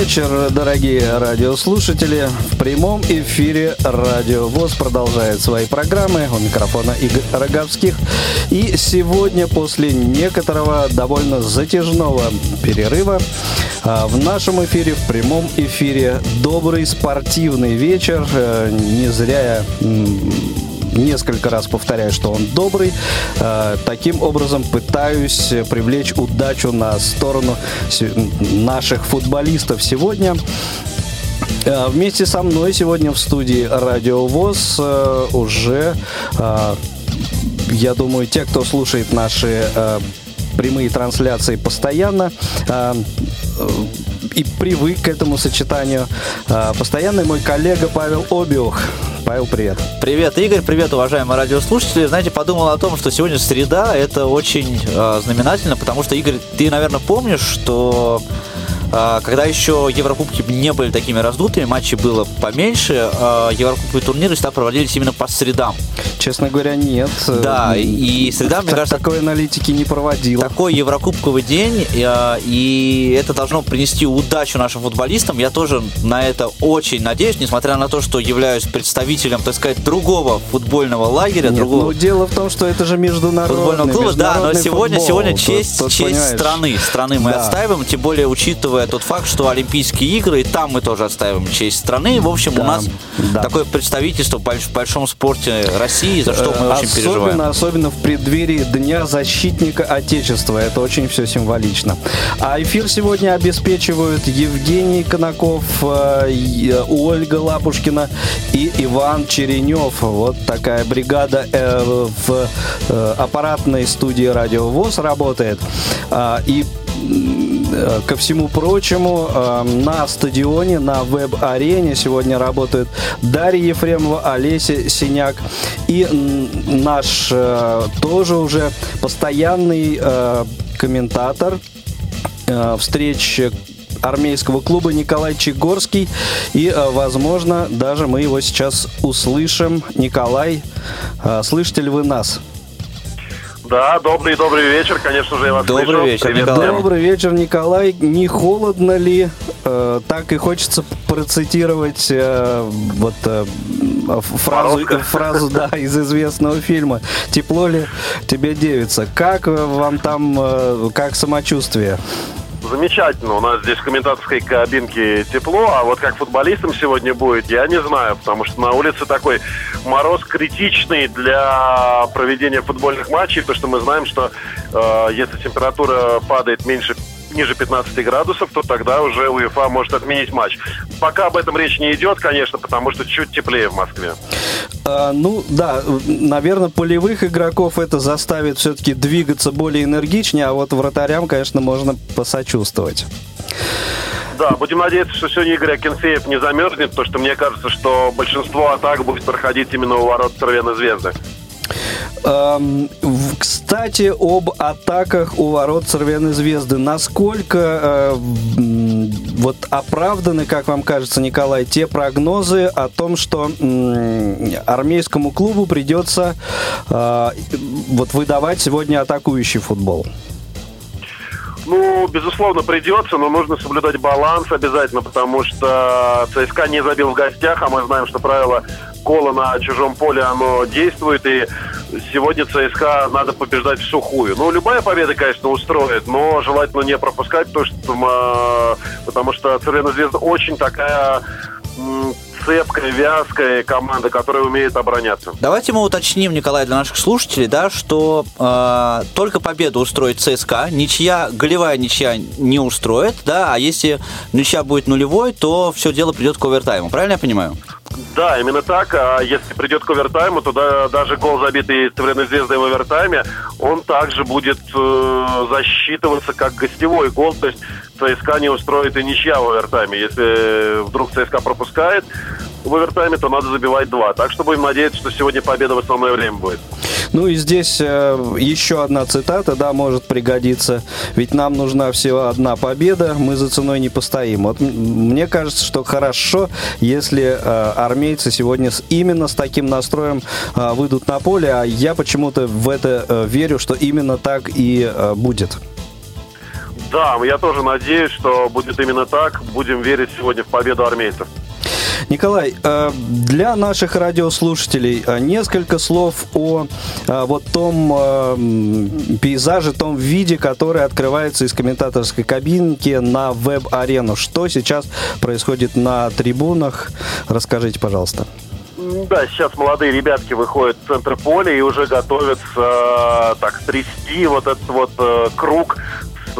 вечер, дорогие радиослушатели. В прямом эфире Радио ВОЗ продолжает свои программы. У микрофона Игорь Роговских. И сегодня, после некоторого довольно затяжного перерыва, а, в нашем эфире, в прямом эфире, добрый спортивный вечер. Э, не зря я несколько раз повторяю, что он добрый. Э, таким образом пытаюсь привлечь удачу на сторону наших футболистов сегодня. Э, вместе со мной сегодня в студии Радио ВОЗ э, уже, я думаю, те, кто слушает наши прямые трансляции постоянно, и привык к этому сочетанию. Постоянный мой коллега Павел Обиух. Павел, привет. Привет, Игорь, привет, уважаемые радиослушатели. Знаете, подумал о том, что сегодня среда, это очень э, знаменательно, потому что, Игорь, ты, наверное, помнишь, что а, когда еще Еврокубки не были такими раздутыми, матчей было поменьше, а, Еврокубковые турниры всегда проводились именно по средам. Честно говоря, нет. Да, и среда, мне кажется... Такой аналитики не проводил. Такой Еврокубковый день, а, и это должно принести удачу нашим футболистам. Я тоже на это очень надеюсь, несмотря на то, что являюсь представителем, так сказать, другого футбольного лагеря. Нет, другого... ну дело в том, что это же международный Футбольного клуба, да, но сегодня, футбол, сегодня честь, тут, тут, честь страны. Страны мы да. отстаиваем, тем более учитывая учитывая тот факт, что Олимпийские игры, и там мы тоже отстаиваем честь страны. В общем, да, у нас да. такое представительство в большом спорте России, за что мы особенно, очень переживаем. Особенно в преддверии Дня защитника Отечества. Это очень все символично. А эфир сегодня обеспечивают Евгений Конаков, э, Ольга Лапушкина и Иван Черенев. Вот такая бригада э, в э, аппаратной студии Радио ВОЗ работает. А, и Э, ко всему прочему, э, на стадионе, на веб-арене сегодня работают Дарья Ефремова, Олеся Синяк и наш э, тоже уже постоянный комментатор встреч армейского клуба Николай Чегорский. И, возможно, даже мы его сейчас услышим. Николай, слышите ли вы нас? Да, добрый добрый вечер, конечно же, я вас Добрый слышу. вечер, Привет, Николай. Добрый вечер, Николай. Не холодно ли? Э, так и хочется процитировать э, вот э, фразу, фразу да, из известного фильма. Тепло ли тебе девица? Как вам там, э, как самочувствие? Замечательно. У нас здесь в комментаторской кабинке тепло, а вот как футболистам сегодня будет, я не знаю, потому что на улице такой мороз критичный для проведения футбольных матчей, потому что мы знаем, что э, если температура падает меньше ниже 15 градусов, то тогда уже УЕФА может отменить матч. Пока об этом речь не идет, конечно, потому что чуть теплее в Москве. А, ну да, наверное, полевых игроков это заставит все-таки двигаться более энергичнее, а вот вратарям, конечно, можно посочувствовать. Да, будем надеяться, что сегодня Игорь Акинфеев не замерзнет, потому что мне кажется, что большинство атак будет проходить именно у ворот Червеной Звезды. Эм, кстати, об атаках у ворот Цервяной Звезды. Насколько э, вот оправданы, как вам кажется, Николай, те прогнозы о том, что э, армейскому клубу придется э, вот выдавать сегодня атакующий футбол? Ну, безусловно, придется, но нужно соблюдать баланс обязательно, потому что ЦСКА не забил в гостях, а мы знаем, что правило кола на чужом поле, оно действует, и сегодня ЦСКА надо побеждать в сухую. Ну, любая победа, конечно, устроит, но желательно не пропускать, потому что, потому что Цервена Звезда очень такая цепкая, вязкая команда, которая умеет обороняться. Давайте мы уточним, Николай, для наших слушателей, да, что э, только победа устроит ЦСКА, ничья, голевая ничья не устроит, да, а если ничья будет нулевой, то все дело придет к овертайму. Правильно я понимаю? Да, именно так. А если придет к овертайму, то да, даже гол, забитый Цивленной звездой в овертайме, он также будет э, засчитываться как гостевой гол. То есть ЦСКА не устроит и ничья в овертайме. Если вдруг ЦСКА пропускает в овертайме, то надо забивать два. Так что будем надеяться, что сегодня победа в основное время будет. Ну и здесь э, еще одна цитата, да, может пригодиться. Ведь нам нужна всего одна победа, мы за ценой не постоим. Вот мне кажется, что хорошо, если э, армейцы сегодня с, именно с таким настроем э, выйдут на поле, а я почему-то в это э, верю, что именно так и э, будет. Да, я тоже надеюсь, что будет именно так. Будем верить сегодня в победу армейцев. Николай, э, для наших радиослушателей э, несколько слов о э, вот том пейзаже, том виде, который открывается из комментаторской кабинки на веб-арену. Что сейчас происходит на трибунах? Расскажите, пожалуйста. Да, сейчас молодые ребятки выходят в центр поля и уже готовятся так трясти вот этот вот круг с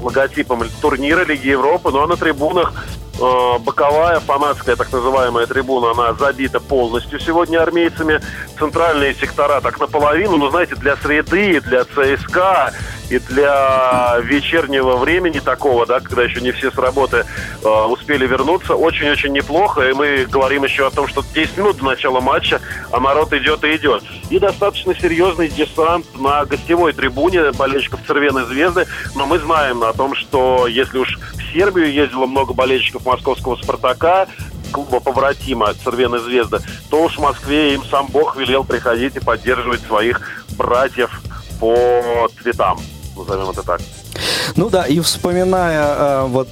логотипом турнира Лиги Европы. Ну а на трибунах боковая фанатская так называемая трибуна, она забита полностью сегодня армейцами. Центральные сектора так наполовину, но знаете, для среды, для ЦСКА и для вечернего времени такого, да, когда еще не все с работы э, успели вернуться, очень-очень неплохо. И мы говорим еще о том, что 10 минут до начала матча, а народ идет и идет. И достаточно серьезный десант на гостевой трибуне болельщиков Цервены Звезды. Но мы знаем о том, что если уж в Сербию ездило много болельщиков московского «Спартака», клуба побратима Цервены Звезды, то уж в Москве им сам Бог велел приходить и поддерживать своих братьев по цветам назовем это так. Ну да, и вспоминая э, вот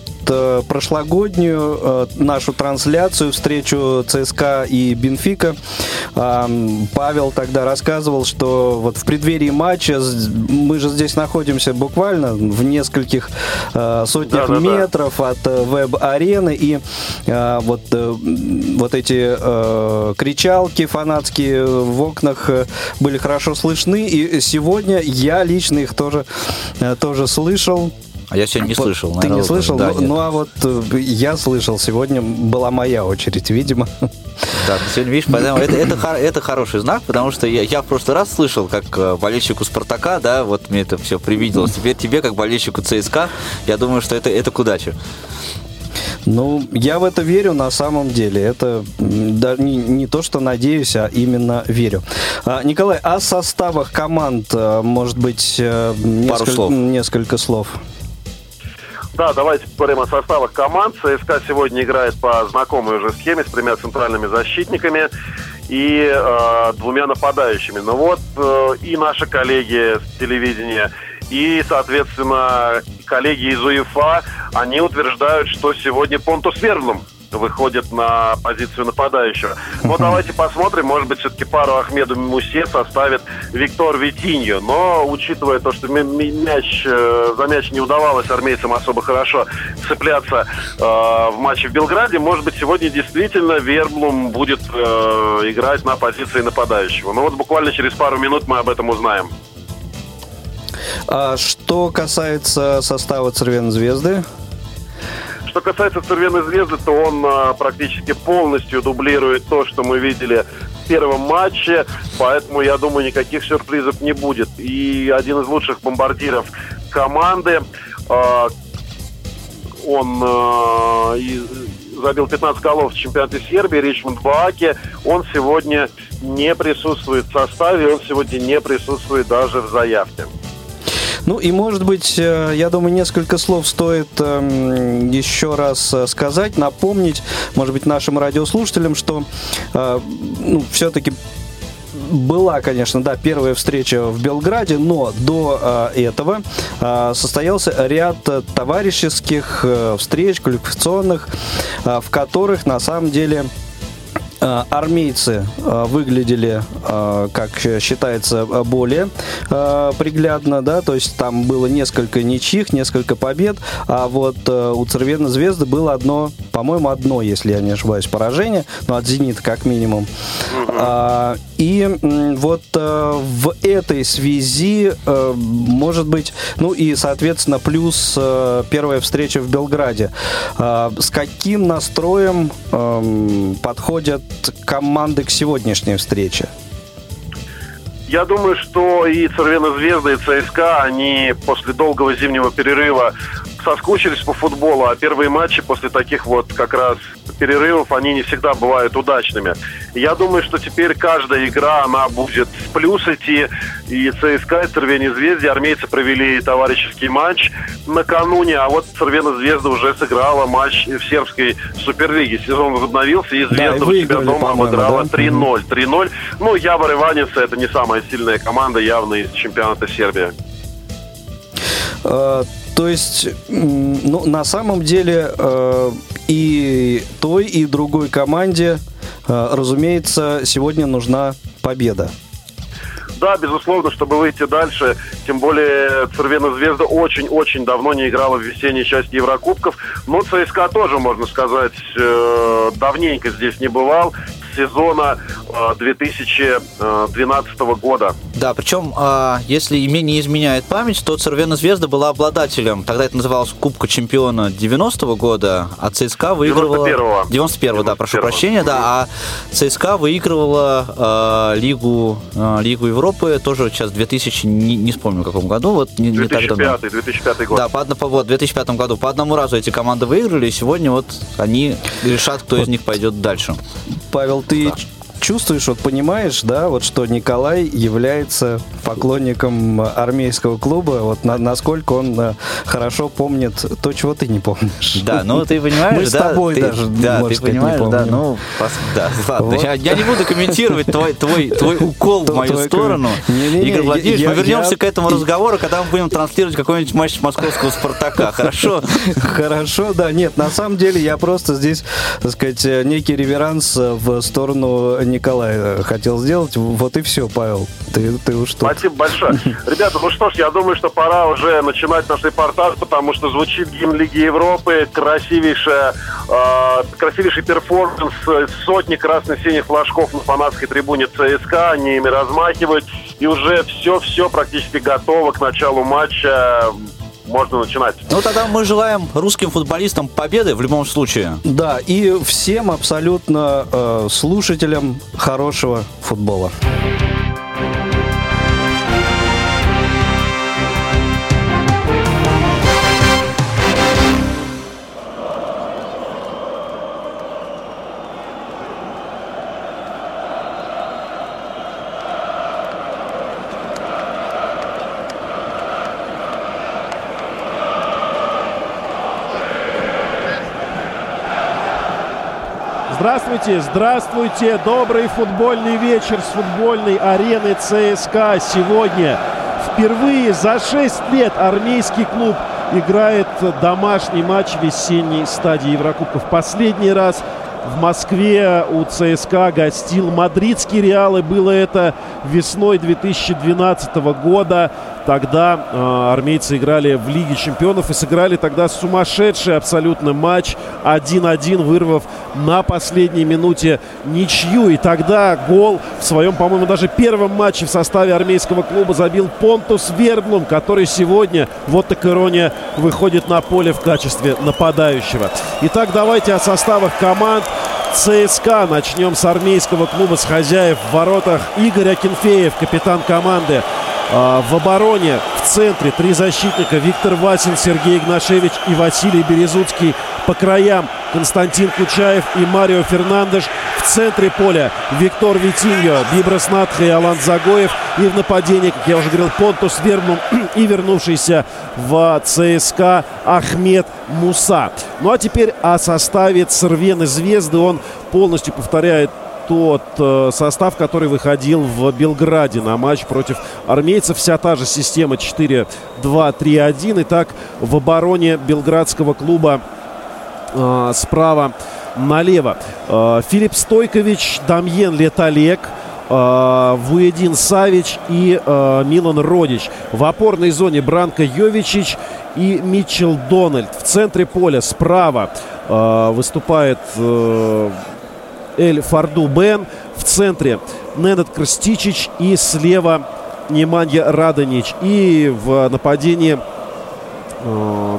прошлогоднюю э, нашу трансляцию, встречу ЦСКА и Бенфика, Павел тогда рассказывал, что вот в преддверии матча мы же здесь находимся буквально в нескольких сотнях да, да, метров да. от веб-арены, и вот, вот эти кричалки фанатские в окнах были хорошо слышны, и сегодня я лично их тоже, тоже слышал. А я сегодня не слышал. Наверное, Ты не слышал? Да, ну, ну а вот э, я слышал. Сегодня была моя очередь, видимо. Да, сегодня, видишь, поэтому это, это, это хороший знак, потому что я, я в прошлый раз слышал, как э, болельщику Спартака, да, вот мне это все привиделось. Теперь тебе, как болельщику ЦСКА, я думаю, что это, это к удаче. Ну, я в это верю на самом деле. Это да, не, не то, что надеюсь, а именно верю. А, Николай, о составах команд, э, может быть, несколько, слов. несколько слов. Да, давайте поговорим о составах команд. ЦСКА сегодня играет по знакомой уже схеме с тремя центральными защитниками и э, двумя нападающими. Ну вот э, и наши коллеги с телевидения, и, соответственно, коллеги из УЕФА, они утверждают, что сегодня Понтус Верблум выходит на позицию нападающего. Но давайте посмотрим, может быть, все-таки пару Ахмеду Мусе составит Виктор Витиньо. Но, учитывая то, что мяч, э, за мяч не удавалось армейцам особо хорошо цепляться э, в матче в Белграде, может быть, сегодня действительно Верблум будет э, играть на позиции нападающего. Но вот буквально через пару минут мы об этом узнаем. А что касается состава Цервен Звезды, что касается «Цервеной звезды», то он а, практически полностью дублирует то, что мы видели в первом матче, поэтому, я думаю, никаких сюрпризов не будет. И один из лучших бомбардиров команды, а, он а, и, забил 15 голов в чемпионате Сербии, Ричмонд Бааке, он сегодня не присутствует в составе, он сегодня не присутствует даже в заявке. Ну и, может быть, э, я думаю, несколько слов стоит эм, еще раз э, сказать, напомнить, может быть, нашим радиослушателям, что э, ну, все-таки была, конечно, да, первая встреча в Белграде, но до э, этого э, состоялся ряд товарищеских э, встреч, квалификационных, э, в которых на самом деле армейцы э, выглядели, э, как считается, более приглядно, да, то есть там было несколько ничьих, несколько побед, а вот у Цервена Звезды было одно, по-моему, одно, если я не ошибаюсь, поражение, ну, от Зенита как минимум. Угу. И вот в этой связи, может быть, ну и, соответственно, плюс первая встреча в Белграде. С каким настроем эм, подходят команды к сегодняшней встрече? Я думаю, что и Цервена Звезда, и ЦСКА, они после долгого зимнего перерыва соскучились по футболу, а первые матчи после таких вот как раз перерывов, они не всегда бывают удачными. Я думаю, что теперь каждая игра, она будет с плюс идти. И ЦСКА, и Цервени Звезде, армейцы провели товарищеский матч накануне, а вот Цервена Звезда уже сыграла матч в сербской суперлиге. Сезон возобновился, и Звезда да, у себя дома обыграла да? 3-0. 3-0. Ну, Ябор Иванец это не самая сильная команда явно из чемпионата Сербии. То есть, ну, на самом деле, э, и той, и другой команде, э, разумеется, сегодня нужна победа. Да, безусловно, чтобы выйти дальше, тем более Цервена Звезда очень-очень давно не играла в весенней части Еврокубков, но ЦСКА тоже, можно сказать, э, давненько здесь не бывал сезона 2012 э, года. Да, причем, а, если мне не изменяет память, то Цервена Звезда была обладателем, тогда это называлось Кубка чемпиона 90-го года, а ЦСКА выигрывала... 91-го. 91-го, да, прошу прощения, да, а ЦСКА выигрывала э, Лигу, э, Лигу Европы тоже сейчас 2000, не, не вспомню в каком году, вот не, 2005, не так давно. 2005 год. Да, по, по, вот, в 2005 году по одному разу эти команды выиграли, и сегодня вот они решат, кто из них пойдет дальше. Павел, ты чувствуешь, вот понимаешь, да, вот что Николай является поклонником армейского клуба, вот на, насколько он э, хорошо помнит то, чего ты не помнишь. Да, ну ты понимаешь, Мы да, с тобой ты, даже, да, ты сказать, понимаешь, да, ну, пос, да, ладно, вот. я, я не буду комментировать твой, твой, твой укол в мою сторону, Игорь Владимирович, мы вернемся к этому разговору, когда мы будем транслировать какой-нибудь матч московского Спартака, хорошо? Хорошо, да, нет, на самом деле я просто здесь, так сказать, некий реверанс в сторону Николай э, хотел сделать. Вот и все, Павел. Ты, ты уж тут. Спасибо большое. Ребята, ну что ж, я думаю, что пора уже начинать наш репортаж, потому что звучит гимн Лиги Европы, красивейшая, э, красивейший перформанс, сотни красно-синих флажков на фанатской трибуне ЦСКА, они ими размахивают, и уже все-все практически готово к началу матча можно начинать. Ну, тогда мы желаем русским футболистам победы в любом случае. Да, и всем абсолютно э, слушателям хорошего футбола. Здравствуйте, здравствуйте, добрый футбольный вечер с футбольной арены ЦСКА. Сегодня впервые за 6 лет армейский клуб играет домашний матч весенней стадии Еврокубков. Последний раз в Москве у ЦСКА гостил мадридский Реал, и было это весной 2012 года. Тогда э, армейцы играли в Лиге чемпионов и сыграли тогда сумасшедший абсолютно матч 1-1, вырвав на последней минуте ничью. И тогда гол в своем, по-моему, даже первом матче в составе армейского клуба забил Понтус Верблум, который сегодня, вот так ирония, выходит на поле в качестве нападающего. Итак, давайте о составах команд. ЦСКА. Начнем с армейского клуба, с хозяев в воротах. Игорь Акинфеев, капитан команды. А, в обороне в центре три защитника. Виктор Васин, Сергей Игнашевич и Василий Березуцкий. По краям Константин Кучаев и Марио Фернандеш. В центре поля Виктор Витиньо, Бибрас Натха и Алан Загоев. И в нападении, как я уже говорил, Понтус Вермун и вернувшийся в ЦСКА Ахмед Муса. Ну а теперь о составе Цервены Звезды. Он полностью повторяет тот э, состав, который выходил в Белграде на матч против армейцев. Вся та же система 4-2-3-1. Итак, в обороне белградского клуба э, справа налево. Э, Филипп Стойкович, Дамьен Леталек, э, Вуедин Савич и э, Милан Родич. В опорной зоне Бранко Йовичич и Митчел Дональд. В центре поля справа э, выступает э, Эль Фарду Бен. В центре Ненет Крстичич и слева Неманья Радонич. И в нападении э,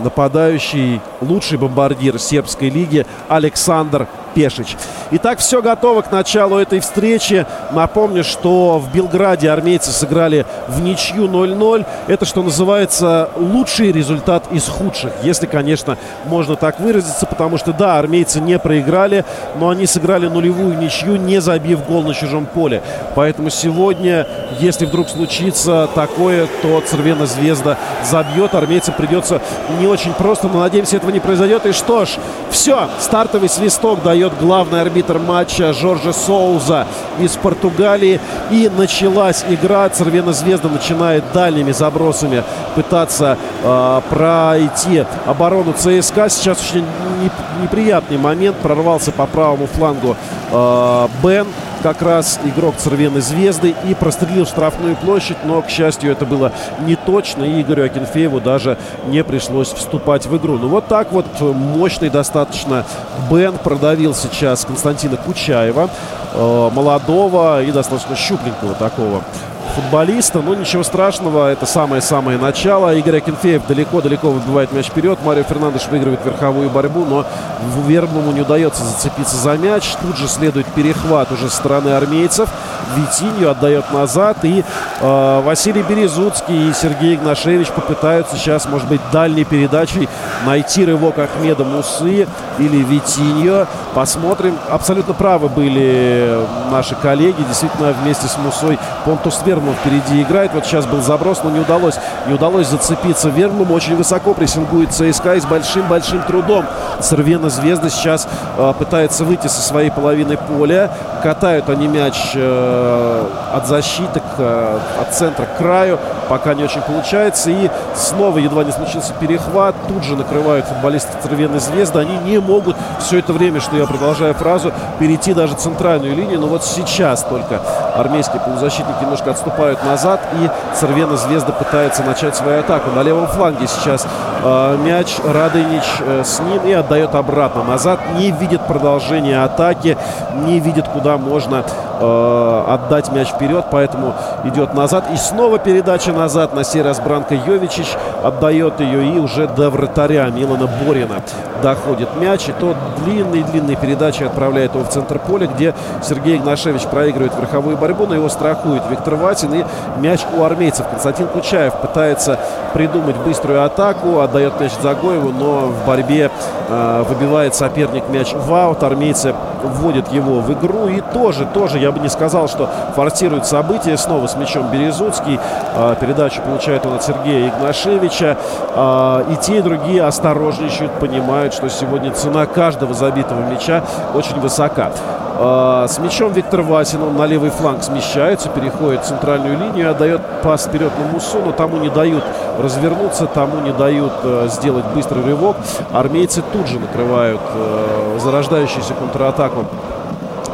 нападающий лучший бомбардир сербской лиги Александр Пешич. Итак, все готово к началу этой встречи. Напомню, что в Белграде армейцы сыграли в ничью 0-0. Это, что называется, лучший результат из худших. Если, конечно, можно так выразиться. Потому что, да, армейцы не проиграли, но они сыграли нулевую ничью, не забив гол на чужом поле. Поэтому сегодня, если вдруг случится такое, то Цервена Звезда забьет. Армейцам придется не очень просто, но надеемся, этого не произойдет. И что ж, все, стартовый свисток дает отдает главный арбитр матча Жоржа Соуза из Португалии. И началась игра. Цервена Звезда начинает дальними забросами пытаться э, пройти оборону ЦСКА. Сейчас очень неприятный момент. Прорвался по правому флангу э, Бен как раз игрок Цервеной Звезды и прострелил штрафную площадь, но, к счастью, это было не точно, и Игорю Акинфееву даже не пришлось вступать в игру. Ну вот так вот мощный достаточно Бен продавил сейчас Константина Кучаева, э, молодого и достаточно щупленького такого футболиста. Но ничего страшного, это самое-самое начало. Игорь Акинфеев далеко-далеко выбивает мяч вперед. Марио Фернандеш выигрывает верховую борьбу, но Верблому не удается зацепиться за мяч. Тут же следует перехват уже со стороны армейцев. Витинью отдает назад. И э, Василий Березуцкий и Сергей Игнашевич попытаются сейчас, может быть, дальней передачей найти рывок Ахмеда Мусы или Витиньо. Посмотрим. Абсолютно правы были наши коллеги. Действительно, вместе с Мусой Понтус Верму впереди играет. Вот сейчас был заброс, но не удалось. Не удалось зацепиться. Вермум очень высоко прессингует ЦСКА и с большим-большим трудом. Цервена Звезда сейчас э, пытается выйти со своей половины поля. Катают они мяч э, от защиты, к, э, от центра к краю. Пока не очень получается. И снова едва не случился перехват. Тут же накрывают футболисты Цервеной Звезды. Они не могут все это время, что я продолжаю фразу, перейти даже центральную линию. Но вот сейчас только армейские полузащитники немножко отступают назад. И Цервена Звезда пытается начать свою атаку. На левом фланге сейчас мяч. Радынич э, с ним и отдает обратно назад. Не видит продолжения атаки. Не видит, куда можно э, отдать мяч вперед, поэтому идет назад. И снова передача назад на сей раз Бранко Йовичич отдает ее и уже до вратаря Милана Борина доходит мяч. И то длинной-длинной передачей отправляет его в центр поля, где Сергей Игнашевич проигрывает верховую борьбу, но его страхует Виктор Ватин. И мяч у армейцев. Константин Кучаев пытается придумать быструю атаку, отдает мяч Загоеву, но в борьбе э, выбивает соперник мяч в аут. Армейцы вводят его в игру и тоже, тоже, я бы не сказал, что форсирует события. Снова с мячом Березуцкий. Э, передачу получает он от Сергея Игнашевича. Э, и те, и другие осторожничают, понимают, что сегодня цена каждого забитого мяча очень высока. Э, с мячом Виктор Васин, он на левый фланг смещается, переходит в центральную линию отдает пас вперед на Мусу, но тому не дают развернуться, тому не дают э, сделать быстрый рывок. Армейцы тут же накрывают э, зарождающуюся контратаку trabajo.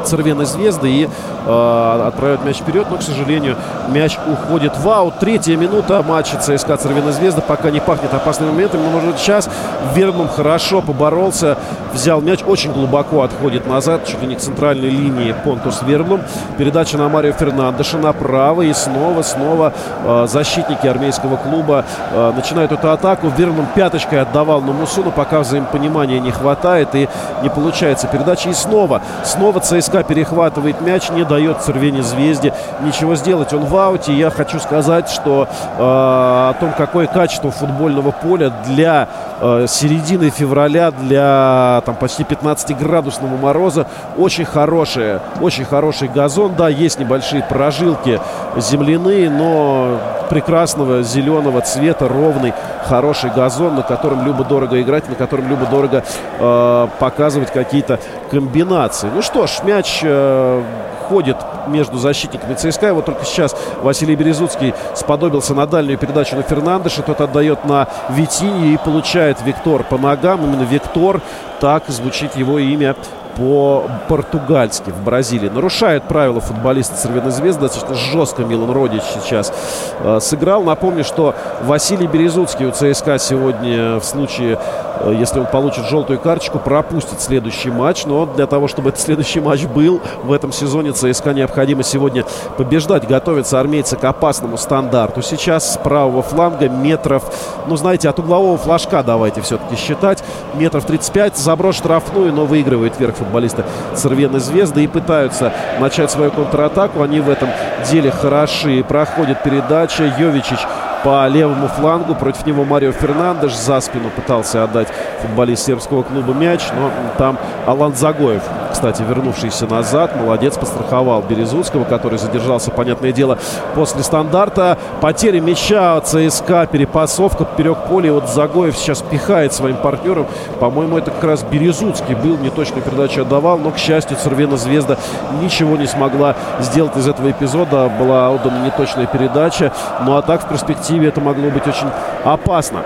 Цервеной Звезды и э, отправляют мяч вперед, но, к сожалению, мяч уходит в аут. Третья минута матча ЦСКА Цервена Звезда пока не пахнет опасными моментами, но, может, сейчас Вермом хорошо поборолся, взял мяч, очень глубоко отходит назад, чуть ли не к центральной линии Понтус Вермом. Передача на Марио Фернандеша направо и снова, снова э, защитники армейского клуба э, начинают эту атаку. Вермом пяточкой отдавал на Мусу, но пока взаимопонимания не хватает и не получается передача. И снова, снова ЦСКА перехватывает мяч, не дает Цервене Звезде ничего сделать. Он в ауте. Я хочу сказать, что э, о том, какое качество футбольного поля для э, середины февраля, для там почти 15-градусного мороза, очень хорошее, очень хороший газон. Да, есть небольшие прожилки земляные, но прекрасного зеленого цвета, ровный, хороший газон, на котором любо-дорого играть, на котором любо-дорого э, показывать какие-то комбинации. Ну что ж, мяч э, ходит между защитниками ЦСКА. Вот только сейчас Василий Березуцкий сподобился на дальнюю передачу на Фернандеша. Тот отдает на Витини и получает Виктор по ногам. Именно Виктор, так звучит его имя по-португальски в Бразилии. Нарушает правила футболиста Цервеной Звезды. Достаточно жестко Милан Родич сейчас э, сыграл. Напомню, что Василий Березуцкий у ЦСКА сегодня в случае, э, если он получит желтую карточку, пропустит следующий матч. Но для того, чтобы этот следующий матч был в этом сезоне, ЦСКА необходимо сегодня побеждать. Готовятся армейцы к опасному стандарту. Сейчас с правого фланга метров, ну знаете, от углового флажка давайте все-таки считать. Метров 35, заброс штрафную, но выигрывает вверх футболисты Цервены Звезды и пытаются начать свою контратаку. Они в этом деле хороши. Проходит передача. Йовичич по левому флангу. Против него Марио Фернандеш за спину пытался отдать футболист сербского клуба мяч, но там Алан Загоев кстати, вернувшийся назад. Молодец, постраховал Березутского, который задержался, понятное дело, после стандарта. Потеря мяча ЦСКА, перепасовка поперек поля. И вот Загоев сейчас пихает своим партнером. По-моему, это как раз Березутский был, неточную передачу отдавал, но, к счастью, Цервена Звезда ничего не смогла сделать из этого эпизода. Была отдана неточная передача. Ну а так в перспективе это могло быть очень опасно.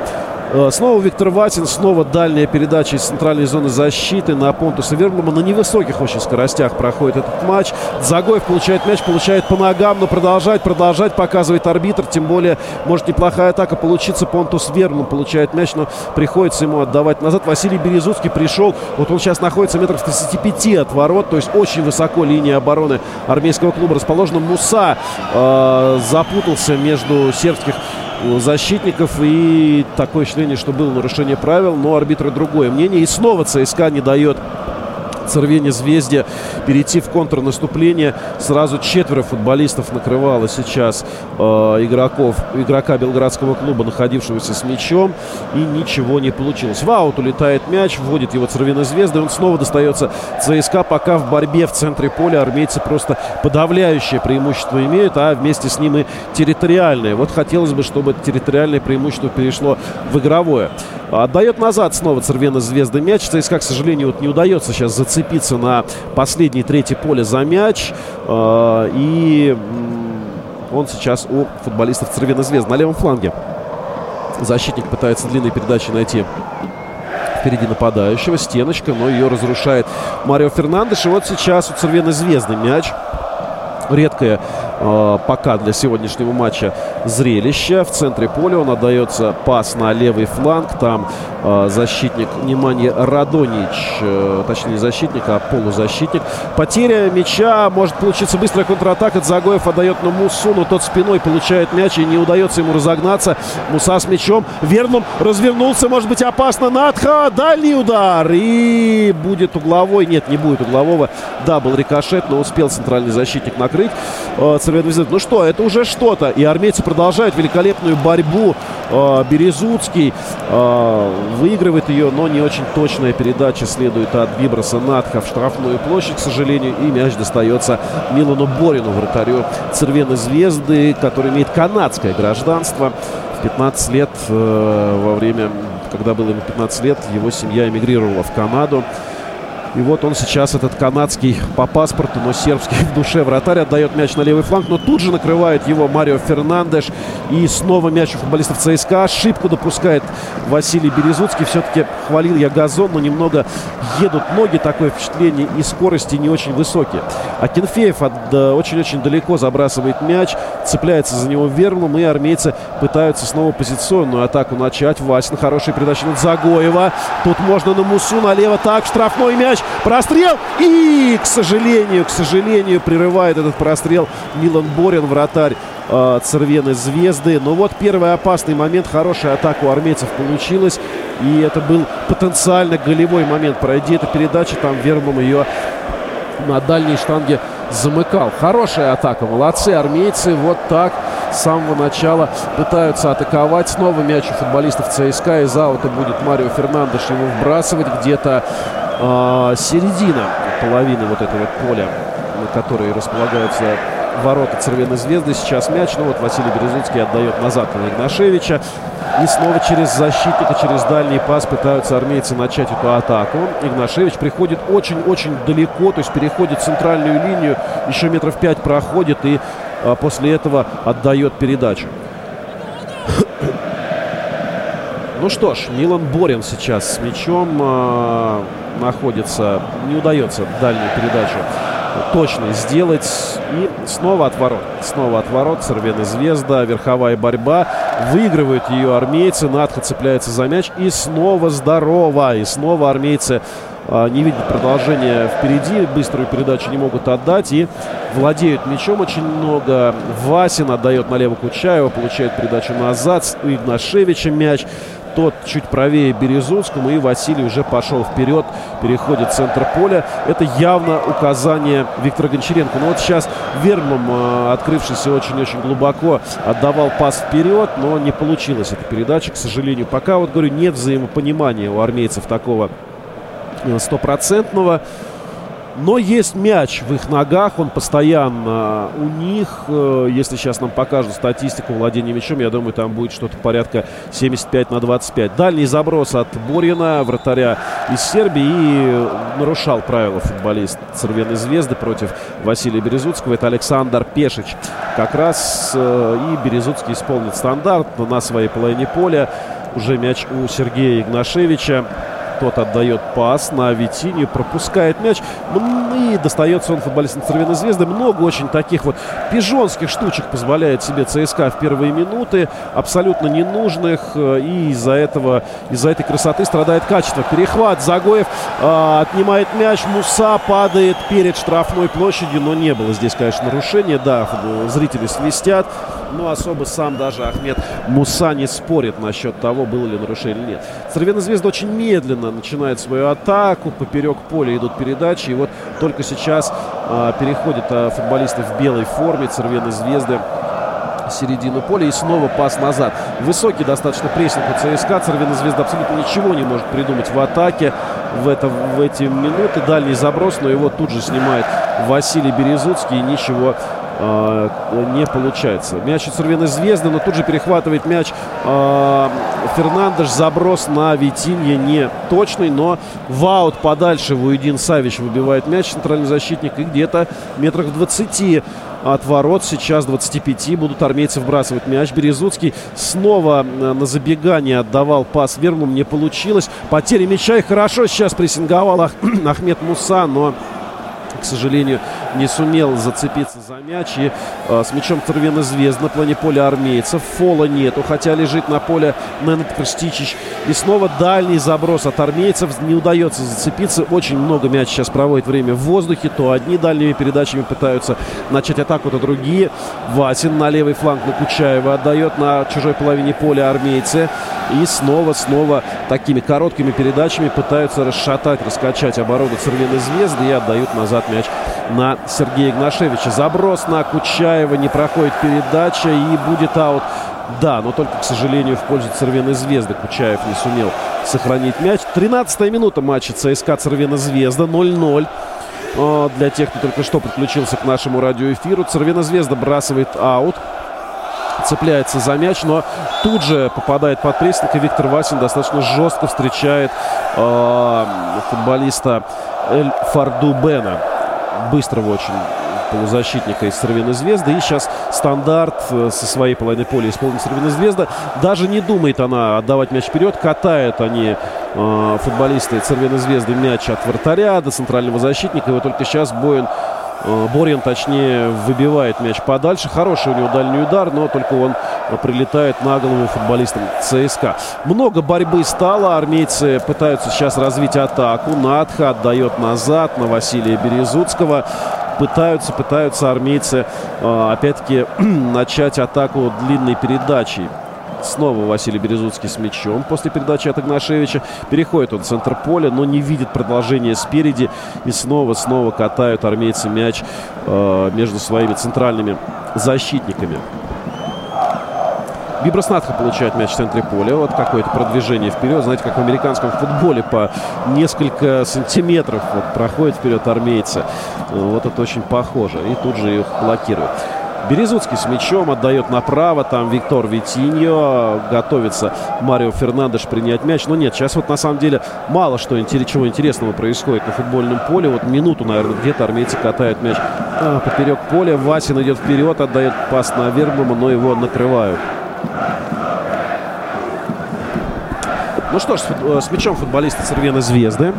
Э, снова Виктор Ватин, снова дальняя передача из центральной зоны защиты на Понтуса Верблума. На невысоких очень скоростях проходит этот матч. Загоев получает мяч, получает по ногам, но продолжать, продолжать, показывает арбитр. Тем более, может неплохая атака получиться. Понтус Верблум получает мяч, но приходится ему отдавать назад. Василий Березутский пришел. Вот он сейчас находится метров 35 от ворот, то есть очень высоко линия обороны армейского клуба расположена. Муса э, запутался между сербских защитников. И такое ощущение, что было нарушение правил, но арбитры другое мнение. И снова ЦСКА не дает Цервене Звезде перейти в контрнаступление. Сразу четверо футболистов накрывало сейчас э, игроков, игрока Белградского клуба, находившегося с мячом. И ничего не получилось. В аут улетает мяч, вводит его Цервена Звезда. И он снова достается ЦСКА. Пока в борьбе в центре поля армейцы просто подавляющее преимущество имеют, а вместе с ним и территориальное. Вот хотелось бы, чтобы территориальное преимущество перешло в игровое. Отдает назад снова Цервена Звезда мяч. ЦСКА, к сожалению, вот не удается сейчас зацепиться на последний третий поле за мяч. А, и он сейчас у футболистов Цервена Звезда на левом фланге. Защитник пытается длинной передачи найти впереди нападающего. Стеночка, но ее разрушает Марио Фернандеш. И вот сейчас у Цервена Звезды мяч редкое э, пока для сегодняшнего матча зрелище. В центре поля он отдается пас на левый фланг. Там защитник, внимание, Радонич, э, точнее не защитник, а полузащитник. Потеря мяча, может получиться быстрая контратака. Загоев отдает на Мусу, но тот спиной получает мяч и не удается ему разогнаться. Муса с мячом. Верном развернулся, может быть опасно. Надха, дальний удар. И будет угловой. Нет, не будет углового. Да, был рикошет, но успел центральный защитник накрыть Цервену Ну что, это уже что-то. И армейцы продолжают великолепную борьбу. Э, Березуцкий выигрывает ее, но не очень точная передача следует от Виброса Надха в штрафную площадь, к сожалению. И мяч достается Милану Борину, вратарю Цервены Звезды, который имеет канадское гражданство. В 15 лет э, во время, когда было ему 15 лет, его семья эмигрировала в Канаду. И вот он сейчас, этот канадский по паспорту, но сербский в душе вратарь, отдает мяч на левый фланг, но тут же накрывает его Марио Фернандеш. И снова мяч у футболистов ЦСКА. Ошибку допускает Василий Березуцкий. Все-таки хвалил я газон, но немного едут ноги, такое впечатление, и скорости не очень высокие. А Кенфеев очень-очень далеко забрасывает мяч, цепляется за него Верлум, и армейцы пытаются снова позиционную атаку начать. Васин, хорошая передача на Загоева. Тут можно на Мусу налево. Так, штрафной мяч мяч, прострел и, к сожалению, к сожалению, прерывает этот прострел Милан Борин, вратарь э, Цервены Звезды. Но вот первый опасный момент, хорошая атака у армейцев получилась. И это был потенциально голевой момент. Пройди эту передачу, там Вермом ее на дальней штанге замыкал. Хорошая атака, молодцы армейцы. Вот так с самого начала пытаются атаковать. Снова мяч у футболистов ЦСКА. Из аута будет Марио Фернандеш его вбрасывать где-то э, середина половины вот этого поля, на которой располагаются ворота Цервеной Звезды. Сейчас мяч. Ну вот Василий Березуцкий отдает назад на Игнашевича. И снова через защитника, через дальний пас пытаются армейцы начать эту атаку. Игнашевич приходит очень-очень далеко, то есть переходит центральную линию, еще метров пять проходит и а, после этого отдает передачу. Ну что ж, Милан Борин сейчас с мячом э, находится. Не удается дальнюю передачу точно сделать. И снова отворот. Снова отворот. Цервена Звезда. Верховая борьба. Выигрывают ее армейцы. Надха цепляется за мяч. И снова здорово. И снова армейцы а, не видят продолжения впереди. Быструю передачу не могут отдать. И владеют мячом очень много. Васин отдает налево Кучаева. Получает передачу назад. У Игнашевича мяч. Тот чуть правее Березовскому. И Василий уже пошел вперед. Переходит в центр поля. Это явно указание Виктора Гончаренко. Но вот сейчас Вермом, а, открывшийся очень-очень глубоко, отдавал пас вперед. Но не получилась эта передача, к сожалению. Пока, вот говорю, нет взаимопонимания у армейцев такого Э, стопроцентного. Но есть мяч в их ногах, он постоянно у них. Э, если сейчас нам покажут статистику владения мячом, я думаю, там будет что-то порядка 75 на 25. Дальний заброс от Борина, вратаря из Сербии, и нарушал правила футболист Цервеной Звезды против Василия Березутского. Это Александр Пешич. Как раз э, и Березутский исполнит стандарт на своей половине поля. Уже мяч у Сергея Игнашевича. Тот отдает пас на Витини, пропускает мяч. И достается он футболистам Цервяной Звезды. Много очень таких вот пижонских штучек позволяет себе ЦСКА в первые минуты. Абсолютно ненужных. Э, и из-за этого, из-за этой красоты страдает качество. Перехват. Загоев э, отнимает мяч. Муса падает перед штрафной площадью. Но не было здесь, конечно, нарушения. Да, зрители свистят. Но особо сам даже Ахмед Муса не спорит насчет того, было ли нарушение или нет. Цервяная Звезда очень медленно начинает свою атаку. Поперек поля идут передачи. И вот только сейчас а, переходят а, футболисты в белой форме Цервеной Звезды середину поля и снова пас назад. Высокий достаточно прессинг у ЦСКА. Цервина Звезда абсолютно ничего не может придумать в атаке в, это, в эти минуты. Дальний заброс, но его тут же снимает Василий Березуцкий и ничего э, не получается. Мяч у Цервины Звезды, но тут же перехватывает мяч э, Фернандеш. Заброс на Витинье не точный, но в аут подальше Вуедин Савич выбивает мяч, центральный защитник, и где-то метрах в 20 от ворот. Сейчас 25 будут армейцы вбрасывать мяч. Березуцкий снова э, на забегание отдавал пас Верму. Не получилось. Потеря мяча и хорошо сейчас прессинговал Ах... Ахмед Муса, но к сожалению, не сумел зацепиться за мяч. И э, с мячом Цервена Звезд на плане поля армейцев. Фола нету, хотя лежит на поле Ненет Крстичич. И снова дальний заброс от армейцев. Не удается зацепиться. Очень много мяч сейчас проводит время в воздухе. То одни дальними передачами пытаются начать атаку, то другие. Васин на левый фланг на Кучаева отдает на чужой половине поля армейцы. И снова-снова такими короткими передачами пытаются расшатать, раскачать оборону Цервеной Звезды и отдают назад мяч на Сергея Игнашевича. Заброс на Кучаева, не проходит передача и будет аут. Да, но только, к сожалению, в пользу Цервеной Звезды Кучаев не сумел сохранить мяч. 13-я минута матча ЦСКА Цервена Звезда 0-0. Для тех, кто только что подключился к нашему радиоэфиру, Цервена Звезда бросает аут цепляется за мяч, но тут же попадает под прессинг, и Виктор Васин достаточно жестко встречает э, футболиста Эль Фардубена. Быстрого очень полузащитника из Цервяной Звезды. И сейчас стандарт э, со своей половины поля исполнит Цервяная Звезда. Даже не думает она отдавать мяч вперед. Катают они, э, футболисты Цервяной Звезды, мяч от вратаря до центрального защитника. И вот только сейчас Боин Борин, точнее, выбивает мяч подальше. Хороший у него дальний удар, но только он прилетает на голову футболистам ЦСКА. Много борьбы стало. Армейцы пытаются сейчас развить атаку. Надха отдает назад на Василия Березуцкого. Пытаются, пытаются армейцы, э, опять-таки, начать атаку длинной передачей. Снова Василий Березуцкий с мячом после передачи от Игнашевича. Переходит он в центр поля, но не видит продолжения спереди. И снова-снова катают армейцы мяч э, между своими центральными защитниками. Виброснатха получает мяч в центре поля. Вот какое-то продвижение вперед. Знаете, как в американском футболе по несколько сантиметров вот, проходит вперед армейцы. Вот это очень похоже. И тут же их блокируют. Березуцкий с мячом отдает направо. Там Виктор Витиньо. Готовится Марио Фернандеш принять мяч. Но нет, сейчас вот на самом деле мало что чего интересного происходит на футбольном поле. Вот минуту, наверное, где-то армейцы катают мяч а, поперек поля. Васин идет вперед, отдает пас на Вербума, но его накрывают. Ну что ж, с мячом футболисты Цервены Звезды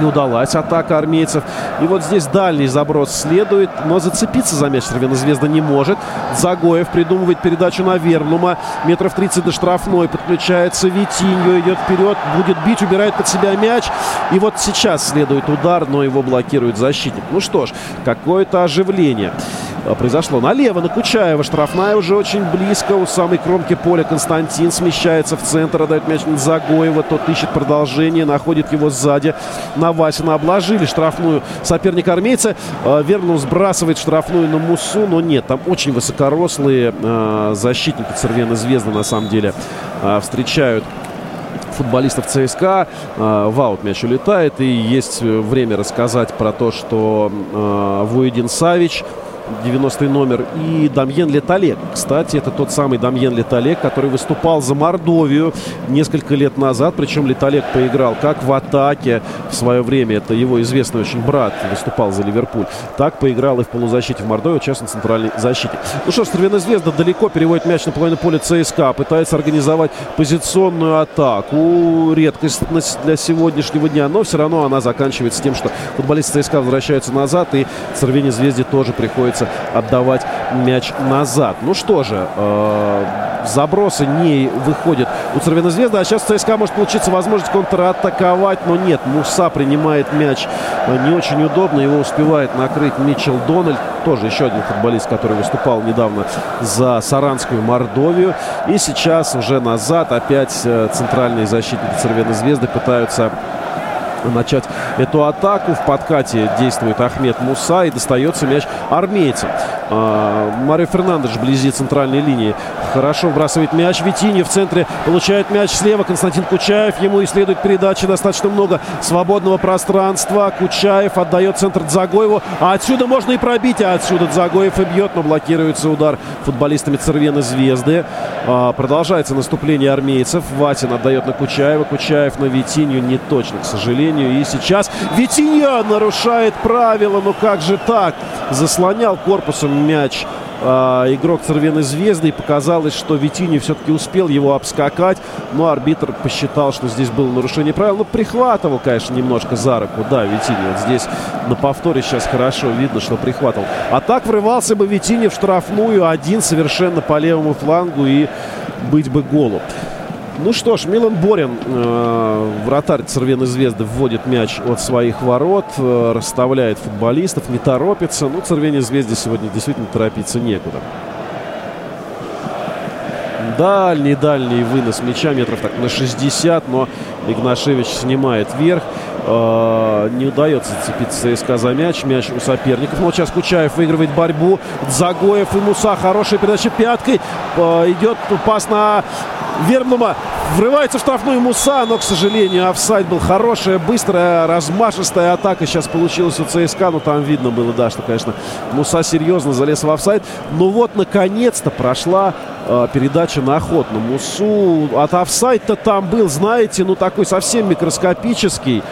не удалась атака армейцев. И вот здесь дальний заброс следует, но зацепиться за мяч Звезда не может. Загоев придумывает передачу на Верблума. Метров 30 до штрафной. Подключается Витиньо, идет вперед, будет бить, убирает под себя мяч. И вот сейчас следует удар, но его блокирует защитник. Ну что ж, какое-то оживление. А, произошло. Налево на Кучаева. Штрафная уже очень близко. У самой кромки поля Константин смещается в центр. Отдает мяч на Загоева. Тот ищет продолжение. Находит его сзади. На Васина обложили штрафную соперник армейца. А, Вернул сбрасывает штрафную на Мусу. Но нет, там очень высокорослые а, защитники Цервены Звезды на самом деле встречают футболистов ЦСКА. Э, в мяч улетает. И есть время рассказать про то, что э, Вуедин Савич 90 номер, и Дамьен Леталек. Кстати, это тот самый Дамьен Леталек, который выступал за Мордовию несколько лет назад. Причем Леталек поиграл как в атаке в свое время. Это его известный очень брат выступал за Ливерпуль. Так поиграл и в полузащите в Мордовии, участвовал в центральной защите. Ну что ж, Стервена Звезда далеко переводит мяч на половину поля ЦСКА. Пытается организовать позиционную атаку. Редкость для сегодняшнего дня. Но все равно она заканчивается тем, что футболисты ЦСКА возвращаются назад. И Цервене Звезде тоже приходится приходится отдавать мяч назад. Ну что же, э, забросы не выходят у Цервена Звезды. А сейчас ЦСКА может получиться возможность контратаковать, но нет. Муса принимает мяч не очень удобно. Его успевает накрыть Митчел Дональд. Тоже еще один футболист, который выступал недавно за Саранскую Мордовию. И сейчас уже назад опять э, центральные защитники Цервена Звезды пытаются начать эту атаку. В подкате действует Ахмед Муса и достается мяч армейцам. А, Марио Фернандеш вблизи центральной линии. Хорошо вбрасывает мяч. Витини в центре получает мяч слева. Константин Кучаев. Ему исследует передачи. Достаточно много свободного пространства. Кучаев отдает центр Дзагоеву. А отсюда можно и пробить. А отсюда Дзагоев и бьет. Но блокируется удар футболистами Цервена Звезды. А, продолжается наступление армейцев. Ватин отдает на Кучаева. Кучаев на Витинью. Не точно, к сожалению. И сейчас Витинья нарушает правила. Ну как же так? Заслонял корпусом мяч э, игрок Цервеной Звезды. И показалось, что Витини все-таки успел его обскакать. Но арбитр посчитал, что здесь было нарушение правил. Ну, прихватывал, конечно, немножко за руку. Да, Витини вот здесь на повторе сейчас хорошо видно, что прихватывал. А так врывался бы Витини в штрафную один совершенно по левому флангу и быть бы голу. Ну что ж, Милан Борин, э, вратарь Цервеной Звезды, вводит мяч от своих ворот, э, расставляет футболистов, не торопится. Ну, Цервене Звезде сегодня действительно торопиться некуда. Дальний-дальний вынос мяча, метров так на 60, но Игнашевич снимает вверх. Э, не удается зацепиться ЦСКА за мяч. Мяч у соперников. Но вот сейчас Кучаев выигрывает борьбу. Загоев и Муса. Хорошая передача пяткой. Э, идет пас на Вермнума. Врывается в штрафную Муса, но, к сожалению, офсайд был хорошая, быстрая, размашистая атака сейчас получилась у ЦСКА. Ну, там видно было, да, что, конечно, Муса серьезно залез в офсайд. Но вот, наконец-то прошла э, передача на ход на Мусу. От офсайд-то там был, знаете, ну, такой совсем микроскопический.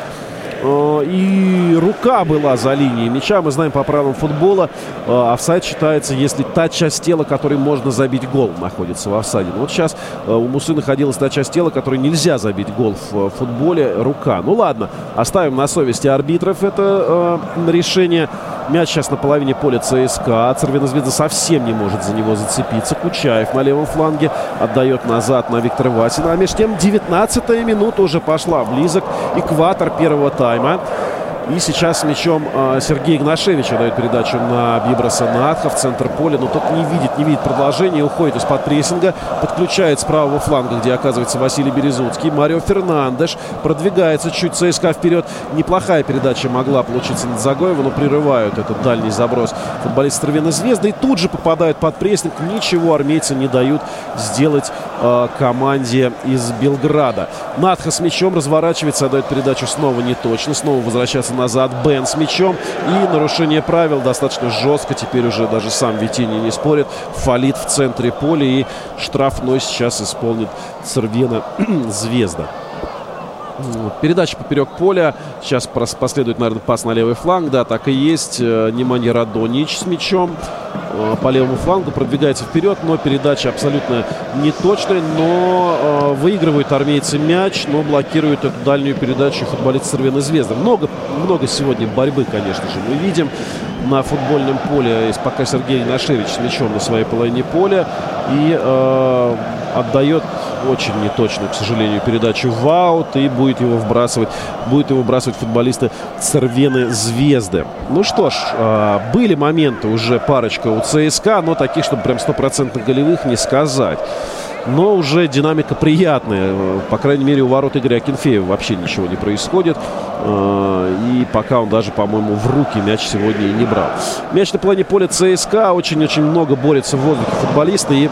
Э, и рука была за линией мяча. Мы знаем по правилам футбола, э, офсайд считается, если та часть тела, которой можно забить гол, находится в офсайде. Но вот сейчас э, у Мусы находилась та часть тела, которой нельзя забить гол в футболе, рука. Ну ладно, оставим на совести арбитров это решение. Мяч сейчас на половине поля ЦСКА. Цервинозвезда совсем не может за него зацепиться. Кучаев на левом фланге отдает назад на Виктора Васина. А между тем 19-я минута уже пошла. Близок экватор первого тайма. time. И сейчас мячом э, Сергей Игнашевич дает передачу на Биброса Надха в центр поля. Но тот не видит, не видит продолжения. Уходит из-под прессинга. Подключает с правого фланга, где оказывается Василий Березуцкий. Марио Фернандеш продвигается чуть ЦСКА вперед. Неплохая передача могла получиться над Загоева, но прерывают этот дальний заброс футболист Травяной Звезды. И тут же попадают под прессинг. Ничего армейцы не дают сделать э, команде из Белграда. Надха с мячом разворачивается, отдает передачу снова не точно. Снова возвращается назад Бен с мячом. И нарушение правил достаточно жестко. Теперь уже даже сам Витини не спорит. Фалит в центре поля. И штрафной сейчас исполнит Цервена Звезда. Передача поперек поля. Сейчас последует, наверное, пас на левый фланг. Да, так и есть. Э, Неманья Радонич с мячом. Э, по левому флангу продвигается вперед, но передача абсолютно неточная. Но э, выигрывают армейцы мяч, но блокируют эту дальнюю передачу футболист Цервеной Звезды. Много, много сегодня борьбы, конечно же, мы видим на футбольном поле. Есть пока Сергей Нашевич с мячом на своей половине поля. И э, отдает очень неточную, к сожалению, передачу в аут и будет его вбрасывать, будет его вбрасывать футболисты Цервены Звезды. Ну что ж, э, были моменты уже парочка у ЦСКА, но таких, чтобы прям стопроцентно голевых не сказать. Но уже динамика приятная. По крайней мере, у ворот Игоря Акинфеева вообще ничего не происходит. Э, и пока он даже, по-моему, в руки мяч сегодня и не брал. Мяч на плане поля ЦСКА. Очень-очень много борется в воздухе футболисты. И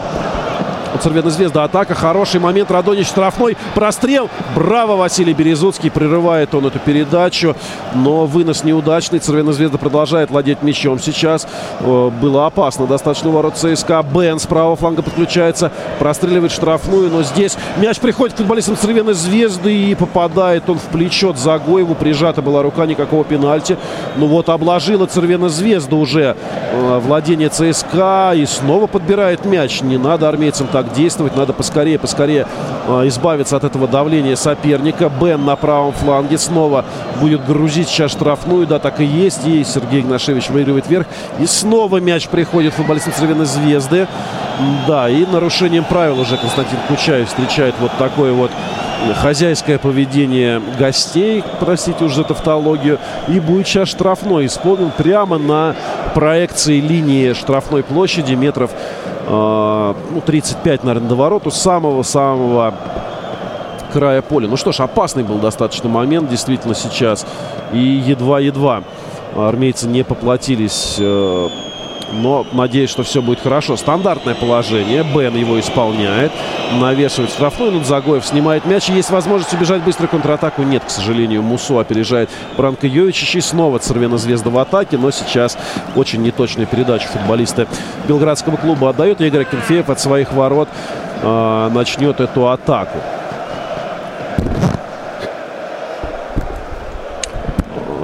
Цервена Звезда. Атака. Хороший момент. Радонич штрафной. Прострел. Браво, Василий Березуцкий. Прерывает он эту передачу. Но вынос неудачный. Цервена Звезда продолжает владеть мячом сейчас. Э, было опасно. Достаточно ворот ЦСКА. Бен с правого фланга подключается. Простреливает штрафную. Но здесь мяч приходит к футболистам Цервена Звезды. И попадает он в плечо Загоеву. Прижата была рука. Никакого пенальти. Ну вот обложила Цервена Звезда уже э, владение ЦСКА. И снова подбирает мяч. Не надо армейцам так так действовать. Надо поскорее, поскорее э, избавиться от этого давления соперника. Бен на правом фланге снова будет грузить сейчас штрафную. Да, так и есть. И Сергей Игнашевич выигрывает вверх. И снова мяч приходит футболистам Цервяной Звезды. Да, и нарушением правил уже Константин Кучаев встречает вот такое вот хозяйское поведение гостей, простите уж за тавтологию, и будет сейчас штрафной исполнен прямо на проекции линии штрафной площади метров ну, 35, наверное, до ворот у самого-самого края поля. Ну что ж, опасный был достаточно момент действительно сейчас. И едва-едва армейцы не поплатились э, но надеюсь, что все будет хорошо. Стандартное положение. Бен его исполняет. Навешивает штрафной. Нудзагоев снимает мяч. Есть возможность убежать быстро контратаку. Нет, к сожалению. Мусу опережает Бранко Йовичич. И снова Цервена Звезда в атаке. Но сейчас очень неточная передача футболиста Белградского клуба отдает. Игорь Кенфеев от своих ворот э, начнет эту атаку.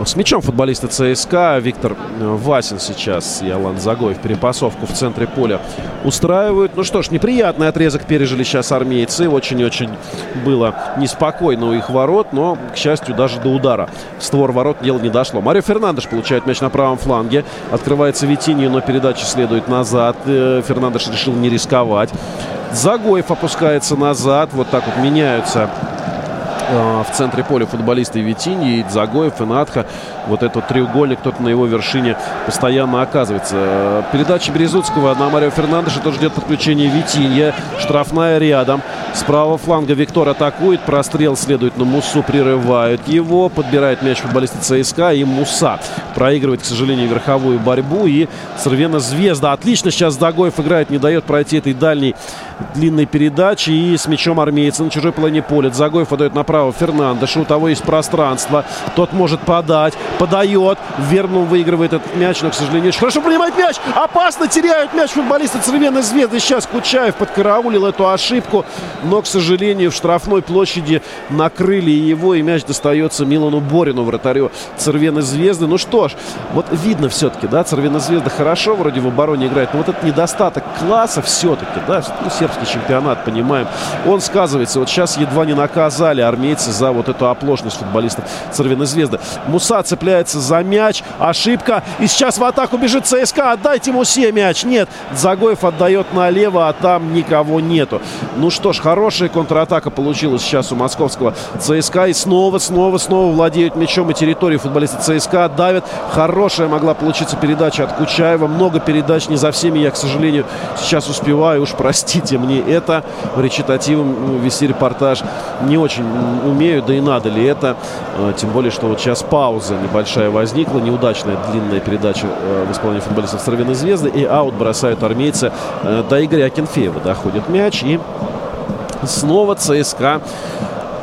С мячом футболисты ЦСКА Виктор э, Васин сейчас и Алан Загоев перепасовку в центре поля устраивают. Ну что ж, неприятный отрезок пережили сейчас армейцы. Очень-очень было неспокойно у их ворот, но, к счастью, даже до удара створ ворот дело не дошло. Марио Фернандеш получает мяч на правом фланге. Открывается Витинью, но передача следует назад. Э, Фернандеш решил не рисковать. Загоев опускается назад. Вот так вот меняются Э, в центре поля футболисты Витиньи, Дзагоев и Надха. Вот этот треугольник, кто-то на его вершине постоянно оказывается. Передача Березутского на Марио Фернандеша тоже ждет подключение Витинья. Штрафная рядом. С правого фланга Виктор атакует. Прострел следует на Мусу. Прерывают его. Подбирает мяч футболисты ЦСКА. И Муса проигрывает, к сожалению, верховую борьбу. И Сорвена Звезда. Отлично сейчас Дагоев играет. Не дает пройти этой дальней длинной передачи. И с мячом армейца на чужой половине поля. Загоев отдает направо направо Фернандеша. У того есть пространство. Тот может подать. Подает. Вернум выигрывает этот мяч, но, к сожалению, очень хорошо принимает мяч. Опасно теряют мяч футболисты Цервенной Звезды. Сейчас Кучаев подкараулил эту ошибку. Но, к сожалению, в штрафной площади накрыли его. И мяч достается Милану Борину, вратарю Цервены Звезды. Ну что ж, вот видно все-таки, да, Цервена Звезда хорошо вроде в обороне играет. Но вот этот недостаток класса все-таки, да, ну, сербский чемпионат, понимаем, он сказывается. Вот сейчас едва не наказали армию армейцы за вот эту оплошность футболистов Цервиной Звезды. Муса цепляется за мяч. Ошибка. И сейчас в атаку бежит ЦСКА. Отдайте Мусе мяч. Нет. Загоев отдает налево, а там никого нету. Ну что ж, хорошая контратака получилась сейчас у московского ЦСКА. И снова, снова, снова владеют мячом и территорией футболисты ЦСКА. Давят. Хорошая могла получиться передача от Кучаева. Много передач. Не за всеми я, к сожалению, сейчас успеваю. Уж простите мне это. Речитативом вести репортаж не очень умею, да и надо ли это. Э, тем более, что вот сейчас пауза небольшая возникла. Неудачная длинная передача э, в исполнении футболистов Сорвиной Звезды. И аут бросают армейцы э, до Игоря Акинфеева. Доходит мяч. И снова ЦСКА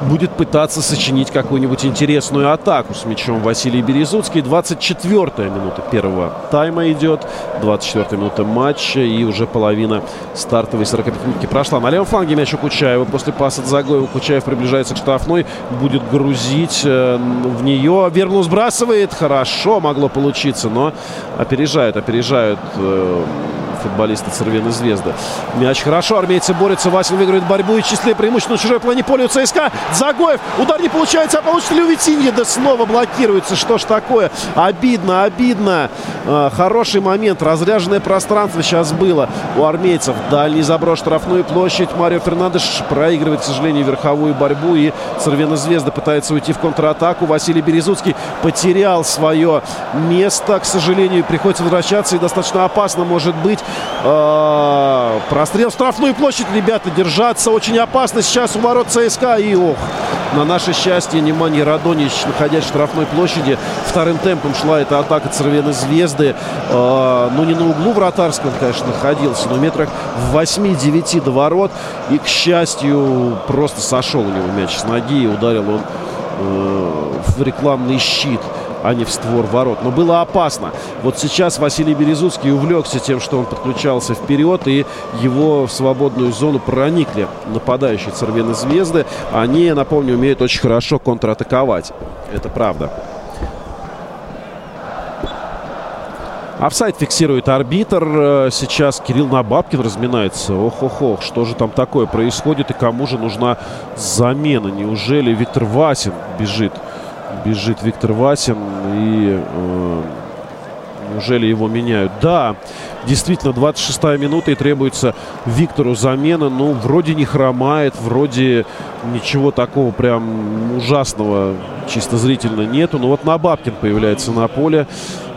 будет пытаться сочинить какую-нибудь интересную атаку с мячом Василий Березуцкий. 24-я минута первого тайма идет. 24-я минута матча. И уже половина стартовой 45-минутки прошла. На левом фланге мяч у Кучаева. После паса Загоева Кучаев приближается к штрафной. Будет грузить э, в нее. Верну сбрасывает. Хорошо могло получиться, но опережают, опережают э, футболисты Цервены Звезды. Мяч хорошо, армейцы борются. Васин выигрывает борьбу и числе преимущественно чужой плане поля у ЦСКА. Загоев. Удар не получается, а получится ли? Да снова блокируется. Что ж такое? Обидно, обидно. А, хороший момент. Разряженное пространство сейчас было у армейцев. Дальний заброс штрафную площадь. Марио Фернандеш проигрывает, к сожалению, верховую борьбу. И Цервена Звезда пытается уйти в контратаку. Василий Березуцкий потерял свое место. К сожалению, приходится возвращаться. И достаточно опасно может быть. Э, прострел в штрафную площадь. Ребята держаться очень опасно. Сейчас у ворот ЦСКА. И ох, на наше счастье, внимание, Радонич, находясь в штрафной площади, вторым темпом шла эта атака Цервены Звезды. Э, ну, не на углу вратарском, конечно, находился, но метрах в 8-9 до ворот. И, к счастью, просто сошел у него мяч с ноги и ударил он э, в рекламный щит а не в створ ворот. Но было опасно. Вот сейчас Василий Березуцкий увлекся тем, что он подключался вперед, и его в свободную зону проникли нападающие Цервены Звезды. Они, напомню, умеют очень хорошо контратаковать. Это правда. Офсайд фиксирует арбитр. Э, сейчас Кирилл Набабкин разминается. Ох-ох-ох, что же там такое происходит и кому же нужна замена? Неужели Виктор Васин бежит? Бежит Виктор Васин и э, неужели его меняют? Да, действительно, 26-я минута и требуется Виктору замена. Ну, вроде не хромает, вроде ничего такого прям ужасного чисто зрительно нету. Но вот Набабкин появляется на поле.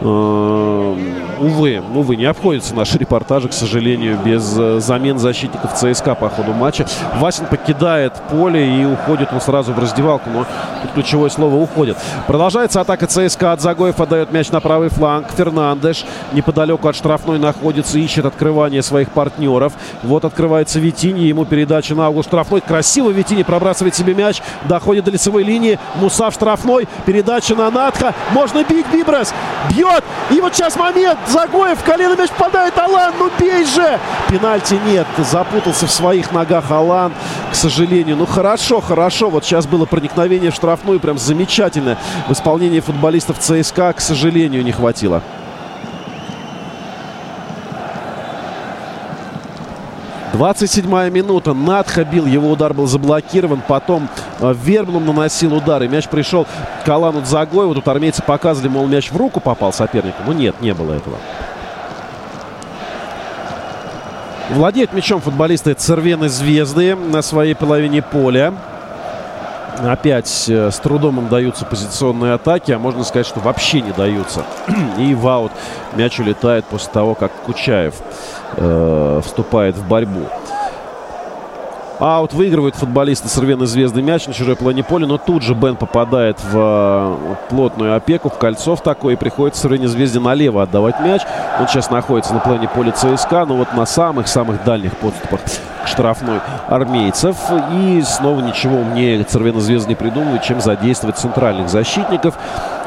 Э, увы, увы, не обходится наши репортажи, к сожалению, без э, замен защитников ЦСКА по ходу матча. Васин покидает поле и уходит он сразу в раздевалку, но тут ключевое слово «уходит». Продолжается атака ЦСКА. От Загоев отдает мяч на правый фланг. Фернандеш неподалеку от штрафной находится, ищет открывание своих партнеров. Вот открывается Витини, ему передача на угол штрафной. Красиво Витини пробрасывает себе мяч, доходит до лицевой линии. Муса в штрафной, передача на Надха. Можно бить Бибрас, бьет. И вот сейчас момент, Загоев, колено мяч попадает, Алан, ну бей же! Пенальти нет, запутался в своих ногах Алан, к сожалению. Ну хорошо, хорошо, вот сейчас было проникновение в штрафную, прям замечательно. В исполнении футболистов ЦСКА, к сожалению, не хватило. 27-я минута. Надха бил. Его удар был заблокирован. Потом э, Верблум наносил удар. И мяч пришел к Алану Дзагоеву. Тут армейцы показывали, мол, мяч в руку попал сопернику. Но нет, не было этого. Владеют мячом футболисты Цервены Звезды на своей половине поля. Опять э, с трудом им даются позиционные атаки, а можно сказать, что вообще не даются. И в аут мяч улетает после того, как Кучаев э, вступает в борьбу. Аут выигрывают футболисты Сорвены Звезды мяч на чужой плане поля, но тут же Бен попадает в э, плотную опеку, в кольцо в такой, и приходится Сорвене Звезде налево отдавать мяч. Он сейчас находится на плане поля ЦСКА, но вот на самых-самых дальних подступах штрафной армейцев. И снова ничего умнее Цервена Звезда не придумывает, чем задействовать центральных защитников.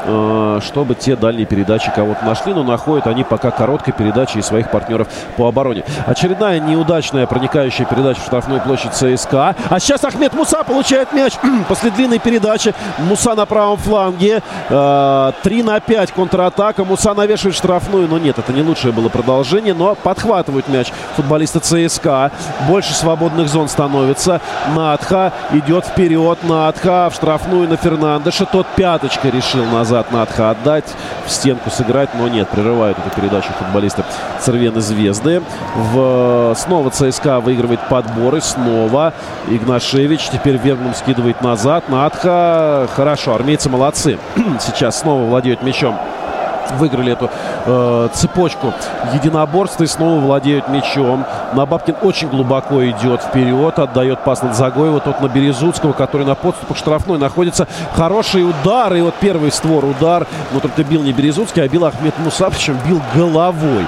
Э, чтобы те дальние передачи кого-то нашли. Но находят они пока короткой передачей своих партнеров по обороне. Очередная неудачная проникающая передача в штрафную площадь ЦСКА. А сейчас Ахмед Муса получает мяч после длинной передачи. Муса на правом фланге. 3 э, на 5 контратака. Муса навешивает штрафную. Но нет, это не лучшее было продолжение. Но подхватывают мяч футболисты ЦСКА. Больше свободных зон становится. Надха идет вперед. Надха в штрафную на Фернандеша. Тот пяточкой решил назад назад Надха отдать, в стенку сыграть, но нет, прерывают эту передачу футболисты Цервены Звезды. В... Снова ЦСКА выигрывает подборы, снова Игнашевич, теперь Вербном скидывает назад, Надха, хорошо, армейцы молодцы. Сейчас снова владеют мячом выиграли эту э, цепочку единоборств и снова владеют мячом. Набабкин очень глубоко идет вперед, отдает пас над Загоева, тот на Березутского, который на подступах штрафной находится. Хороший удар, и вот первый створ удар, но только бил не Березутский, а бил Ахмед Муса, причем бил головой.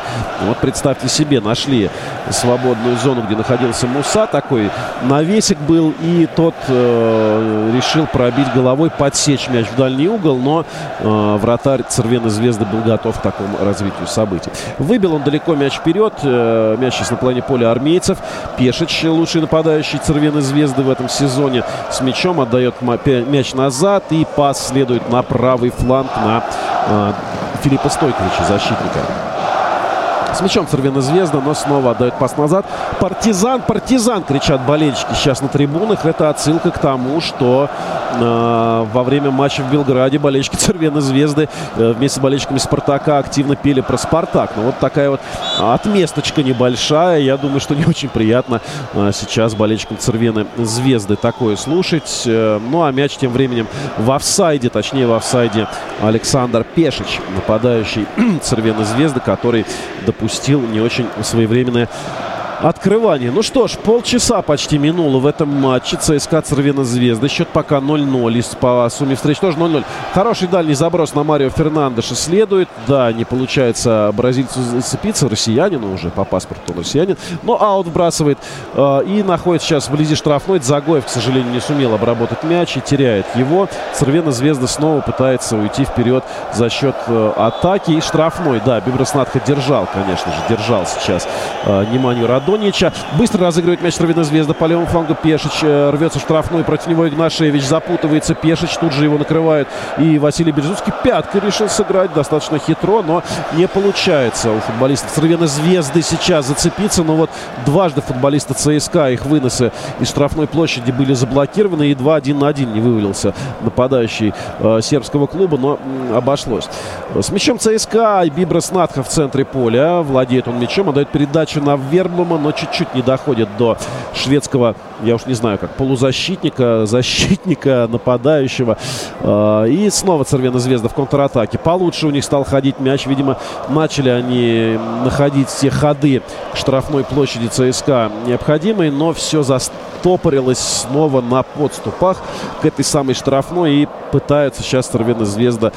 Вот представьте себе, нашли свободную зону, где находился Муса, такой навесик был, и тот э, решил пробить головой, подсечь мяч в дальний угол, но э, вратарь Цервены Звезды был готов к такому развитию событий. Выбил он далеко мяч вперед. Э, мяч сейчас на плане поля армейцев. Пешич, лучший нападающий Цервены Звезды в этом сезоне, с мячом отдает мяч назад. И пас следует на правый фланг на э, Филиппа Стойковича, защитника. С мячом Цервена Звезда, но снова отдает пас назад. Партизан, партизан, кричат болельщики сейчас на трибунах. Это отсылка к тому, что э, во время матча в Белграде болельщики Цервены Звезды э, вместе с болельщиками Спартака активно пели про Спартак. Но вот такая вот отместочка небольшая. Я думаю, что не очень приятно э, сейчас болельщикам Цервены Звезды такое слушать. Э, ну а мяч тем временем в офсайде, точнее в офсайде Александр Пешич, нападающий Цервены Звезды, который допустил не очень своевременное открывание. Ну что ж, полчаса почти минуло в этом матче. ЦСКА Цервена Звезда. Счет пока 0-0. И по сумме встреч тоже 0-0. Хороший дальний заброс на Марио Фернандеша следует. Да, не получается бразильцу зацепиться. Россиянину уже по паспорту россиянин. Но аут вбрасывает. Э, и находится сейчас вблизи штрафной. Загоев, к сожалению, не сумел обработать мяч и теряет его. Цервена Звезда снова пытается уйти вперед за счет э, атаки. И штрафной, да, Биброснатха держал, конечно же, держал сейчас э, внимание Радо Донича. Быстро разыгрывает мяч Звезда. По левому флангу Пешич э, рвется в штрафной. Против него Игнашевич запутывается. Пешич тут же его накрывает. И Василий Березуцкий пяткой решил сыграть. Достаточно хитро, но не получается у футболистов Звезды сейчас зацепиться. Но вот дважды футболиста ЦСКА их выносы из штрафной площади были заблокированы. И 2-1 на 1 не вывалился нападающий э, сербского клуба, но м, обошлось. С мячом ЦСКА Бибрас Надха в центре поля. Владеет он мячом, отдает передачу на Верблума но чуть-чуть не доходит до шведского, я уж не знаю как, полузащитника, защитника, нападающего. А, и снова Цервена Звезда в контратаке. Получше у них стал ходить мяч. Видимо, начали они находить все ходы штрафной площади ЦСКА необходимые, но все застопорилось снова на подступах к этой самой штрафной и пытаются сейчас Цервена Звезда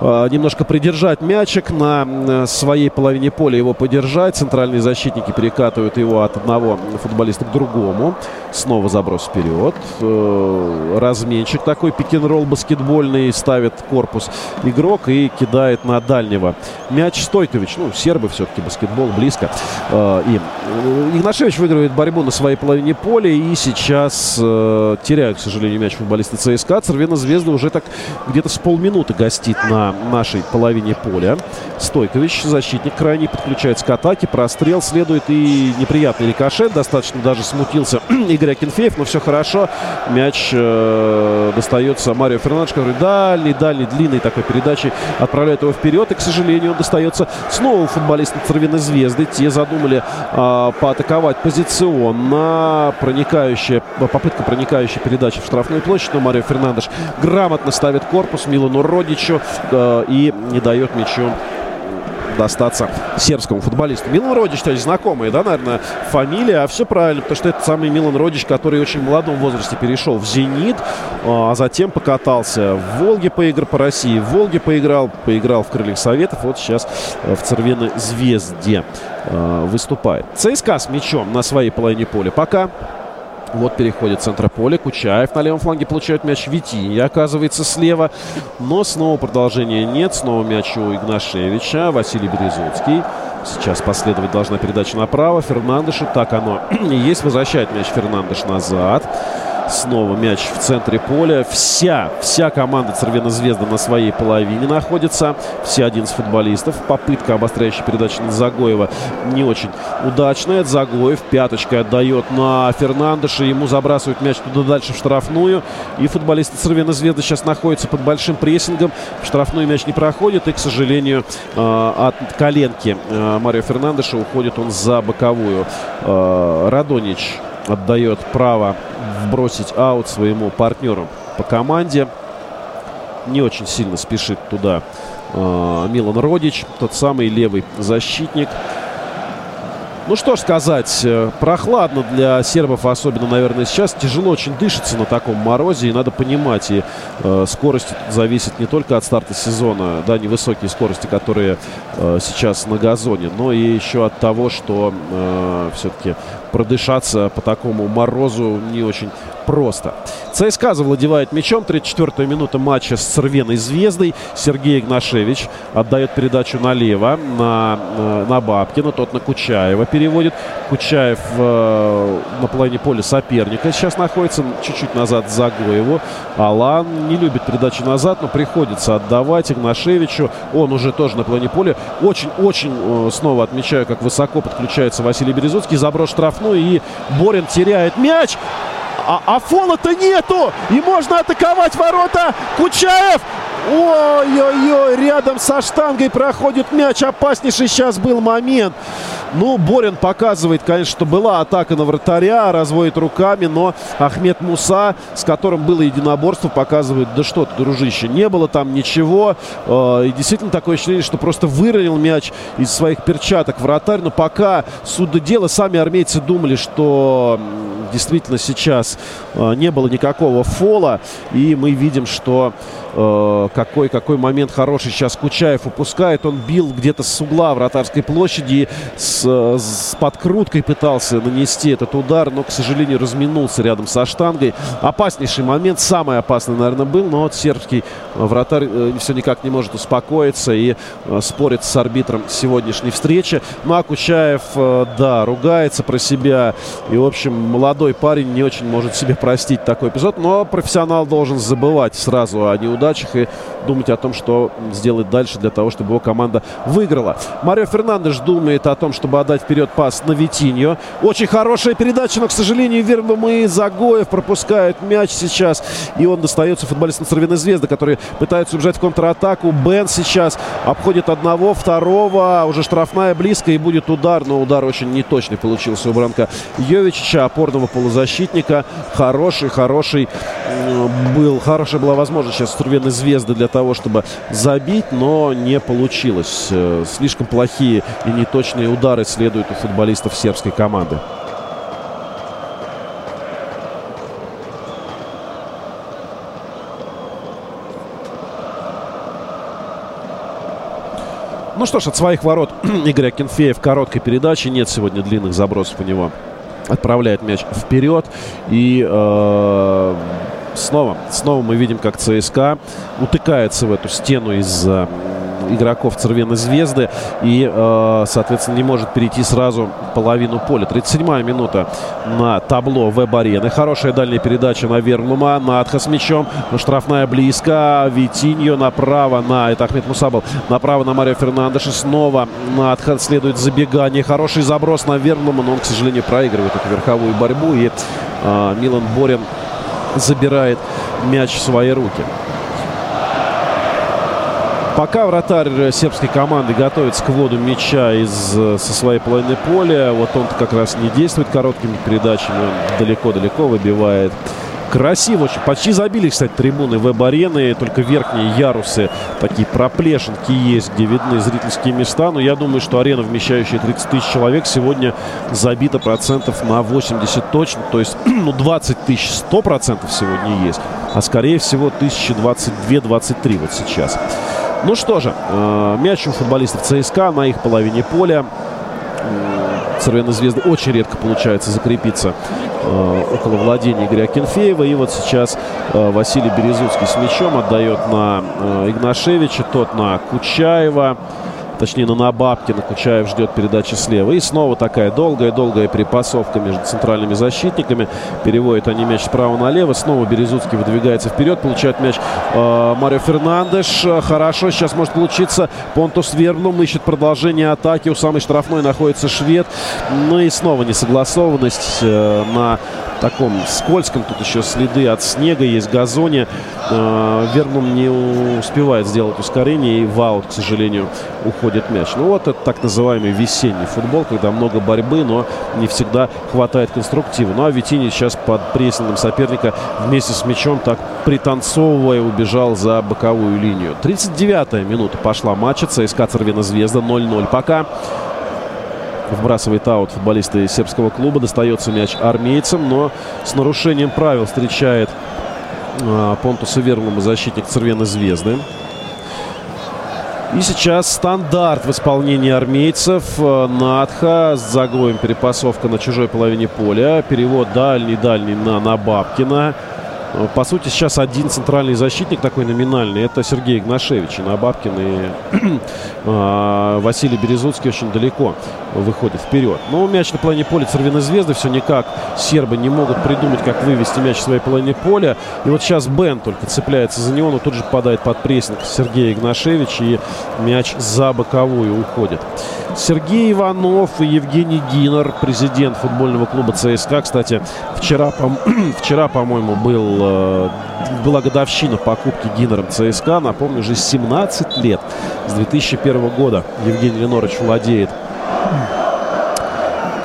немножко придержать мячик на э, своей половине поля, его подержать. Центральные защитники перекатывают его от одного футболиста к другому. Снова заброс вперед. Э, разменчик такой, пик-н-ролл баскетбольный, ставит корпус игрок и кидает на дальнего. Мяч Стойкович, ну, сербы все-таки, баскетбол близко. И Игнашевич выигрывает борьбу на своей половине поля и сейчас теряют, к сожалению, мяч футболисты ЦСКА. Цервена Звезда уже так где-то с полминуты гостит на нашей половине поля. Стойкович, защитник крайний, подключается к атаке. Прострел следует и неприятный рикошет. Достаточно даже смутился Игорь Акинфеев, но все хорошо. Мяч э, достается Марио Фернандеш, который дальний, дальний, длинной такой передачей отправляет его вперед. И, к сожалению, он достается снова футболистам Цервиной Звезды. Те задумали э, поатаковать позиционно. Проникающая, попытка проникающей передачи в штрафную площадь. Но Марио Фернандеш грамотно ставит корпус Милану Родичу и не дает мячу достаться сербскому футболисту. Милан Родич, то есть знакомая, да, наверное, фамилия. А все правильно, потому что это самый Милан Родич, который очень в молодом возрасте перешел в «Зенит», а затем покатался в «Волге», поиграл по России, в «Волге» поиграл, поиграл в «Крыльях Советов». Вот сейчас в «Цервеной звезде» э, выступает. ЦСКА с мячом на своей половине поля пока вот переходит центра поля. Кучаев на левом фланге получает мяч. Витинья оказывается слева. Но снова продолжения нет. Снова мяч у Игнашевича. Василий Березуцкий. Сейчас последовать должна передача направо. Фернандешу. Так оно и есть. Возвращает мяч Фернандеш назад. Снова мяч в центре поля. Вся, вся команда Цервена Звезда на своей половине находится. Все 11 футболистов. Попытка обостряющей передачи на Загоева не очень удачная. Загоев пяточкой отдает на Фернандеша. Ему забрасывают мяч туда дальше в штрафную. И футболисты Цервена Звезда сейчас находятся под большим прессингом. В штрафную мяч не проходит. И, к сожалению, э, от коленки э, Марио Фернандеша уходит он за боковую. Э, Радонич отдает право вбросить аут своему партнеру по команде. Не очень сильно спешит туда э, Милан Родич, тот самый левый защитник. Ну что ж сказать, э, прохладно для сербов, особенно, наверное, сейчас. Тяжело очень дышится на таком морозе, и надо понимать, и э, скорость зависит не только от старта сезона, да, невысокие скорости, которые э, сейчас на газоне, но и еще от того, что э, все-таки продышаться по такому морозу не очень просто. ЦСКА завладевает мячом. 34-я минута матча с Цервеной Звездой. Сергей Игнашевич отдает передачу налево на, э, на Бабкина. Тот на Кучаева переводит. Кучаев э, на половине поля соперника сейчас находится. Чуть-чуть назад Загоеву. Алан не любит передачу назад, но приходится отдавать Игнашевичу. Он уже тоже на половине поля. Очень-очень э, снова отмечаю, как высоко подключается Василий Березуцкий. Заброс штрафной и Борин теряет мяч. А, а фола-то нету! И можно атаковать ворота! Кучаев! Ой-ой-ой, рядом со штангой проходит мяч. Опаснейший сейчас был момент. Ну, Борин показывает, конечно, что была атака на вратаря, разводит руками, но Ахмед Муса, с которым было единоборство, показывает, да что ты, дружище, не было там ничего. Э, и действительно такое ощущение, что просто выронил мяч из своих перчаток вратарь. Но пока суда дела, сами армейцы думали, что действительно сейчас э, не было никакого фола. И мы видим, что э, какой, какой момент хороший сейчас Кучаев упускает. Он бил где-то с угла вратарской площади, с, с подкруткой пытался нанести этот удар, но, к сожалению, разминулся рядом со штангой. Опаснейший момент, самый опасный, наверное, был, но вот сербский вратарь э, все никак не может успокоиться и э, спорит с арбитром сегодняшней встречи. Ну, а Кучаев, э, да, ругается про себя. И, в общем, молодой парень не очень может себе простить такой эпизод, но профессионал должен забывать сразу о неудачах и думать о том, что сделать дальше для того, чтобы его команда выиграла. Марио Фернандеш думает о том, чтобы отдать вперед пас на Витиньо. Очень хорошая передача, но, к сожалению, Вербом и Загоев пропускают мяч сейчас. И он достается футболистам Цервиной Звезды, которые пытаются убежать в контратаку. Бен сейчас обходит одного, второго. Уже штрафная близко и будет удар, но удар очень неточный получился у Бранка Йовичича, опорного полузащитника. Хороший, хороший был, хорошая была возможность сейчас у Цервиной Звезды для того, чтобы забить, но не получилось. Э, слишком плохие и неточные удары следуют у футболистов сербской команды. Ну что ж, от своих ворот Игорь Акинфеев короткой передачи. Нет сегодня длинных забросов у него. Отправляет мяч вперед. И э, снова, снова мы видим, как ЦСКА утыкается в эту стену из игроков Цервеной Звезды и, э, соответственно, не может перейти сразу половину поля. 37-я минута на табло веб-арены. Хорошая дальняя передача на Верлума. Надха с мячом. Штрафная близко. Витиньо направо на... Это Ахмед Мусабал. Направо на Марио Фернандеша. Снова Надха следует забегание. Хороший заброс на Верлума, но он, к сожалению, проигрывает эту верховую борьбу. И э, Милан Борин забирает мяч в свои руки. Пока вратарь сербской команды готовится к вводу мяча из, со своей половины поля, вот он как раз не действует короткими передачами, далеко-далеко выбивает. Красиво очень. Почти забили, кстати, трибуны веб-арены. Только верхние ярусы, такие проплешинки есть, где видны зрительские места. Но я думаю, что арена, вмещающая 30 тысяч человек, сегодня забита процентов на 80 точно. То есть, ну, 20 тысяч 100 процентов сегодня есть. А скорее всего, 1022-23 вот сейчас. Ну что же, э, мяч у футболистов ЦСКА на их половине поля. Цервяной звезды очень редко получается закрепиться э, около владения Игоря Кенфеева. И вот сейчас э, Василий Березуцкий с мячом отдает на Игнашевича, тот на Кучаева точнее на Набабкина. Кучаев ждет передачи слева. И снова такая долгая-долгая перепасовка между центральными защитниками. Переводят они мяч справа налево. Снова Березутский выдвигается вперед. Получает мяч э, Марио Фернандеш. Хорошо, сейчас может получиться. Понтус Верблум ищет продолжение атаки. У самой штрафной находится швед. Ну и снова несогласованность э, на таком скользком. Тут еще следы от снега есть, газоне. Э, Верблум не успевает сделать ускорение. И в к сожалению, уходит мяч. Ну вот это так называемый весенний футбол, когда много борьбы, но не всегда хватает конструктива. Ну а Витини сейчас под прессингом соперника вместе с мячом так пританцовывая убежал за боковую линию. 39-я минута пошла матча. ЦСКА Цервена Звезда 0-0 пока. Вбрасывает аут футболисты сербского клуба. Достается мяч армейцам, но с нарушением правил встречает а, Понтуса Верлума защитник Цервены Звезды. И сейчас стандарт в исполнении армейцев. Э, Надха с загоем перепасовка на чужой половине поля. Перевод дальний-дальний на Набабкина. По сути, сейчас один центральный защитник такой номинальный. Это Сергей Игнашевич. И Набабкин и э, Василий Березуцкий очень далеко выходят вперед. Но мяч на половине поля Цервиной Звезды все никак сербы не могут придумать, как вывести мяч в своей половине поля. И вот сейчас Бен только цепляется за него, но тут же попадает под прессинг Сергея Игнашевич и мяч за боковую уходит. Сергей Иванов и Евгений Гинер, президент футбольного клуба ЦСКА. Кстати, вчера, по- вчера по-моему, был, э, была годовщина покупки Гинером ЦСКА. Напомню, уже 17 лет. С 2001 года Евгений Ленорович владеет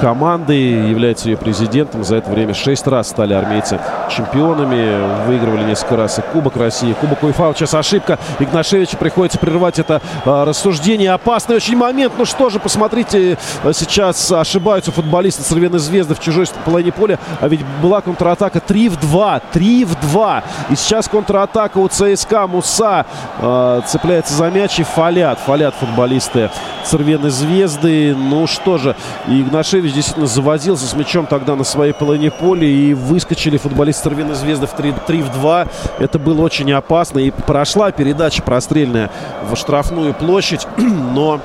команды, является ее президентом. За это время шесть раз стали армейцы чемпионами. Выигрывали несколько раз и Кубок России. Кубок УЕФА. Сейчас ошибка Игнашевича. Приходится прервать это а, рассуждение. Опасный очень момент. Ну что же, посмотрите, а, сейчас ошибаются футболисты Цервеной Звезды в чужой половине поля. А ведь была контратака 3 в 2. 3 в 2. И сейчас контратака у ЦСКА. Муса а, цепляется за мяч и фалят. Фалят футболисты Цервеной Звезды. Ну что же, и Игнашевич действительно завозился с мячом тогда на своей половине поля. И выскочили футболисты Цервеной Звезды в 3, 3 в 2. Это было очень опасно. И прошла передача прострельная в штрафную площадь. Но,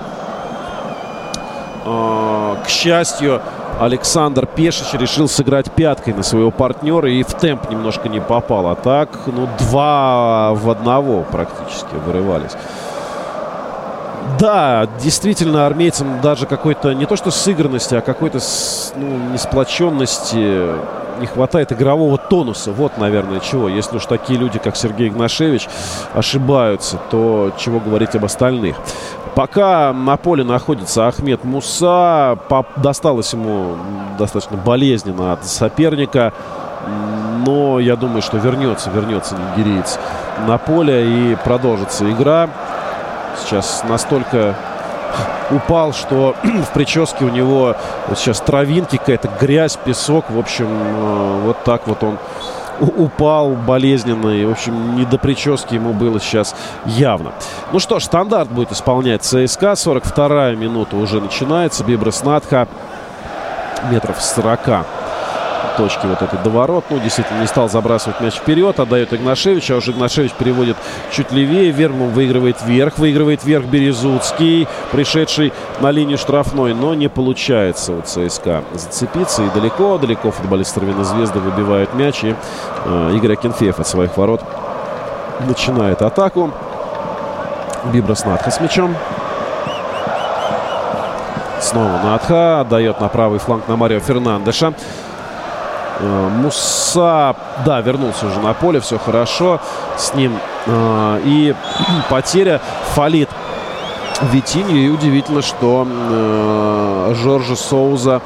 э, к счастью, Александр Пешич решил сыграть пяткой на своего партнера и в темп немножко не попал. А так, ну, два в одного практически вырывались. Да, действительно, армейцам даже какой-то, не то что сыгранности, а какой-то ну, несплоченности не хватает игрового тонуса. Вот, наверное, чего. Если уж такие люди, как Сергей Игнашевич, ошибаются, то чего говорить об остальных. Пока на поле находится Ахмед Муса, досталось ему достаточно болезненно от соперника. Но я думаю, что вернется, вернется нигериец на поле и продолжится игра. Сейчас настолько упал, что в прическе у него вот сейчас травинки, какая-то грязь, песок. В общем, э, вот так вот он упал болезненно. И, в общем, не до прически ему было сейчас явно. Ну что ж, стандарт будет исполнять ЦСКА. 42-я минута уже начинается. Бибрас Надха метров 40 точки вот этой доворот. Ну, действительно, не стал забрасывать мяч вперед. Отдает Игнашевич. А уже Игнашевич переводит чуть левее. Верман выигрывает вверх. Выигрывает вверх Березуцкий, пришедший на линию штрафной. Но не получается у ЦСКА зацепиться. И далеко-далеко футболисты Торвина Звезды выбивают мяч. И э, Игорь Акинфеев от своих ворот начинает атаку. Бибрас Надха с мячом. Снова Надха. Отдает на правый фланг на Марио Фернандеша. Э, Муса, да, вернулся уже на поле, все хорошо с ним. Э, И потеря фалит Витинью. И удивительно, что э, Жоржа Соуза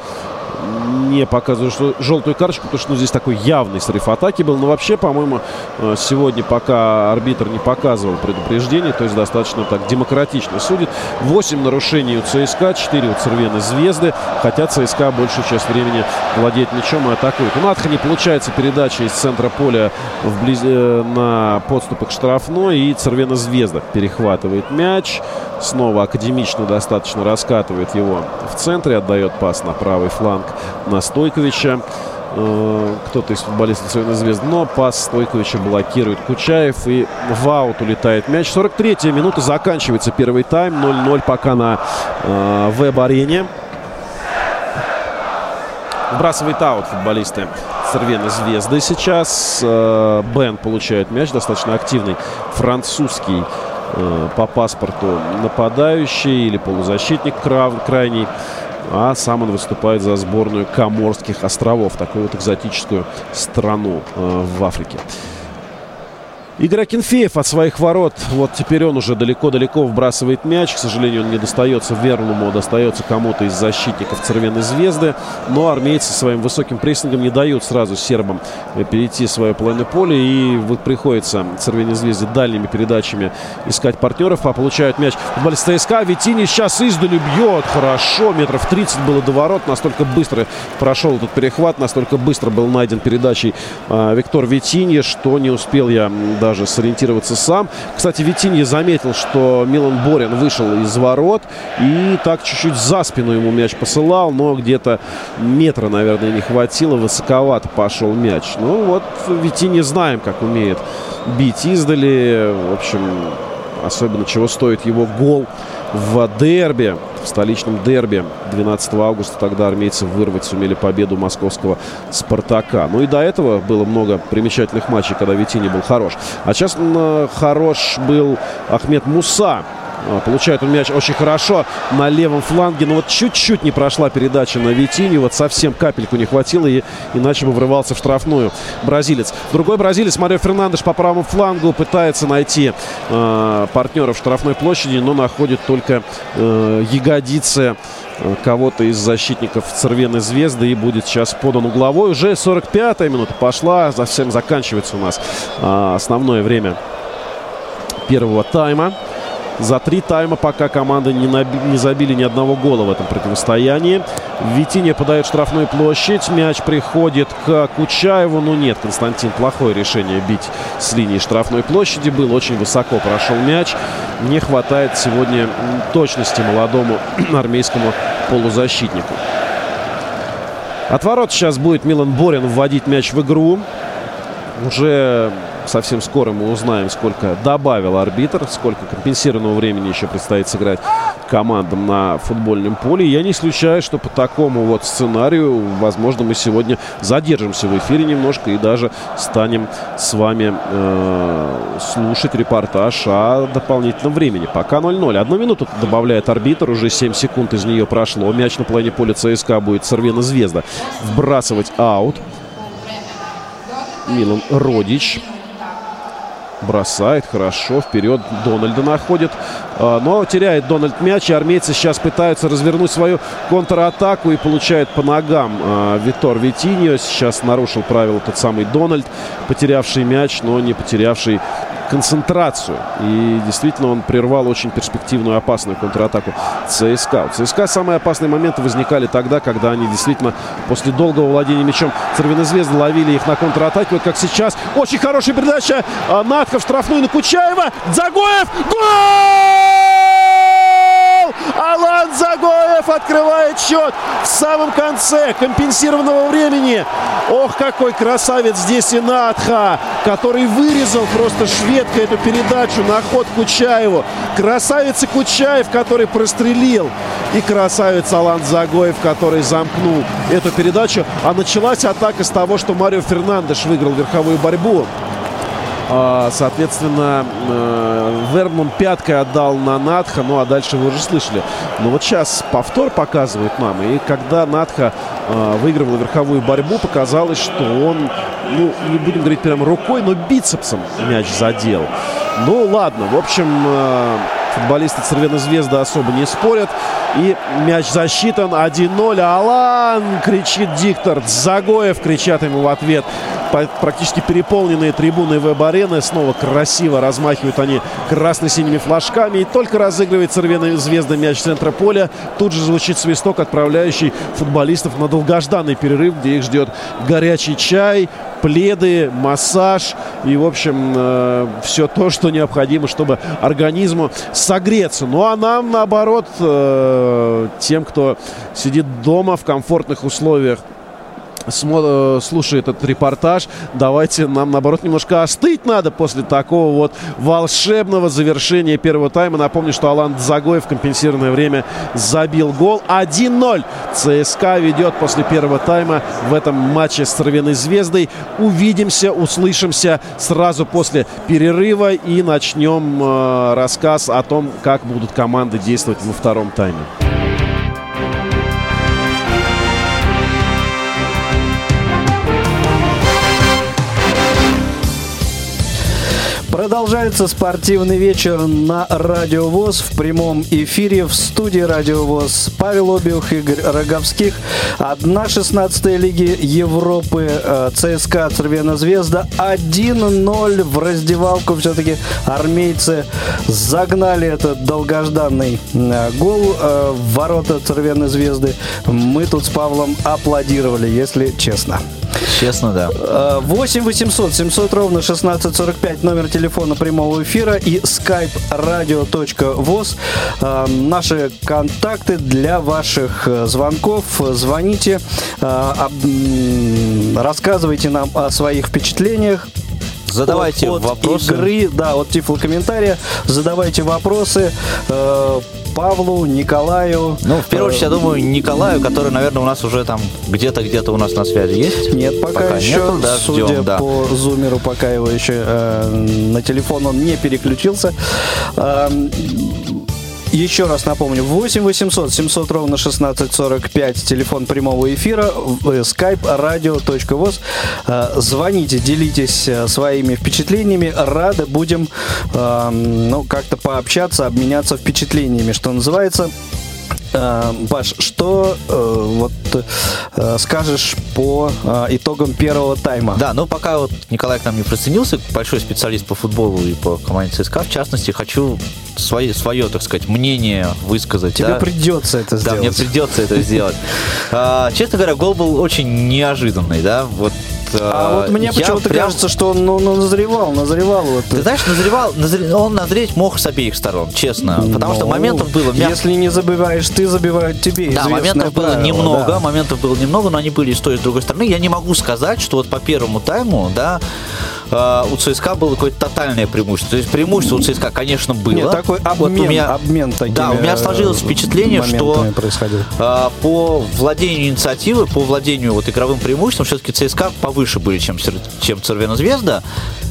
не показывает что- желтую карточку, потому что ну, здесь такой явный срыв атаки был. Но вообще, по-моему, э, сегодня пока арбитр не показывал предупреждение, то есть достаточно так демократично судит. 8 нарушений у ЦСКА, 4 у Цервены Звезды, хотя ЦСКА большую часть времени владеет мячом и атакует. У Надха не получается передача из центра поля вблизи, э, на подступы к штрафной, и Цервена Звезда перехватывает мяч. Снова академично достаточно раскатывает его в центре, отдает пас на правый фланг на Стойковича. Э, Кто-то из футболистов Цервена Звезды, но пас Стойковича блокирует Кучаев и в аут улетает мяч. 43-я минута, заканчивается первый тайм. 0-0 пока на э, веб-арене. Вбрасывает аут футболисты Цервены Звезды сейчас. Э, Бен получает мяч, достаточно активный французский э, по паспорту нападающий или полузащитник крайний. А сам он выступает за сборную Коморских островов, такую вот экзотическую страну э, в Африке. Игорь Акинфеев от своих ворот. Вот теперь он уже далеко-далеко вбрасывает мяч. К сожалению, он не достается Верлуму, а достается кому-то из защитников Цервеной Звезды. Но армейцы своим высоким прессингом не дают сразу сербам э, перейти свое половину поля. И вот приходится Цервеной Звезде дальними передачами искать партнеров. А получают мяч футболист ЦСКА. Витини сейчас издали бьет. Хорошо. Метров 30 было до ворот. Настолько быстро прошел этот перехват. Настолько быстро был найден передачей э, Виктор Витинье, что не успел я м, даже сориентироваться сам. Кстати, Витинье заметил, что Милан Борин вышел из ворот и так чуть-чуть за спину ему мяч посылал, но где-то метра, наверное, не хватило. Высоковато пошел мяч. Ну вот Витинье знаем, как умеет бить издали. В общем, особенно чего стоит его гол в дерби, в столичном дерби 12 августа. Тогда армейцы вырвать сумели победу московского «Спартака». Ну и до этого было много примечательных матчей, когда Витини был хорош. А сейчас хорош был Ахмед Муса. А, получает он мяч очень хорошо на левом фланге. Но вот чуть-чуть не прошла передача на Витини. Вот совсем капельку не хватило, и иначе бы врывался в штрафную бразилец. Другой бразилец, Марио Фернандеш, по правому флангу пытается найти э, партнера в штрафной площади, но находит только э, ягодицы э, кого-то из защитников Цервены Звезды и будет сейчас подан угловой. Уже 45-я минута пошла, совсем заканчивается у нас а, основное время первого тайма. За три тайма пока команды не, наби- не забили ни одного гола в этом противостоянии. Витиня подает штрафную площадь. Мяч приходит к Кучаеву. Ну нет, Константин, плохое решение бить с линии штрафной площади. Был очень высоко прошел мяч. Не хватает сегодня точности молодому армейскому полузащитнику. От ворот сейчас будет Милан Борин вводить мяч в игру. Уже совсем скоро мы узнаем, сколько добавил арбитр, сколько компенсированного времени еще предстоит сыграть командам на футбольном поле. Я не исключаю, что по такому вот сценарию, возможно, мы сегодня задержимся в эфире немножко и даже станем с вами э, слушать репортаж о дополнительном времени. Пока 0-0. Одну минуту добавляет арбитр, уже 7 секунд из нее прошло. Мяч на половине поля ЦСКА будет Сорвена Звезда вбрасывать аут. Милан Родич бросает хорошо вперед Дональда находит но теряет Дональд мяч и армейцы сейчас пытаются развернуть свою контратаку и получает по ногам а, Витор Витиньо сейчас нарушил правила тот самый Дональд потерявший мяч но не потерявший концентрацию. И действительно он прервал очень перспективную опасную контратаку ЦСКА. У ЦСКА самые опасные моменты возникали тогда, когда они действительно после долгого владения мячом Цервинозвезды ловили их на контратаке. Вот как сейчас. Очень хорошая передача. А, Натка в штрафную на Кучаева. Загоев. Гол! Алан Загоев открывает счет в самом конце компенсированного времени. Ох, какой красавец здесь и Натха, который вырезал просто шведка эту передачу на ход Кучаеву. Красавец и Кучаев, который прострелил. И красавец Алан Загоев, который замкнул эту передачу. А началась атака с того, что Марио Фернандеш выиграл верховую борьбу. А, Соответственно, э, Верман пяткой отдал на Натха, ну а дальше вы уже слышали. Но вот сейчас повтор показывает нам. И когда Натха э, выигрывал верховую борьбу, показалось, что он, ну, не будем говорить прям рукой, но бицепсом мяч задел. Ну ладно, в общем, э, футболисты Цервена Звезда особо не спорят. И мяч засчитан 1-0. Алан кричит диктор. Загоев кричат ему в ответ. Практически переполненные трибуны веб-арены. Снова красиво размахивают они красно-синими флажками. И только разыгрывает Цервена Звезда мяч с центра поля. Тут же звучит свисток, отправляющий футболистов на долгожданный перерыв, где их ждет горячий чай, пледы, массаж и, в общем, все то, что необходимо, чтобы организму согреться. Ну, а нам, наоборот, э, тем, кто сидит дома в комфортных условиях, слушает этот репортаж, давайте нам, наоборот, немножко остыть надо после такого вот волшебного завершения первого тайма. Напомню, что Алан Загоев в компенсированное время забил гол. 1-0 ЦСКА ведет после первого тайма в этом матче с Цервеной Звездой. Увидимся, услышимся сразу после перерыва и начнем э, рассказ о том, как будут команды действовать во втором тайме. Продолжаем. Продолжается спортивный вечер на Радио ВОЗ в прямом эфире в студии Радио ВОЗ Павел Обиух, Игорь Роговских. 1-16 Лиги Европы э, ЦСКА Цервена Звезда 1-0 в раздевалку. Все-таки армейцы загнали этот долгожданный э, гол э, в ворота Цервеной Звезды. Мы тут с Павлом аплодировали, если честно. Честно, да. 8 800 700 ровно 1645 номер телефона прямого эфира и skype radio.voz. Э, Наши контакты для ваших э, звонков. Звоните, э, об- м, рассказывайте нам о своих впечатлениях. Задавайте от, от вопросы. игры, да, от тифлокомментария. Задавайте вопросы э, Павлу, Николаю. Ну, в первую очередь, я Э, думаю, Николаю, который, наверное, у нас уже там где-то, где-то у нас на связи есть. Нет, пока, Пока еще, нету, да, судя ждем, да. по зумеру, пока его еще э, на телефон он не переключился. Эм, Еще раз напомню, 8 800 700 ровно 1645, телефон прямого эфира, skype radio.voz. Э, звоните, делитесь э, своими впечатлениями. Рады будем э, ну, как-то пообщаться, обменяться впечатлениями, что называется. Паш, что э, вот э, скажешь по э, итогам первого тайма? Да, ну пока вот Николай к нам не присоединился, большой специалист по футболу и по команде ЦСКА, в частности, хочу свое, свое так сказать, мнение высказать. Тебе да? придется это сделать. Да, мне придется это сделать. А, честно говоря, гол был очень неожиданный, да, вот а вот мне почему-то прям... кажется, что он ну, ну, назревал, назревал. Вот. Ты знаешь, назревал, назре... он назреть мог с обеих сторон, честно. Потому ну, что моментов было... Если не забиваешь ты, забивают тебе. Да, моментов правило, было немного, да. моментов было немного, но они были и с той, и с другой стороны. Я не могу сказать, что вот по первому тайму, да, э, у ЦСКА было какое-то тотальное преимущество. То есть преимущество у ЦСКА, конечно, было. Нет, такой обмен, вот у меня, обмен такими Да, у меня сложилось впечатление, что э, по владению инициативы, по владению вот игровым преимуществом, все-таки ЦСКА повыше были, чем, чем Цервена Звезда.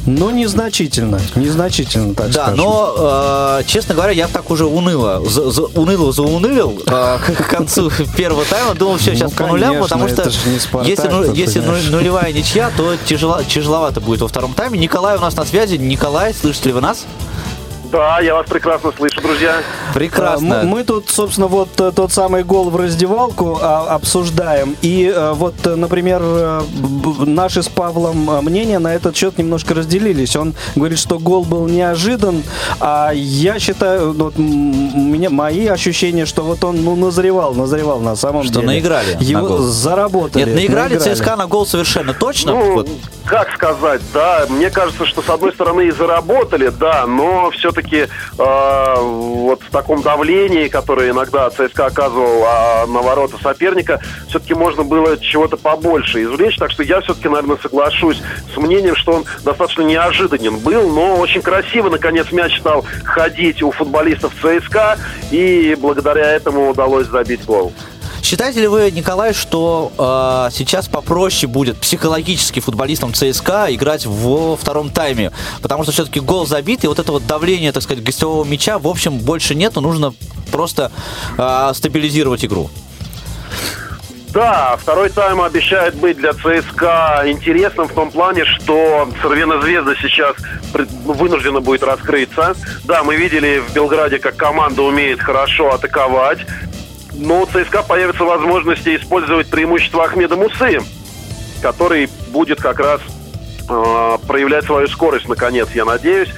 Ну, незначительно, незначительно, так Да, скажем. но, э, честно говоря, я так уже уныло, за, за, уныло заунылил э, к концу первого тайма. Думал, все, сейчас ну, по нулям, потому что Спартак, если, ну, если нулевая ничья, то тяжело, тяжеловато будет во втором тайме. Николай у нас на связи. Николай, слышите ли вы нас? Да, я вас прекрасно слышу, друзья. Прекрасно. А, мы, мы тут, собственно, вот э, тот самый гол в раздевалку а, обсуждаем. И а, вот, например, наши с Павлом мнения на этот счет немножко разделились. Он говорит, что гол был неожидан, а я считаю, вот, меня, мои ощущения, что вот он ну, назревал, назревал на самом что деле. Что наиграли Его на гол. заработали. Нет, наиграли, наиграли ЦСКА на гол совершенно точно. Ну, вот. как сказать, да, мне кажется, что с одной стороны и заработали, да, но все-таки все-таки э, вот в таком давлении, которое иногда ЦСКА оказывал а, на ворота соперника, все-таки можно было чего-то побольше извлечь. Так что я все-таки, наверное, соглашусь с мнением, что он достаточно неожиданен был, но очень красиво, наконец, мяч стал ходить у футболистов ЦСКА, и благодаря этому удалось забить гол. Считаете ли вы, Николай, что э, сейчас попроще будет психологически футболистам ЦСКА играть во втором тайме? Потому что все-таки гол забит, и вот это вот давление, так сказать, гостевого мяча, в общем, больше нету, нужно просто э, стабилизировать игру. Да, второй тайм обещает быть для ЦСКА интересным в том плане, что Цервена Звезда сейчас вынуждена будет раскрыться. Да, мы видели в Белграде, как команда умеет хорошо атаковать но у ЦСКА появится возможность использовать преимущество Ахмеда Мусы, который будет как раз э, проявлять свою скорость, наконец, я надеюсь.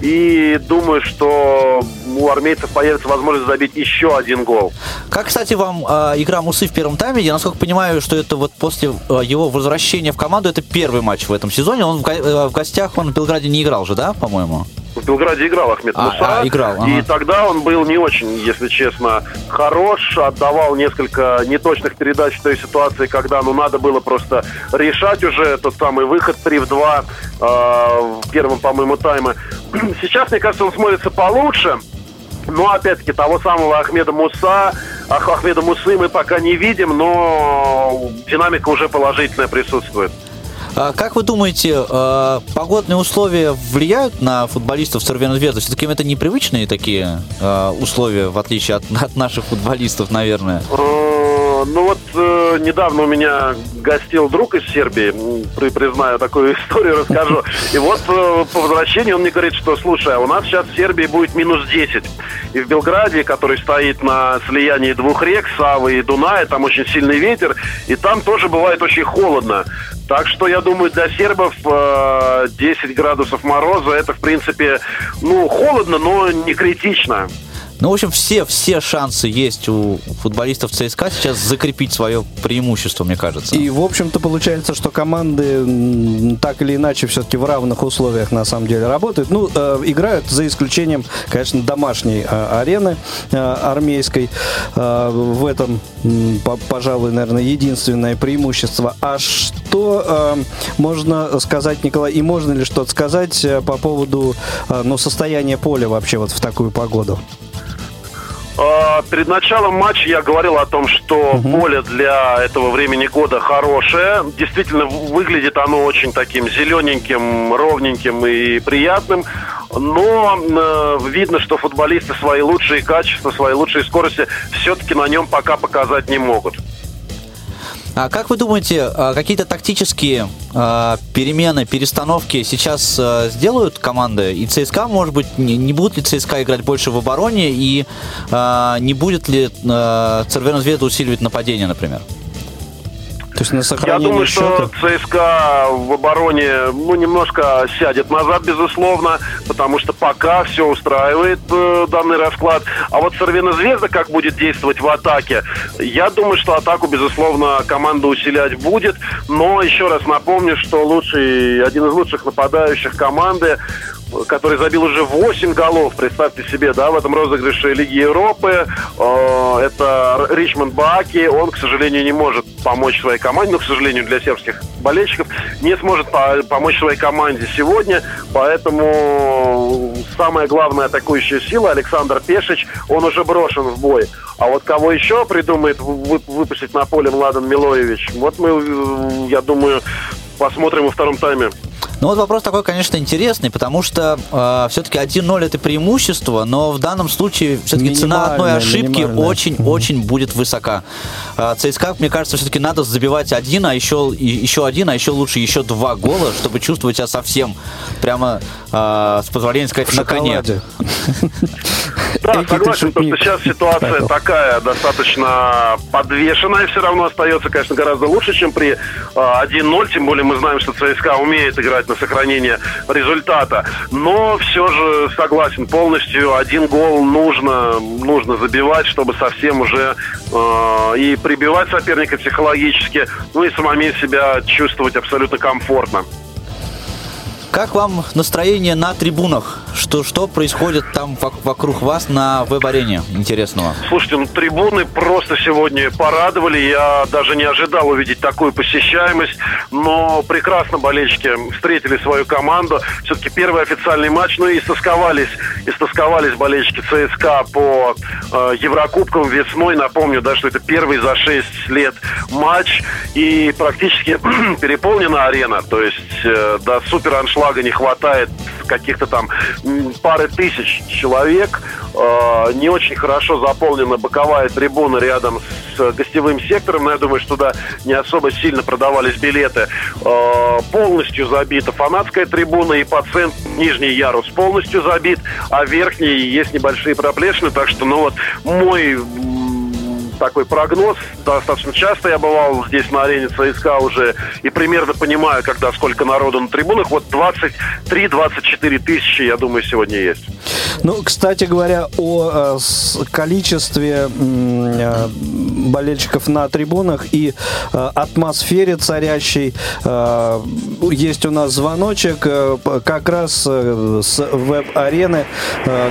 И думаю, что у армейцев появится возможность забить еще один гол. Как, кстати, вам э, игра Мусы в первом тайме? Я, насколько понимаю, что это вот после э, его возвращения в команду, это первый матч в этом сезоне. Он в, э, в гостях, он в Белграде не играл же, да, по-моему? В Белграде играл Ахмед а, Муса. А, играл, ага. И тогда он был не очень, если честно, хорош. Отдавал несколько неточных передач в той ситуации, когда ну, надо было просто решать уже тот самый выход 3 в 2 э, в первом, по-моему, тайме. Сейчас, мне кажется, он смотрится получше. Но, опять-таки, того самого Ахмеда Муса, Ахмеда Мусы мы пока не видим, но динамика уже положительная присутствует. А как вы думаете, а, погодные условия влияют на футболистов Цервена Звезды? Все-таки это непривычные такие а, условия, в отличие от, от наших футболистов, наверное. Ну вот э, недавно у меня гостил друг из Сербии, при, признаю такую историю, расскажу. И вот э, по возвращению он мне говорит, что слушай, а у нас сейчас в Сербии будет минус 10. И в Белграде, который стоит на слиянии двух рек, Савы и Дуная, там очень сильный ветер, и там тоже бывает очень холодно. Так что я думаю, для сербов э, 10 градусов мороза это, в принципе, ну, холодно, но не критично. Ну, в общем, все, все шансы есть у футболистов ЦСКА сейчас закрепить свое преимущество, мне кажется. И, в общем-то, получается, что команды так или иначе все-таки в равных условиях на самом деле работают. Ну, э, играют за исключением, конечно, домашней э, арены э, армейской. Э, в этом, по, пожалуй, наверное, единственное преимущество. А что э, можно сказать, Николай, и можно ли что-то сказать э, по поводу э, ну, состояния поля вообще вот в такую погоду? А, перед началом матча я говорил о том, что угу. поле для этого времени года хорошее. Действительно, выглядит оно очень таким зелененьким, ровненьким и приятным. но э, видно, что футболисты свои лучшие качества, свои лучшие скорости все-таки на нем пока показать не могут. А как вы думаете, а, какие-то тактические а, перемены, перестановки сейчас а, сделают команды? И ЦСКА, может быть, не, будет ли ЦСКА играть больше в обороне? И не будет ли Звезда усиливать нападение, например? То есть на сохранение Я думаю, счета... что ЦСКА в обороне ну, немножко сядет назад, безусловно, потому что пока все устраивает э, данный расклад. А вот Сорвина Звезда как будет действовать в атаке, я думаю, что атаку, безусловно, команда усилять будет. Но еще раз напомню, что лучший, один из лучших нападающих команды который забил уже 8 голов, представьте себе, да, в этом розыгрыше Лиги Европы. Э, это Ричмонд Бааки. Он, к сожалению, не может помочь своей команде, но, к сожалению, для сербских болельщиков не сможет помочь своей команде сегодня. Поэтому самая главная атакующая сила Александр Пешич, он уже брошен в бой. А вот кого еще придумает выпустить на поле Младен Милоевич, вот мы, я думаю, посмотрим во втором тайме. Ну вот вопрос такой, конечно, интересный, потому что э, все-таки 1-0 это преимущество, но в данном случае все-таки цена одной ошибки очень-очень будет высока. Э, ЦСКА, мне кажется, все-таки надо забивать один, а еще, еще один, а еще лучше еще два гола, чтобы чувствовать себя совсем прямо, э, с позволения сказать, на коне. Да, согласен, потому что сейчас ситуация такая достаточно подвешенная, все равно остается, конечно, гораздо лучше, чем при 1-0, тем более мы знаем, что ЦСКА умеет играть на сохранение результата. Но все же согласен полностью, один гол нужно, нужно забивать, чтобы совсем уже э, и прибивать соперника психологически, ну и самому себя чувствовать абсолютно комфортно. Как вам настроение на трибунах? Что, что происходит там вокруг вас на веб-арене интересного? Слушайте, ну трибуны просто сегодня порадовали. Я даже не ожидал увидеть такую посещаемость. Но прекрасно болельщики встретили свою команду. Все-таки первый официальный матч. Ну и истосковались, истосковались болельщики ЦСКА по э, Еврокубкам весной. Напомню, да, что это первый за 6 лет матч. И практически переполнена арена. То есть э, до супер аншлага флага не хватает каких-то там пары тысяч человек. Э, не очень хорошо заполнена боковая трибуна рядом с гостевым сектором, но я думаю, что туда не особо сильно продавались билеты. Э, полностью забита фанатская трибуна, и по центру нижний ярус полностью забит, а верхний есть небольшие проплешины, так что, ну вот, мой такой прогноз. Достаточно часто я бывал здесь на арене ЦСКА уже и примерно понимаю, когда сколько народу на трибунах. Вот 23-24 тысячи, я думаю, сегодня есть. Ну, кстати говоря, о э, количестве э, болельщиков на трибунах и э, атмосфере царящей есть у нас звоночек как раз с веб-арены.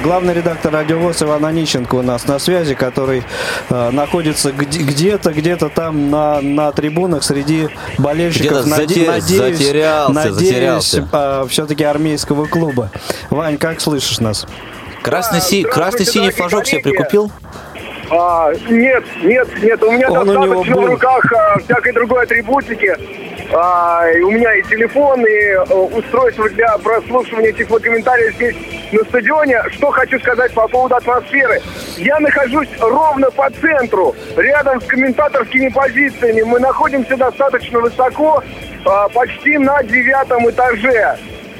Главный редактор радиовоз Иван Онищенко у нас на связи, который находится где-то, где-то там на, на трибунах среди болельщиков. Наде- надеюсь, затерялся, надеюсь, затерялся. все-таки армейского клуба. Вань, как слышишь нас? Красный-синий красный синий флажок себе прикупил? А, нет, нет, нет, у меня Он достаточно в руках а, всякой другой атрибутики. А, у меня и телефон, и а, устройство для прослушивания тифлокомментариев здесь на стадионе. Что хочу сказать по поводу атмосферы. Я нахожусь ровно по центру, рядом с комментаторскими позициями. Мы находимся достаточно высоко, а, почти на девятом этаже.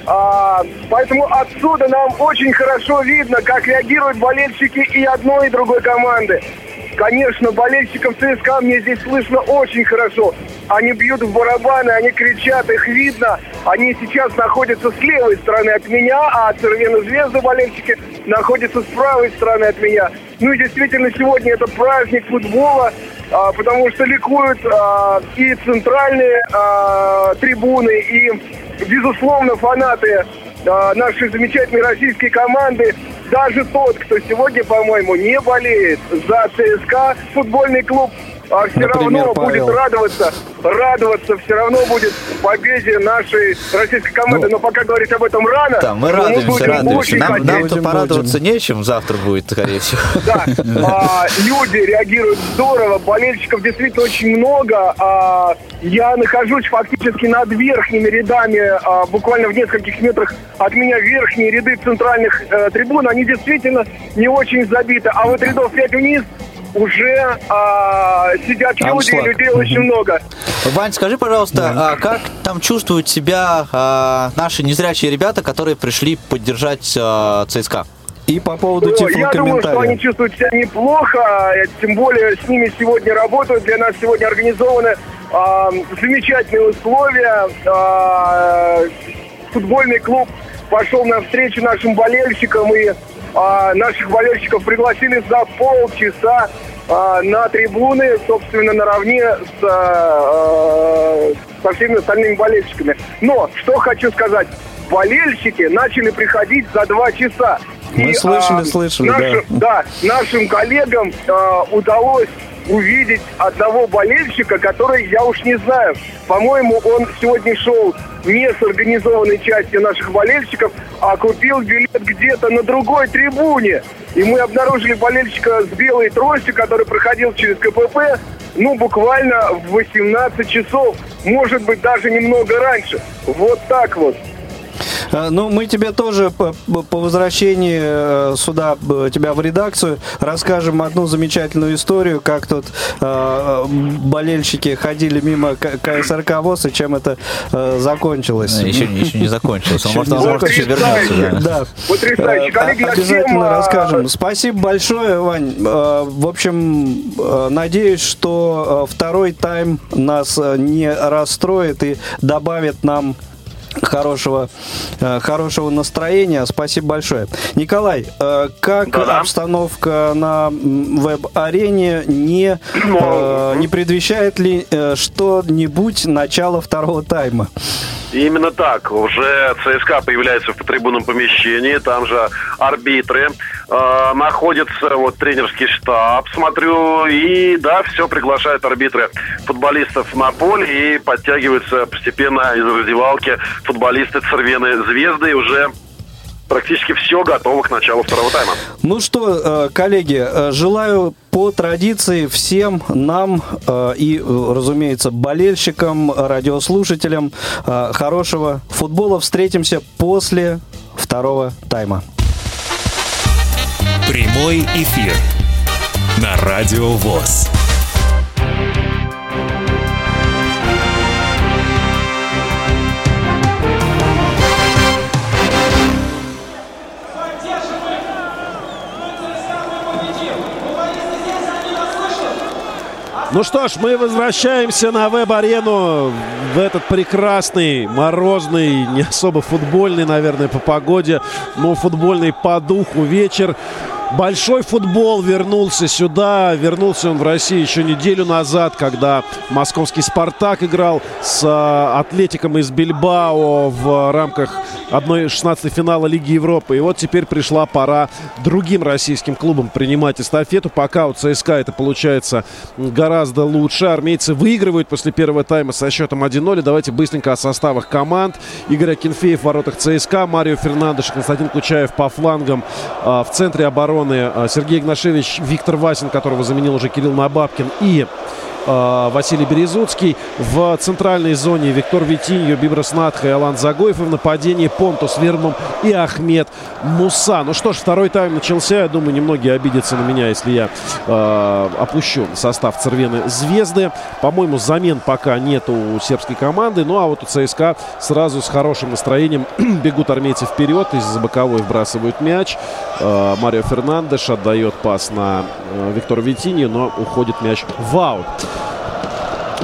А, поэтому отсюда нам очень хорошо видно, как реагируют болельщики и одной, и другой команды. Конечно, болельщиков ЦСКА мне здесь слышно очень хорошо. Они бьют в барабаны, они кричат, их видно. Они сейчас находятся с левой стороны от меня, а Цервена Звезды болельщики находятся с правой стороны от меня. Ну и действительно, сегодня это праздник футбола, а, потому что ликуют а, и центральные а, трибуны, и безусловно, фанаты нашей замечательной российской команды, даже тот, кто сегодня, по-моему, не болеет за ЦСКА, футбольный клуб, а все Например, равно Павел. будет радоваться, радоваться все равно будет победе нашей российской команды. Ну, Но пока говорить об этом рано. Да, мы радуемся, будем радуемся. Нам, нам-то Будем, порадоваться нечем, завтра будет, скорее всего. Да, а, люди реагируют здорово, болельщиков действительно очень много. А, я нахожусь фактически над верхними рядами, а, буквально в нескольких метрах от меня верхние ряды центральных э, трибун, они действительно не очень забиты. А вот рядов 5 вниз уже а, сидят люди, Аншлаг. людей очень много. Вань, скажи, пожалуйста, а как там чувствуют себя а, наши незрячие ребята, которые пришли поддержать а, ЦСКА? И по поводу Ну, Я думаю, что они чувствуют себя неплохо, э, тем более с ними сегодня работают. Для нас сегодня организованы а, замечательные условия. А, футбольный клуб пошел навстречу нашим болельщикам, и а, наших болельщиков пригласили за полчаса а, на трибуны, собственно, наравне с, а, со всеми остальными болельщиками. Но, что хочу сказать, болельщики начали приходить за два часа. Мы слышали, слышали, наши- да. да, нашим коллегам э, удалось увидеть одного болельщика, который, я уж не знаю, по-моему, он сегодня шел не с организованной частью наших болельщиков, а купил билет где-то на другой трибуне. И мы обнаружили болельщика с белой тростью, который проходил через КПП, ну, буквально в 18 часов, может быть, даже немного раньше. Вот так вот. Э, Ну, мы тебе тоже по, по возвращении э, сюда, э, тебя в редакцию, расскажем одну замечательную историю, как тут э, болельщики ходили мимо КСРК ВОЗ и чем это э, закончилось. Еще, еще не закончилось. Он, Еще может, он может еще вернется. да. Да. Потрясающе. Э, Коллеги, я Обязательно всем, а, расскажем. Спасибо большое, Вань. Э, В общем, э, надеюсь, что э, второй тайм нас э, не расстроит и добавит нам хорошего, э, хорошего настроения. Спасибо большое. Николай, э, как Да-да. обстановка на веб-арене не, э, не предвещает ли что-нибудь начало второго тайма? Именно так. Уже ЦСКА появляется в трибунном помещении, там же арбитры, э, находится вот тренерский штаб, смотрю, и да, все приглашают арбитры футболистов на поле и подтягиваются постепенно из раздевалки футболисты Цервены Звезды, и уже практически все готово к началу второго тайма. Ну что, э, коллеги, э, желаю по традиции всем нам э, и, разумеется, болельщикам, радиослушателям хорошего футбола. Встретимся после второго тайма. Прямой эфир на Радио ВОЗ. Ну что ж, мы возвращаемся на веб-арену в этот прекрасный, морозный, не особо футбольный, наверное, по погоде, но футбольный по духу вечер. Большой футбол вернулся сюда. Вернулся он в Россию еще неделю назад, когда московский «Спартак» играл с а, «Атлетиком» из Бильбао в рамках 1-16 финала Лиги Европы. И вот теперь пришла пора другим российским клубам принимать эстафету. Пока у ЦСКА это получается гораздо лучше. Армейцы выигрывают после первого тайма со счетом 1-0. И Давайте быстренько о составах команд. Игорь Акинфеев в воротах ЦСКА, Марио Фернандеш, Константин Кучаев по флангам. А, В центре обороны а, Сергей Игнашевич, Виктор Васин, которого заменил уже Кирилл Набабкин. И Василий Березуцкий. В центральной зоне Виктор Витиньо, Бибрас Надха и Алан Загоев. И в нападении Понтус Вермом и Ахмед Муса. Ну что ж, второй тайм начался. Я думаю, немногие обидятся на меня, если я э, опущу состав Цервены Звезды. По-моему, замен пока нет у сербской команды. Ну а вот у ЦСКА сразу с хорошим настроением бегут армейцы вперед. Из-за боковой вбрасывают мяч. Э, Марио Фернандеш отдает пас на э, Виктора Витиньо, но уходит мяч в аут.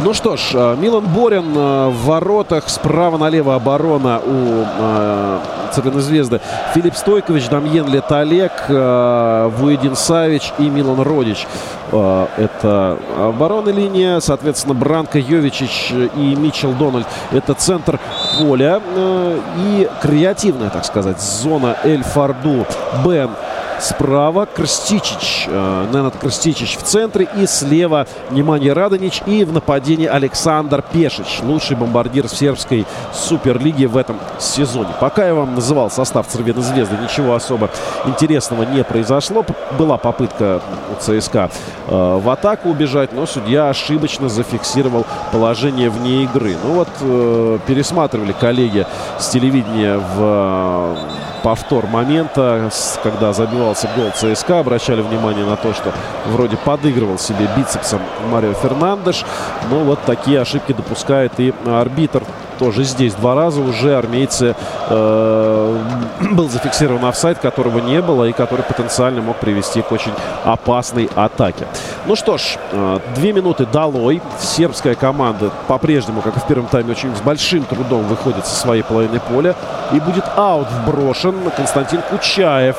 Ну что ж, э, Милан Борин э, в воротах. Справа налево оборона у э, Цервеной Звезды. Филипп Стойкович, Дамьен Леталек, э, Вуедин Савич и Милан Родич. Э, это оборонная линия. Соответственно, Бранко Йовичич и Митчел Дональд. Это центр поля. э, и креативная, так сказать, зона Эль Фарду. Бен Справа Крстичич. Э, Ненат Крстичич в центре. И слева Внимание Радонич. И в нападении Александр Пешич. Лучший бомбардир сербской суперлиге в этом сезоне. Пока я вам называл состав Цервены Звезды, ничего особо интересного не произошло. Была попытка у ЦСКА э, в атаку убежать, но судья ошибочно зафиксировал положение вне игры. Ну вот э, пересматривали коллеги с телевидения в повтор момента, когда забивался гол ЦСКА. Обращали внимание на то, что вроде подыгрывал себе бицепсом Марио Фернандеш. Но вот такие ошибки допускает и арбитр тоже здесь два раза уже армейцы э, был зафиксирован офсайд, которого не было и который потенциально мог привести к очень опасной атаке. Ну что ж, э, две минуты долой. Сербская команда по-прежнему, как и в первом тайме, очень с большим трудом выходит со своей половины поля. И будет аут вброшен Константин Кучаев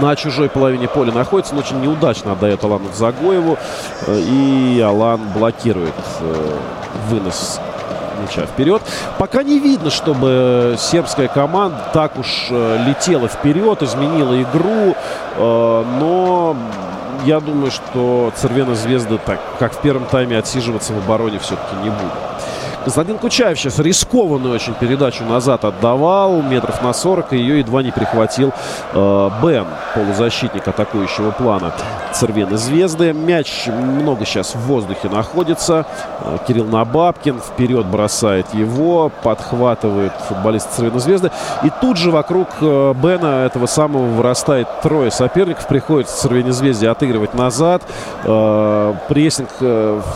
на чужой половине поля находится, но очень неудачно отдает Алану Загоеву. Э, и Алан блокирует э, вынос мяча вперед. Пока не видно, чтобы сербская команда так уж э, летела вперед, изменила игру, э, но я думаю, что Цервена Звезда, так как в первом тайме отсиживаться в обороне все-таки не будет. Константин Кучаев сейчас рискованную очень передачу назад отдавал, метров на 40, и ее едва не прихватил э, Бен, полузащитник атакующего плана Цервены Звезды. Мяч много сейчас в воздухе находится. Э, Кирилл Набабкин вперед бросает его, подхватывает футболист Цервены Звезды. И тут же вокруг э, Бена этого самого вырастает трое соперников. Приходится Цервене Звезде отыгрывать назад. Э, прессинг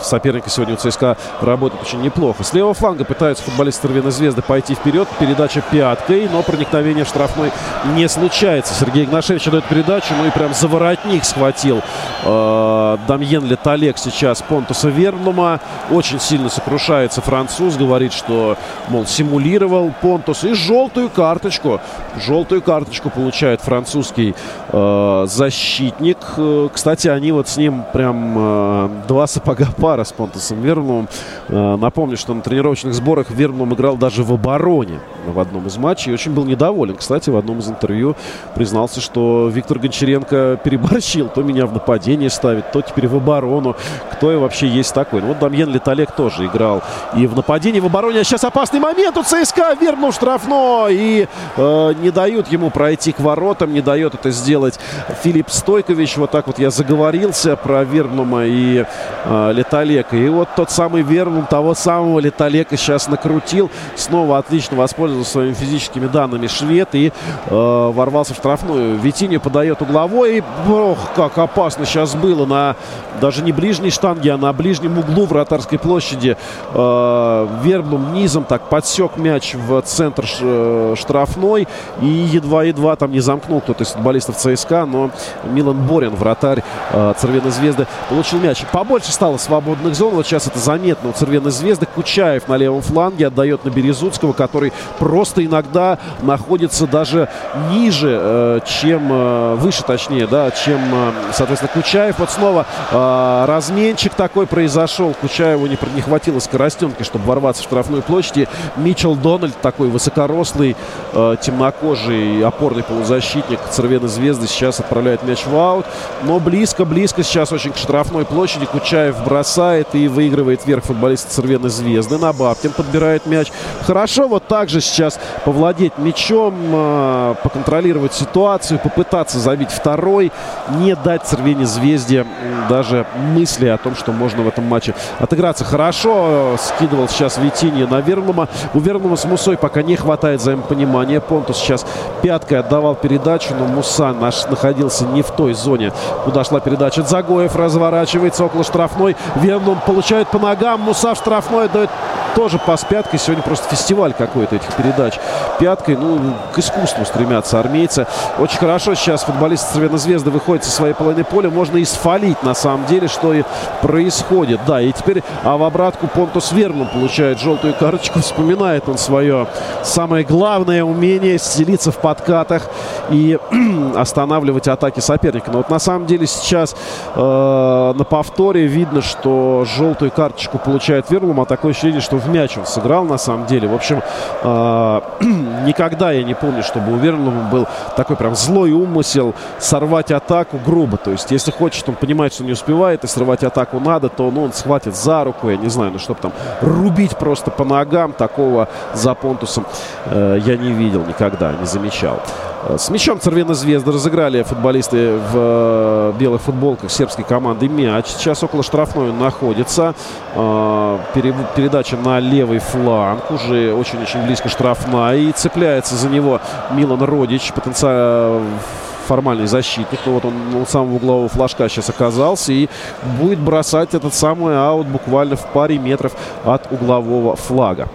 соперника сегодня у ЦСКА работает очень неплохо. Слева левого фланга пытаются футболисты Рвиной Звезды пойти вперед. Передача пяткой, но проникновение штрафной не случается. Сергей Игнашевич дает передачу, ну и прям за воротник схватил э, Дамьен Леталек сейчас Понтуса Вернума. Очень сильно сокрушается француз, говорит, что, мол, симулировал Понтус. И желтую карточку, желтую карточку получает французский э, защитник. Э, кстати, они вот с ним прям э, два сапога пара с Понтусом Вернумом. Э, напомню, что на тренировочных сборах Вернум играл даже в обороне в одном из матчей. И очень был недоволен. Кстати, в одном из интервью признался, что Виктор Гончаренко переборщил. То меня в нападение ставит, то теперь в оборону. Кто и вообще есть такой? Ну, вот Дамьен Леталек тоже играл и в нападении, и в обороне. А сейчас опасный момент у ЦСКА. Вернум штрафной. И э, не дают ему пройти к воротам. Не дает это сделать Филипп Стойкович. Вот так вот я заговорился про Вернума и э, Леталека. И вот тот самый Вернум того самого Леталека сейчас накрутил. Снова отлично воспользовался своими физическими данными швед и э, ворвался в штрафную. Витини подает угловой. И, ох, как опасно сейчас было на даже не ближней штанге, а на ближнем углу вратарской площади. Э, верблом низом так подсек мяч в центр э, штрафной. И едва-едва там не замкнул кто-то из футболистов ЦСКА. Но Милан Борин, вратарь э, Цервеной Звезды, получил мяч. Побольше стало свободных зон. Вот сейчас это заметно у Цервеной Звезды. Куча Чаев на левом фланге отдает на Березутского, который просто иногда находится даже ниже, э, чем э, выше, точнее, да, чем, э, соответственно, Кучаев. Вот снова разменчик такой произошел. Кучаеву не, не хватило скоростенки, чтобы ворваться в штрафную площадь. И Митчелл Дональд, такой высокорослый, темнокожий, опорный полузащитник Цервены Звезды, сейчас отправляет мяч в аут. Но близко-близко сейчас очень к штрафной площади. Кучаев бросает и выигрывает вверх футболист Цервены Звезды. Набабкин подбирает мяч. Хорошо вот так же сейчас повладеть мячом, э, поконтролировать ситуацию, попытаться забить второй, не дать Цервени Звезде даже мысли о том, что можно в этом матче отыграться. Хорошо скидывал сейчас Витинья на Вернума. У Вернума с Мусой пока не хватает взаимопонимания. Понтус сейчас пяткой отдавал передачу, но Муса наш находился не в той зоне, куда шла передача. Загоев разворачивается около штрафной. Вернум получает по ногам. Муса в штрафной дает тоже пас пяткой. Сегодня просто фестиваль какой-то этих передач. Пяткой, ну, к искусству стремятся армейцы. Очень хорошо сейчас футболисты Цервена Звезды выходят со своей половины поля. Можно и сфалить, на самом деле, что и происходит. Да, и теперь а в обратку Понтус Вернум получает желтую карточку. Вспоминает он свое самое главное умение стелиться в подкатах и останавливать атаки соперника. Но вот на самом деле сейчас э, на повторе видно, что желтую карточку получает Вернум, а такое ощущение, что в мяч он сыграл, на самом деле. В общем, э, никогда я не помню, чтобы у Верлова был такой прям злой умысел сорвать атаку грубо. То есть, если хочет, он понимает, что не успевает, и срывать атаку надо, то ну, он схватит за руку, я не знаю, ну, чтобы там рубить просто по ногам, такого за Понтусом э, я не видел никогда, не замечал. Э, с мячом Цервена Звезда разыграли футболисты в э, белых футболках сербской команды мяч. Сейчас около штрафной находится. Э, передача на левый фланг. Уже очень-очень близко штрафная. И цепляется за него Милан Родич, потенциально формальный защитник. Ну, вот он у самого углового флажка сейчас оказался и будет бросать этот самый аут буквально в паре метров от углового флага.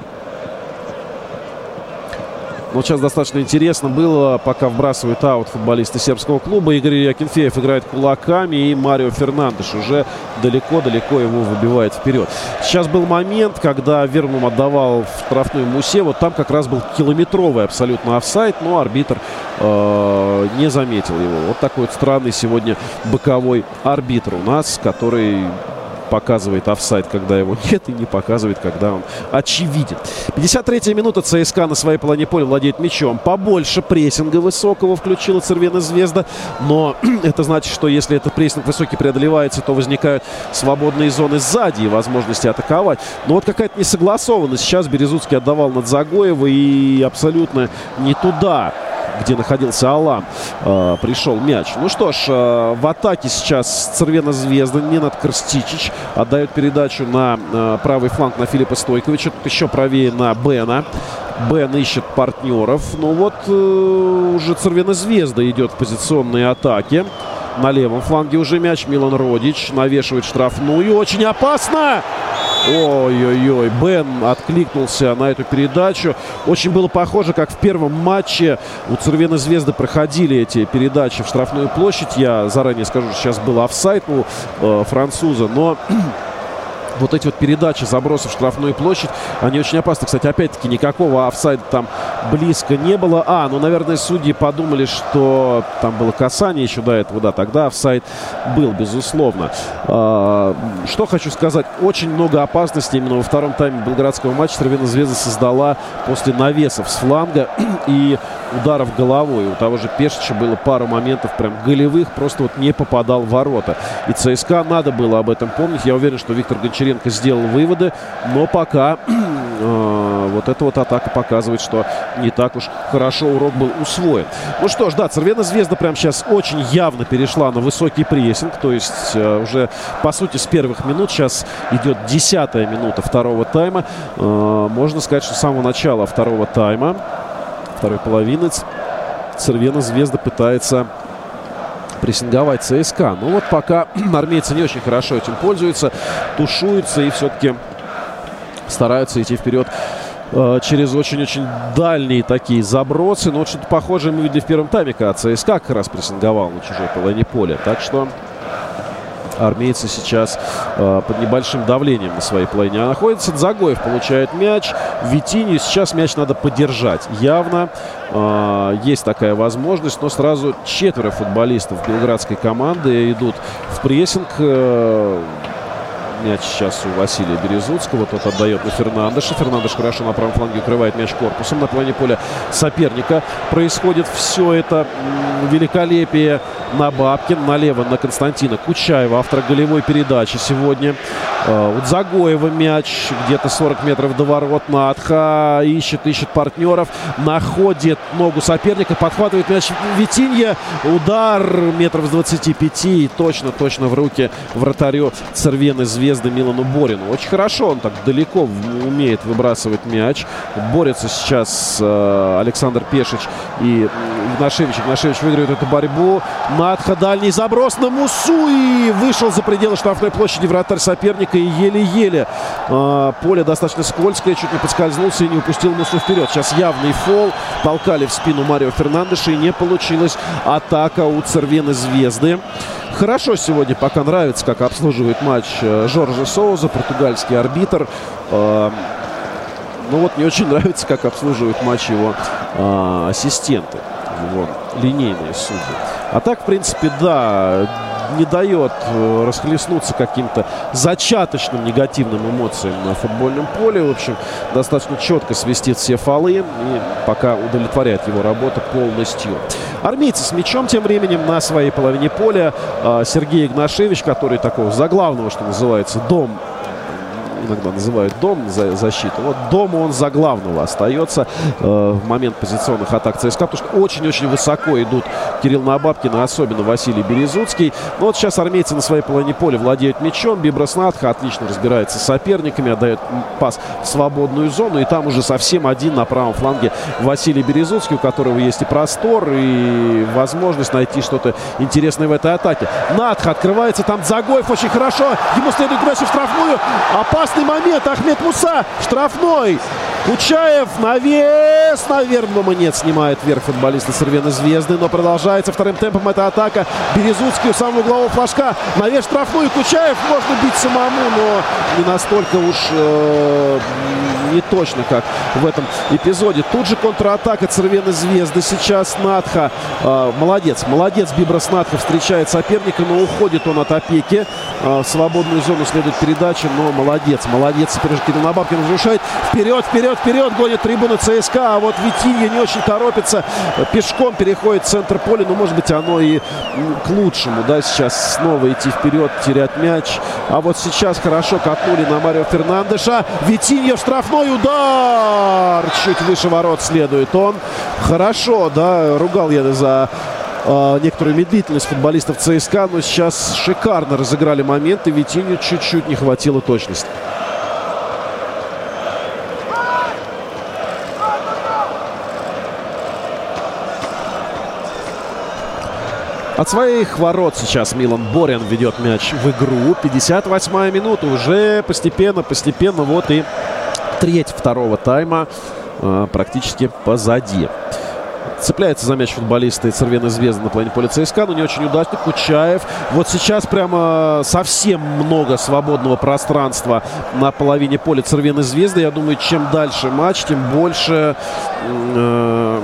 Но сейчас достаточно интересно было, пока вбрасывают аут футболисты сербского клуба. Игорь Якинфеев играет кулаками, и Марио Фернандеш уже далеко-далеко его выбивает вперед. Сейчас был момент, когда Вернум отдавал в штрафную Мусе. Вот там как раз был километровый абсолютно офсайд, но арбитр э, не заметил его. Вот такой вот странный сегодня боковой арбитр у нас, который показывает офсайд, когда его нет, и не показывает, когда он очевиден. 53-я минута ЦСКА на своей половине поля владеет мячом. Побольше прессинга высокого включила Цервена Звезда. Но это значит, что если этот прессинг высокий преодолевается, то возникают свободные зоны сзади и возможности атаковать. Но вот какая-то несогласованность. Сейчас Березуцкий отдавал над Загоева и абсолютно не туда где находился Алам, э, пришел мяч. Ну что ж, э, в атаке сейчас Цервена Звезда, Ненат Крстичич отдает передачу на э, правый фланг на Филиппа Стойковича. Тут еще правее на Бена. Бен ищет партнеров. Ну вот э, уже Цервена Звезда идет в позиционные атаки. На левом фланге уже мяч. Милан Родич навешивает штрафную. Очень опасно! Ой-ой-ой, Бен откликнулся на эту передачу. Очень было похоже, как в первом матче у Цервена Звезды проходили эти передачи в штрафную площадь. Я заранее скажу, что сейчас был офсайт у э, француза, но вот эти вот передачи, забросы в штрафную площадь, они очень опасны. Кстати, опять-таки, никакого офсайда там близко не было. А, ну, наверное, судьи подумали, что там было касание еще до этого. Да, тогда офсайд был, безусловно. А, что хочу сказать. Очень много опасностей именно во втором тайме белградского матча Травина Звезда создала после навесов с фланга и ударов головой. У того же Пешича было пару моментов прям голевых, просто вот не попадал в ворота. И ЦСКА надо было об этом помнить. Я уверен, что Виктор Гончаренко сделал выводы, но пока э, вот эта вот атака показывает, что не так уж хорошо урок был усвоен. Ну что ж, да, Цервена Звезда прямо сейчас очень явно перешла на высокий прессинг, то есть э, уже по сути с первых минут сейчас идет десятая минута второго тайма. Э, можно сказать, что с самого начала второго тайма второй половины Цервена Звезда пытается прессинговать ЦСКА. Ну вот пока армейцы не очень хорошо этим пользуются, тушуются и все-таки стараются идти вперед э, через очень-очень дальние такие забросы. Но вот что-то похожее мы видели в первом тайме, когда ЦСКА как раз прессинговал на чужой половине поля. Так что армейцы сейчас э, под небольшим давлением на своей половине а находятся. Загоев получает мяч. Витинью сейчас мяч надо поддержать. Явно э, есть такая возможность, но сразу четверо футболистов белградской команды идут в прессинг. Э, Мяч сейчас у Василия Березуцкого. Тот отдает на Фернандеша. Фернандеш хорошо на правом фланге укрывает мяч корпусом. На плане поля соперника происходит все это великолепие на Бабкин. Налево на Константина Кучаева. Автора голевой передачи сегодня. Uh, у Загоева мяч где-то 40 метров до ворот. Надха ищет, ищет партнеров. Находит ногу соперника. Подхватывает мяч Витинья. Удар метров с 25. И точно, точно в руки вратарю Цервены Зверь Звезды Милану Борину. Очень хорошо он так далеко умеет выбрасывать мяч. Борется сейчас э, Александр Пешич и Игнашевич. Игнашевич выигрывает эту борьбу. Надха дальний заброс на Мусу и вышел за пределы штрафной площади вратарь соперника и еле-еле. Э, поле достаточно скользкое, чуть не подскользнулся и не упустил Мусу вперед. Сейчас явный фол. Толкали в спину Марио Фернандеша и не получилась атака у Цервены Звезды. Хорошо сегодня пока нравится, как обслуживает матч э, Жоржа Соуза, португальский арбитр. Э, ну вот, мне очень нравится, как обслуживают матч его э, ассистенты, его линейные судьи. А так, в принципе, да, не дает э, расхлестнуться каким-то зачаточным негативным эмоциям на футбольном поле. В общем, достаточно четко свистит все фолы и пока удовлетворяет его работа полностью. Армейцы с мячом тем временем на своей половине поля. А, Сергей Игнашевич, который такого заглавного, что называется, дом иногда называют дом за защиту. Вот дома он за главного остается э, в момент позиционных атак ЦСКА, потому что очень-очень высоко идут Кирилл Набабкин, особенно Василий Березуцкий. Но вот сейчас армейцы на своей половине поля владеют мячом. Бибрас Надха отлично разбирается с соперниками, отдает пас в свободную зону. И там уже совсем один на правом фланге Василий Березуцкий, у которого есть и простор, и возможность найти что-то интересное в этой атаке. Надха открывается, там Загоев очень хорошо. Ему следует дальше в штрафную. Опасно опасный момент. Ахмед Муса штрафной. Кучаев навес, наверное, нет, снимает вверх футболиста Сервена Звезды, но продолжается вторым темпом эта атака. Березуцкий у самого углового флажка. Навес штрафную. Кучаев можно бить самому, но не настолько уж э, не точно, как в этом эпизоде. Тут же контратака Цервена Звезды. Сейчас Надха. Э, молодец, молодец. Бибрас Надха встречает соперника, но уходит он от опеки. Э, в свободную зону следует передача, но молодец, молодец. Теперь же Кирилл Набабкин разрушает. Вперед, вперед, вперед, гонит трибуна ЦСКА. А вот Витинья не очень торопится. Пешком переходит в центр поля. Но, может быть, оно и к лучшему. Да, сейчас снова идти вперед, терять мяч. А вот сейчас хорошо катнули на Марио Фернандеша. Витинья штрафной удар. Чуть выше ворот следует он. Хорошо, да, ругал я за э, некоторую медлительность футболистов ЦСКА, но сейчас шикарно разыграли моменты. Витиню чуть-чуть не хватило точности. От своих ворот сейчас Милан Борян ведет мяч в игру. 58-я минута. Уже постепенно, постепенно вот и треть второго тайма э, практически позади. Цепляется за мяч футболисты Цервена Звезда на плане поля ЦСКА, но не очень удачно. Кучаев. Вот сейчас прямо совсем много свободного пространства на половине поля Цервена Звезды. Я думаю, чем дальше матч, тем больше... Э,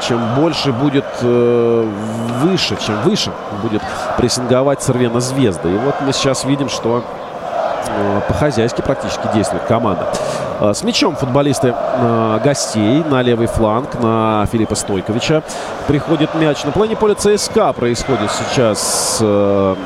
чем больше будет э, выше, чем выше будет прессинговать Цервена Звезда. И вот мы сейчас видим, что э, по-хозяйски практически действует команда. Э, с мячом футболисты э, гостей на левый фланг, на Филиппа Стойковича. Приходит мяч на плане поля ЦСКА. Происходит сейчас э,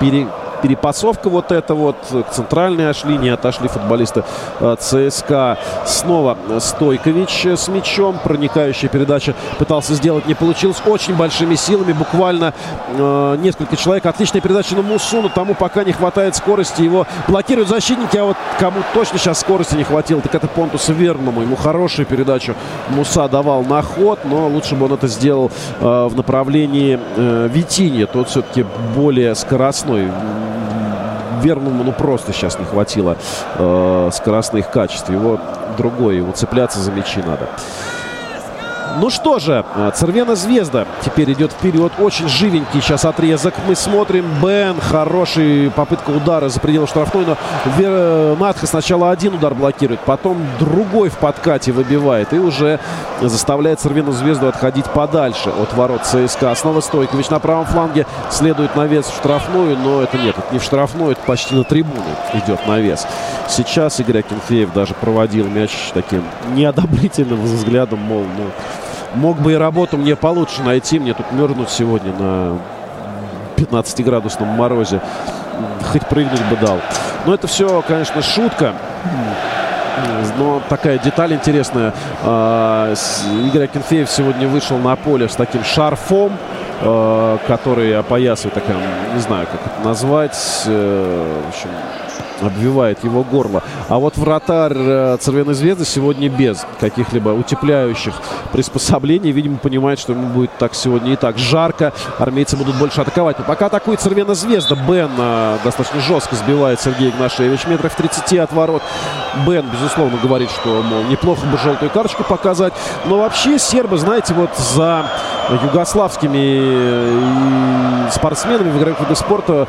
пере перепасовка вот эта вот к центральной аж линии отошли футболисты э, ЦСКА. Снова Стойкович с мячом. Проникающая передача пытался сделать, не получилось. Очень большими силами, буквально э, несколько человек. Отличная передача на Мусу, но тому пока не хватает скорости. Его блокируют защитники, а вот кому точно сейчас скорости не хватило, так это Понтусу Верному. Ему хорошую передачу Муса давал на ход, но лучше бы он это сделал э, в направлении э, Витини. Тот все-таки более скоростной. Верному ну просто сейчас не хватило э, скоростных качеств. Его другое, его цепляться за мячи надо. Ну что же, Цервена Звезда теперь идет вперед. Очень живенький сейчас отрезок. Мы смотрим. Бен, хороший попытка удара за пределы штрафной. Но Вер... Надха сначала один удар блокирует, потом другой в подкате выбивает. И уже заставляет Цервену Звезду отходить подальше от ворот ЦСКА. Снова Стойкович на правом фланге следует навес в штрафную. Но это нет, это не в штрафную, это почти на трибуну идет навес. Сейчас Игорь Акинфеев даже проводил мяч таким неодобрительным взглядом, мол, ну, Мог бы и работу мне получше найти. Мне тут мерзнуть сегодня на 15-градусном морозе. Хоть прыгнуть бы дал. Но это все, конечно, шутка. Но такая деталь интересная. А, Игорь Акинфеев сегодня вышел на поле с таким шарфом, а, который опоясывает, такая, не знаю, как это назвать. Э, в общем, обвивает его горло. А вот вратарь э, Цервеной Звезды сегодня без каких-либо утепляющих приспособлений. Видимо, понимает, что ему будет так сегодня и так жарко. Армейцы будут больше атаковать. Но пока атакует Цервена Звезда. Бен э, достаточно жестко сбивает Сергей Игнашевич. Метров 30 от ворот. Бен, безусловно, говорит, что, мол, неплохо бы желтую карточку показать. Но вообще сербы, знаете, вот за югославскими э, спортсменами в игровых видах спорта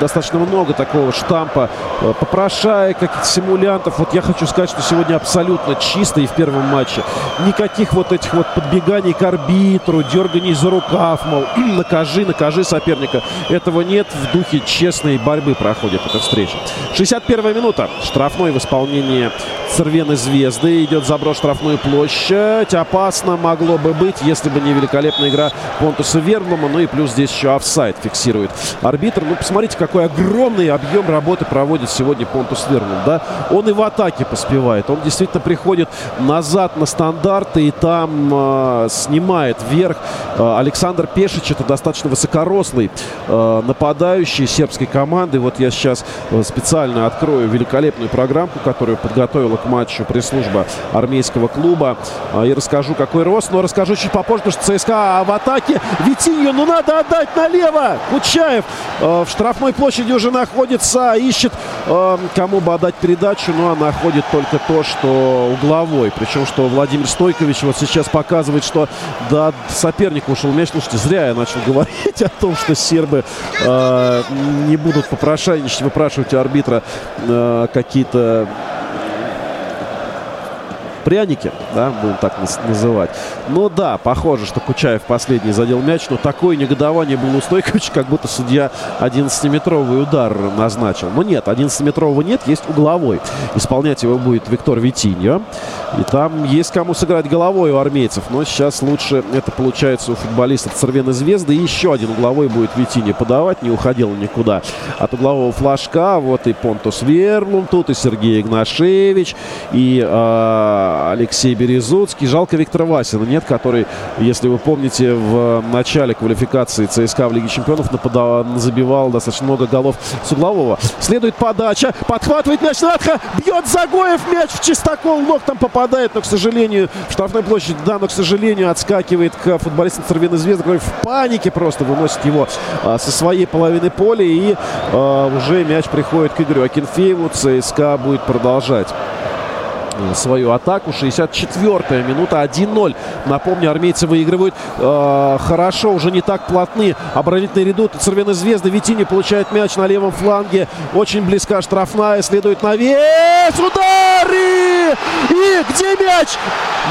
достаточно много такого штампа э, попрошаек, каких-то симулянтов. Вот я хочу сказать, что сегодня абсолютно чисто и в первом матче. Никаких вот этих вот подбеганий к арбитру, дерганий за рукав, мол, накажи, накажи соперника. Этого нет. В духе честной борьбы проходит эта встреча. 61 минута. Штрафной в исполнении Цервены Звезды. Идет заброс штрафную площадь. Опасно могло бы быть, если бы не великолепная игра Понтуса Верблума. Ну и плюс здесь еще офсайд фиксирует арбитр. Ну, посмотрите, какой огромный объем работы проводит сегодня Понтус Верблум. Да? Он и в атаке поспевает. Он действительно приходит назад на стандарты и там э, снимает вверх. Э, Александр Пешич это достаточно высокорослый э, нападающий сербской команды. Вот я сейчас специально открою великолепную программку, которую подготовила к матчу пресс-служба армейского клуба. Э, и расскажу, какой рост. Но расскажу чуть попозже, потому что ЦСКА в атаке. Витинью, ну надо отдать налево. Кучаев э, в штрафной площади уже находится. Ищет, э, кому бы отдать передачу. Ну, а находит только то, что угловой. Причем, что Владимир Стойкович вот сейчас показывает, что до соперника ушел мяч. Слушайте, зря я начал говорить о том, что сербы э, не будут попрошайничать, выпрашивать у арбитра э, какие-то пряники, да, будем так называть. Ну да, похоже, что Кучаев последний задел мяч, но такое негодование было у Стойковича, как будто судья 11-метровый удар назначил. Но нет, 11-метрового нет, есть угловой. Исполнять его будет Виктор Витиньо. И там есть кому сыграть головой у армейцев. Но сейчас лучше это получается у футболистов Цервены Звезды. И еще один угловой будет Витиньо подавать. Не уходил никуда от углового флажка. Вот и Понтус Верлун тут, и Сергей Игнашевич, и э, Алексей Березуцкий. Жалко Виктора Васина нет, который, если вы помните, в начале квалификации ЦСКА в Лиге Чемпионов нападал, забивал достаточно много голов с углового. Следует подача, подхватывает мяч Надха, бьет Загоев, мяч в чистокол, ног там попадает, но, к сожалению, в штрафной площади, да, но, к сожалению, отскакивает к футболистам Цервиной Звезды, который в панике просто выносит его а, со своей половины поля, и а, уже мяч приходит к Игорю Акинфееву, ЦСКА будет продолжать свою атаку. 64-я минута, 1-0. Напомню, армейцы выигрывают э, хорошо, уже не так плотны. Оборонительный редут Цервены Звезды. Витини получает мяч на левом фланге. Очень близка штрафная, следует навес. Удар! И, и где мяч?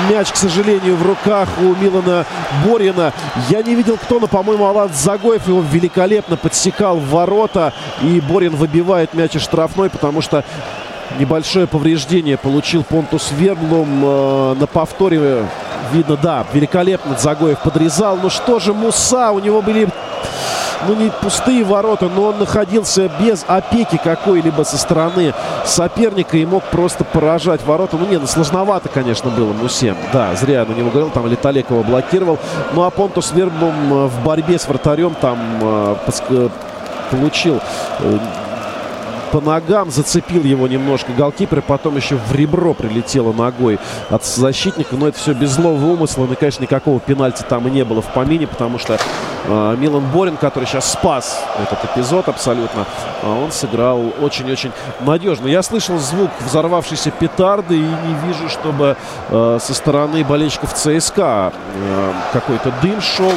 Мяч, к сожалению, в руках у Милана Борина. Я не видел, кто, но, по-моему, Алан Загоев его великолепно подсекал в ворота. И Борин выбивает мяч из штрафной, потому что Небольшое повреждение получил Понтус Верблум. Э, на повторе видно, да, великолепно Загоев подрезал. Ну что же, Муса, у него были ну, не пустые ворота, но он находился без опеки какой-либо со стороны соперника и мог просто поражать ворота. Ну, не, ну, сложновато, конечно, было Мусе. Да, зря я на него говорил, там Леталекова блокировал. Ну, а Понтус Верблум э, в борьбе с вратарем там э, получил по ногам, зацепил его немножко голкипер, потом еще в ребро прилетело ногой от защитника. Но это все без злого умысла. Ну, конечно, никакого пенальти там и не было в помине, потому что э, Милан Борин, который сейчас спас этот эпизод абсолютно, э, он сыграл очень-очень надежно. Я слышал звук взорвавшейся петарды и не вижу, чтобы э, со стороны болельщиков ЦСКА э, какой-то дым шел.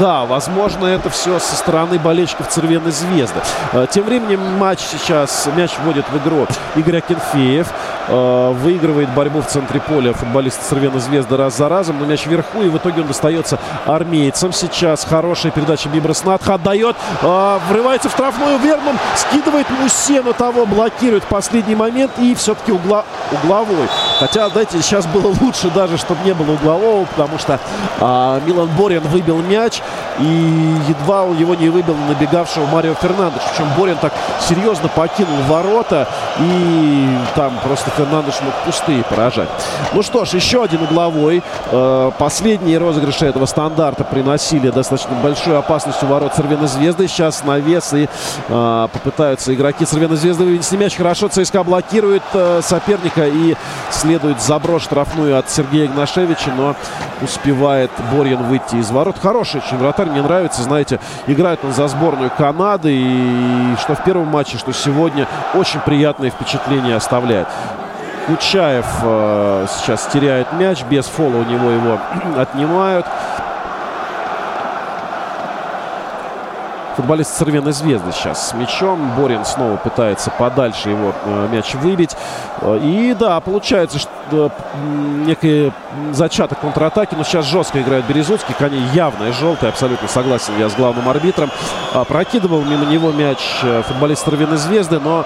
Да, возможно, это все со стороны болельщиков Цервеной Звезды. Э, тем временем матч сейчас, мяч вводит в игру Игорь Акинфеев. Э, выигрывает борьбу в центре поля футболист Цервеной Звезды раз за разом. Но мяч вверху, и в итоге он достается армейцам. Сейчас хорошая передача Бибрас Надха отдает. Э, врывается в штрафную Верман. Скидывает Мусе, но того блокирует последний момент. И все-таки угла, угловой. Хотя, знаете, сейчас было лучше даже, чтобы не было углового, потому что а, Милан Борин выбил мяч. И едва он его не выбил набегавшего Марио Фернандеш. Причем Борин так серьезно покинул ворота. И там просто Фернандеш мог пустые поражать. Ну что ж, еще один угловой. Э, последние розыгрыши этого стандарта приносили достаточно большую опасность у ворот Цервеной Звезды. Сейчас навес и э, попытаются игроки Цервеной Звезды вывести мяч. Хорошо, ЦСКА блокирует э, соперника и следует заброс штрафную от Сергея Игнашевича. Но успевает Борин выйти из ворот. Хороший очень вратарь, мне нравится. Знаете, играет он за сборную Канады. И что в первом матче, что сегодня очень приятное впечатление оставляет. Кучаев э, сейчас теряет мяч. Без фола у него его отнимают. Футболист Цервеной Звезды сейчас с мячом. Борин снова пытается подальше его э, мяч выбить. Э, и да, получается, что э, некий зачаток контратаки, но сейчас жестко играет Березутский. Коней явная желтая, абсолютно согласен я с главным арбитром. А, прокидывал мимо него мяч футболист Цервеной Звезды, но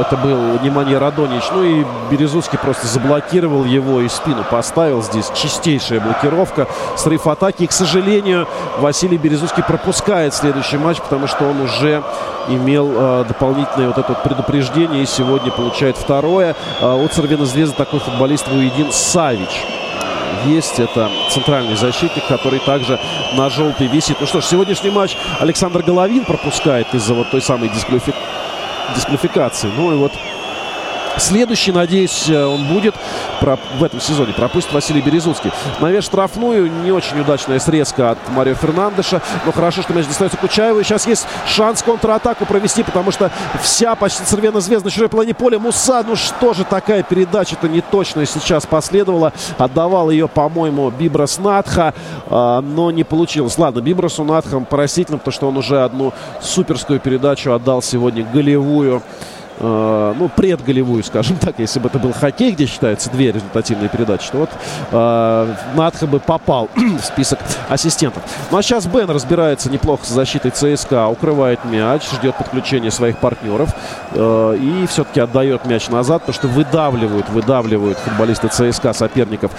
это был Неманья Радонич. Ну и Березутский просто заблокировал его и спину поставил. Здесь чистейшая блокировка, срыв атаки. И, к сожалению, Василий Березутский пропускает следующий матч, потому что он уже имел э, дополнительное вот это вот предупреждение и сегодня получает второе. Э, от Цервена Звезды такой футболист Вуедин Савич есть. Это центральный защитник, который также на желтый висит. Ну что ж, сегодняшний матч Александр Головин пропускает из-за вот той самой дисквалифи... дисквалификации. Ну и вот Следующий, надеюсь, э, он будет в этом сезоне. Пропустит Василий Березуцкий. Навес штрафную. Не очень удачная срезка от Марио Фернандеша. Но хорошо, что мяч достается Кучаеву. И сейчас есть шанс контратаку провести, потому что вся почти цервена звезда на чужой половине поля. Муса, ну что же такая передача-то неточная сейчас последовала. Отдавал ее, по-моему, Бибрас Надха, а, но не получилось. Ладно, Бибрасу Надхам поразительно, потому что он уже одну суперскую передачу отдал сегодня голевую э, ну, предголевую, скажем так, если бы это был хоккей, где считаются две результативные передачи, то вот э, Надха бы попал в список ассистентов. Ну, а сейчас Бен разбирается неплохо с защитой ЦСКА, укрывает мяч, ждет подключения своих партнеров э, и все-таки отдает мяч назад, потому что выдавливают, выдавливают футболисты ЦСКА соперников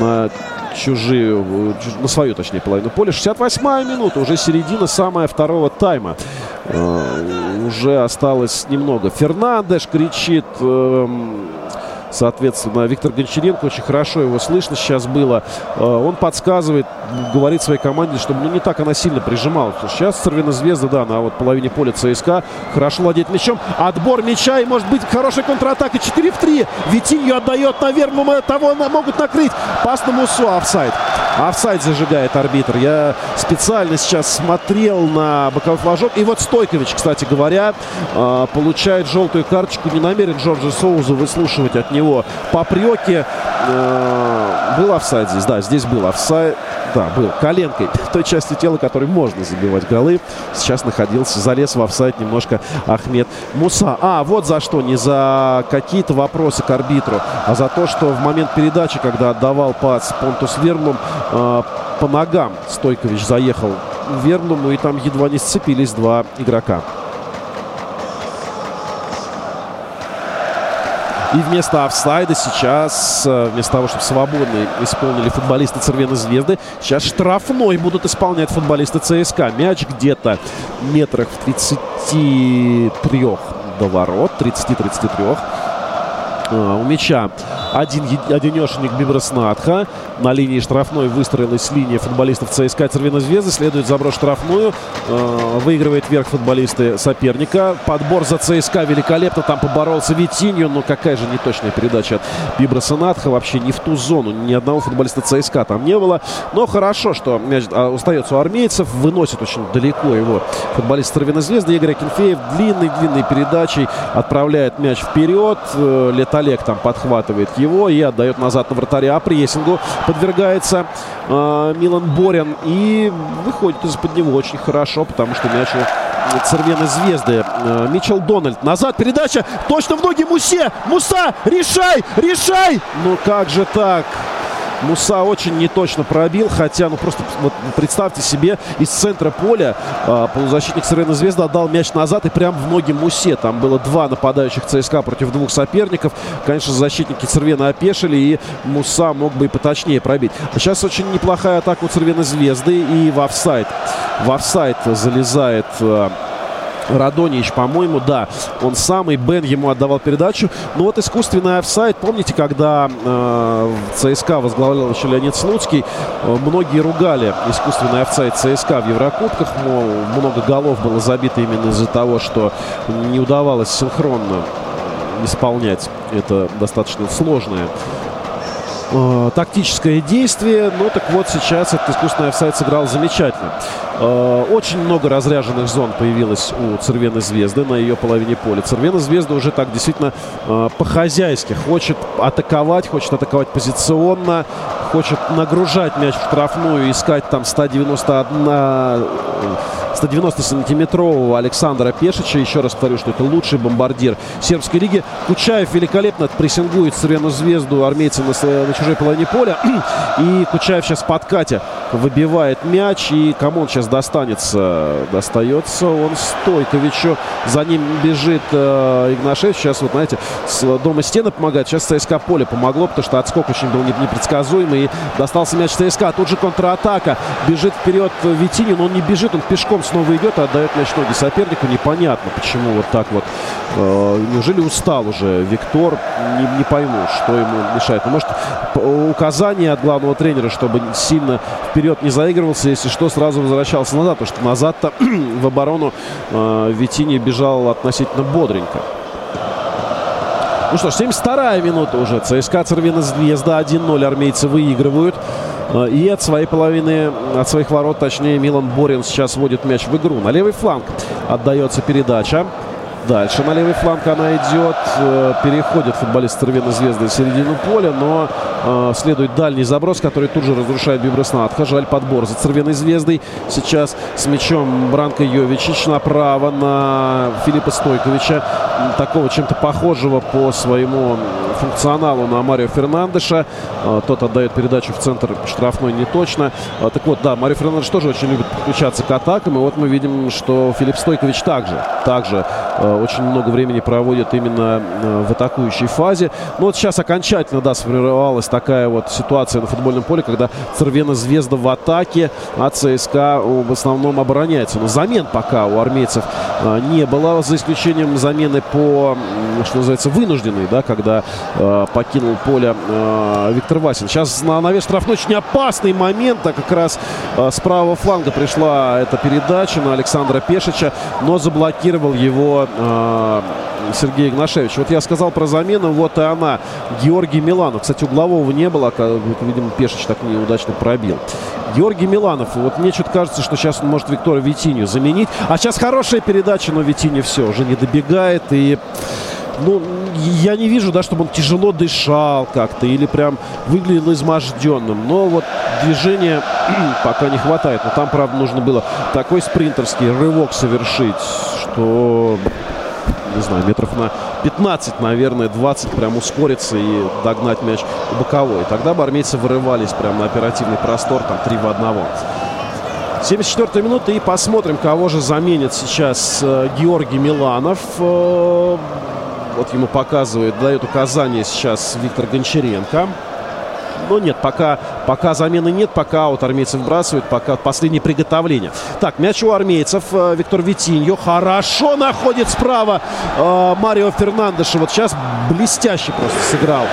на чужие, на свою, точнее, половину поля. 68-я минута, уже середина самая второго тайма. Э, уже осталось немного. Фернандеш кричит. Соответственно, Виктор Гончаренко, очень хорошо его слышно сейчас было. Э, он подсказывает, говорит своей команде, чтобы ну, не так она сильно прижимала. Сейчас Цервина Звезда, да, на вот половине поля ЦСКА хорошо владеет мячом. Отбор мяча и может быть хорошая контратака. 4 в 3. Витинью отдает наверх, того могут накрыть. Пас на Мусу, офсайд. Офсайд зажигает арбитр. Я специально сейчас смотрел на боковой флажок. И вот Стойкович, кстати говоря, э, получает желтую карточку. Не намерен Джорджа Соуза выслушивать от него попреки. Э, был офсайд здесь? Да, здесь был офсайд. Да, был коленкой той части тела, которой можно забивать голы. Сейчас находился, залез в офсайд немножко Ахмед Муса. А, вот за что. Не за какие-то вопросы к арбитру, а за то, что в момент передачи, когда отдавал пас Понтус Вермлум, э, по ногам Стойкович заехал Вермлуму, и там едва не сцепились два игрока. И вместо офсайда сейчас, э, вместо того, чтобы свободно исполнили футболисты Цервеной Звезды, сейчас штрафной будут исполнять футболисты ЦСКА. Мяч где-то метрах в 33 до ворот, 30-33. А, у мяча один одинешенник Бибраснатха. На линии штрафной выстроилась линия футболистов ЦСКА Цервена Звезды. Следует заброс штрафную. А, выигрывает вверх футболисты соперника. Подбор за ЦСКА великолепно. Там поборолся Витинью. Но какая же неточная передача от Бибраснатха. Вообще не в ту зону. Ни одного футболиста ЦСКА там не было. Но хорошо, что мяч а, остается у армейцев. Выносит очень далеко его футболист Цервена Звезды. Игорь Акинфеев длинной-длинной передачей отправляет мяч вперед. Э, Лет Олег там подхватывает его и отдает назад на вратаря. А прессингу подвергается э, Милан Борин и выходит из-под него очень хорошо, потому что мяч у Цервены Звезды. Э, Мичел Дональд. Назад передача. Точно в ноги Мусе. Муса, решай, решай. Ну как же так? Муса очень неточно пробил, хотя, ну просто вот, представьте себе, из центра поля э, полузащитник Сырена Звезда отдал мяч назад и прям в ноги Мусе. Там было два нападающих ЦСКА против двух соперников. Конечно, защитники Цервена опешили, и Муса мог бы и поточнее пробить. А сейчас очень неплохая атака у Цервена Звезды и в офсайд. В офсайд залезает... Э, Радонич, по-моему, да, он самый, Бен ему отдавал передачу. Но вот искусственный офсайд, помните, когда э, ЦСКА возглавлял еще Леонид Слуцкий, э, многие ругали искусственный офсайд ЦСКА в Еврокубках, мол, много голов было забито именно из-за того, что не удавалось синхронно исполнять это достаточно сложное э, тактическое действие. Ну так вот сейчас этот искусственный офсайд сыграл замечательно. Э, очень много разряженных зон появилось у Цервены Звезды на ее половине поля. Цервена Звезда уже так действительно э, по-хозяйски хочет атаковать, хочет атаковать позиционно, хочет нагружать мяч в штрафную, искать там 191 190-сантиметрового Александра Пешича. Еще раз повторю, что это лучший бомбардир сербской лиги. Кучаев великолепно прессингует Сырьяну Звезду армейца на, на чужой половине поля. И Кучаев сейчас в подкате выбивает мяч. И кому он сейчас достанется? Достается он Стойковичу. За ним бежит э, Игнашевич. Сейчас вот, знаете, с дома стены помогает. Сейчас ЦСКА поле помогло, потому что отскок очень был непредсказуемый. И достался мяч ЦСКА. Тут же контратака. Бежит вперед Витинин. Он не бежит, он пешком снова идет, отдает мяч ноги сопернику. Непонятно, почему вот так вот. Э, неужели устал уже Виктор? Не, не пойму, что ему мешает. Ну, может, указание от главного тренера, чтобы сильно вперед не заигрывался, если что, сразу возвращался назад. Потому что назад-то в оборону э, Витини бежал относительно бодренько. Ну что ж, 72-я минута уже. ЦСКА Цервина Звезда 1-0 армейцы выигрывают. Э, и от своей половины, от своих ворот, точнее, Милан Борин сейчас вводит мяч в игру. На левый фланг отдается передача. Дальше на левый фланг она идет. Э, переходит футболист Цервена Звезды в середину поля, но э, следует дальний заброс, который тут же разрушает Биброснатха. Жаль подбор за Цервеной Звездой. Сейчас с мячом Бранко Йовичич направо на Филиппа Стойковича. Такого чем-то похожего по своему функционалу на Марио Фернандеша. Э, тот отдает передачу в центр штрафной не точно. Э, так вот, да, Марио Фернандеш тоже очень любит подключаться к атакам. И вот мы видим, что Филипп Стойкович также, также э, очень много времени проводит именно в атакующей фазе. Но вот сейчас окончательно, да, сформировалась такая вот ситуация на футбольном поле, когда Цервена Звезда в атаке, а ЦСКА в основном обороняется. Но замен пока у армейцев не было, за исключением замены по, что называется, вынужденной, да, когда э, покинул поле э, Виктор Васин. Сейчас на навес штрафной очень опасный момент, а как раз э, с правого фланга пришла эта передача на Александра Пешича, но заблокировал его Сергей Игнашевич. Вот я сказал про замену, вот и она. Георгий Миланов. Кстати, углового не было, видимо, Пешич так неудачно пробил. Георгий Миланов. Вот мне что-то кажется, что сейчас он может Виктора Витиню заменить. А сейчас хорошая передача, но Витиню все, уже не добегает. И ну, я не вижу, да, чтобы он тяжело дышал как-то или прям выглядел изможденным. Но вот движения пока не хватает. Но там, правда, нужно было такой спринтерский рывок совершить, что не знаю, метров на 15, наверное, 20 прям ускориться и догнать мяч боковой. Тогда бы армейцы вырывались прям на оперативный простор, там 3 в 1. 74 минута и посмотрим, кого же заменит сейчас э, Георгий Миланов. Э, вот ему показывает, дает указание сейчас Виктор Гончаренко. Но нет, пока, пока замены нет, пока вот армейцев выбрасывают, пока последнее приготовление. Так, мяч у армейцев. Э, Виктор Витиньо хорошо находит справа э, Марио Фернандеша. Вот сейчас блестяще просто сыграл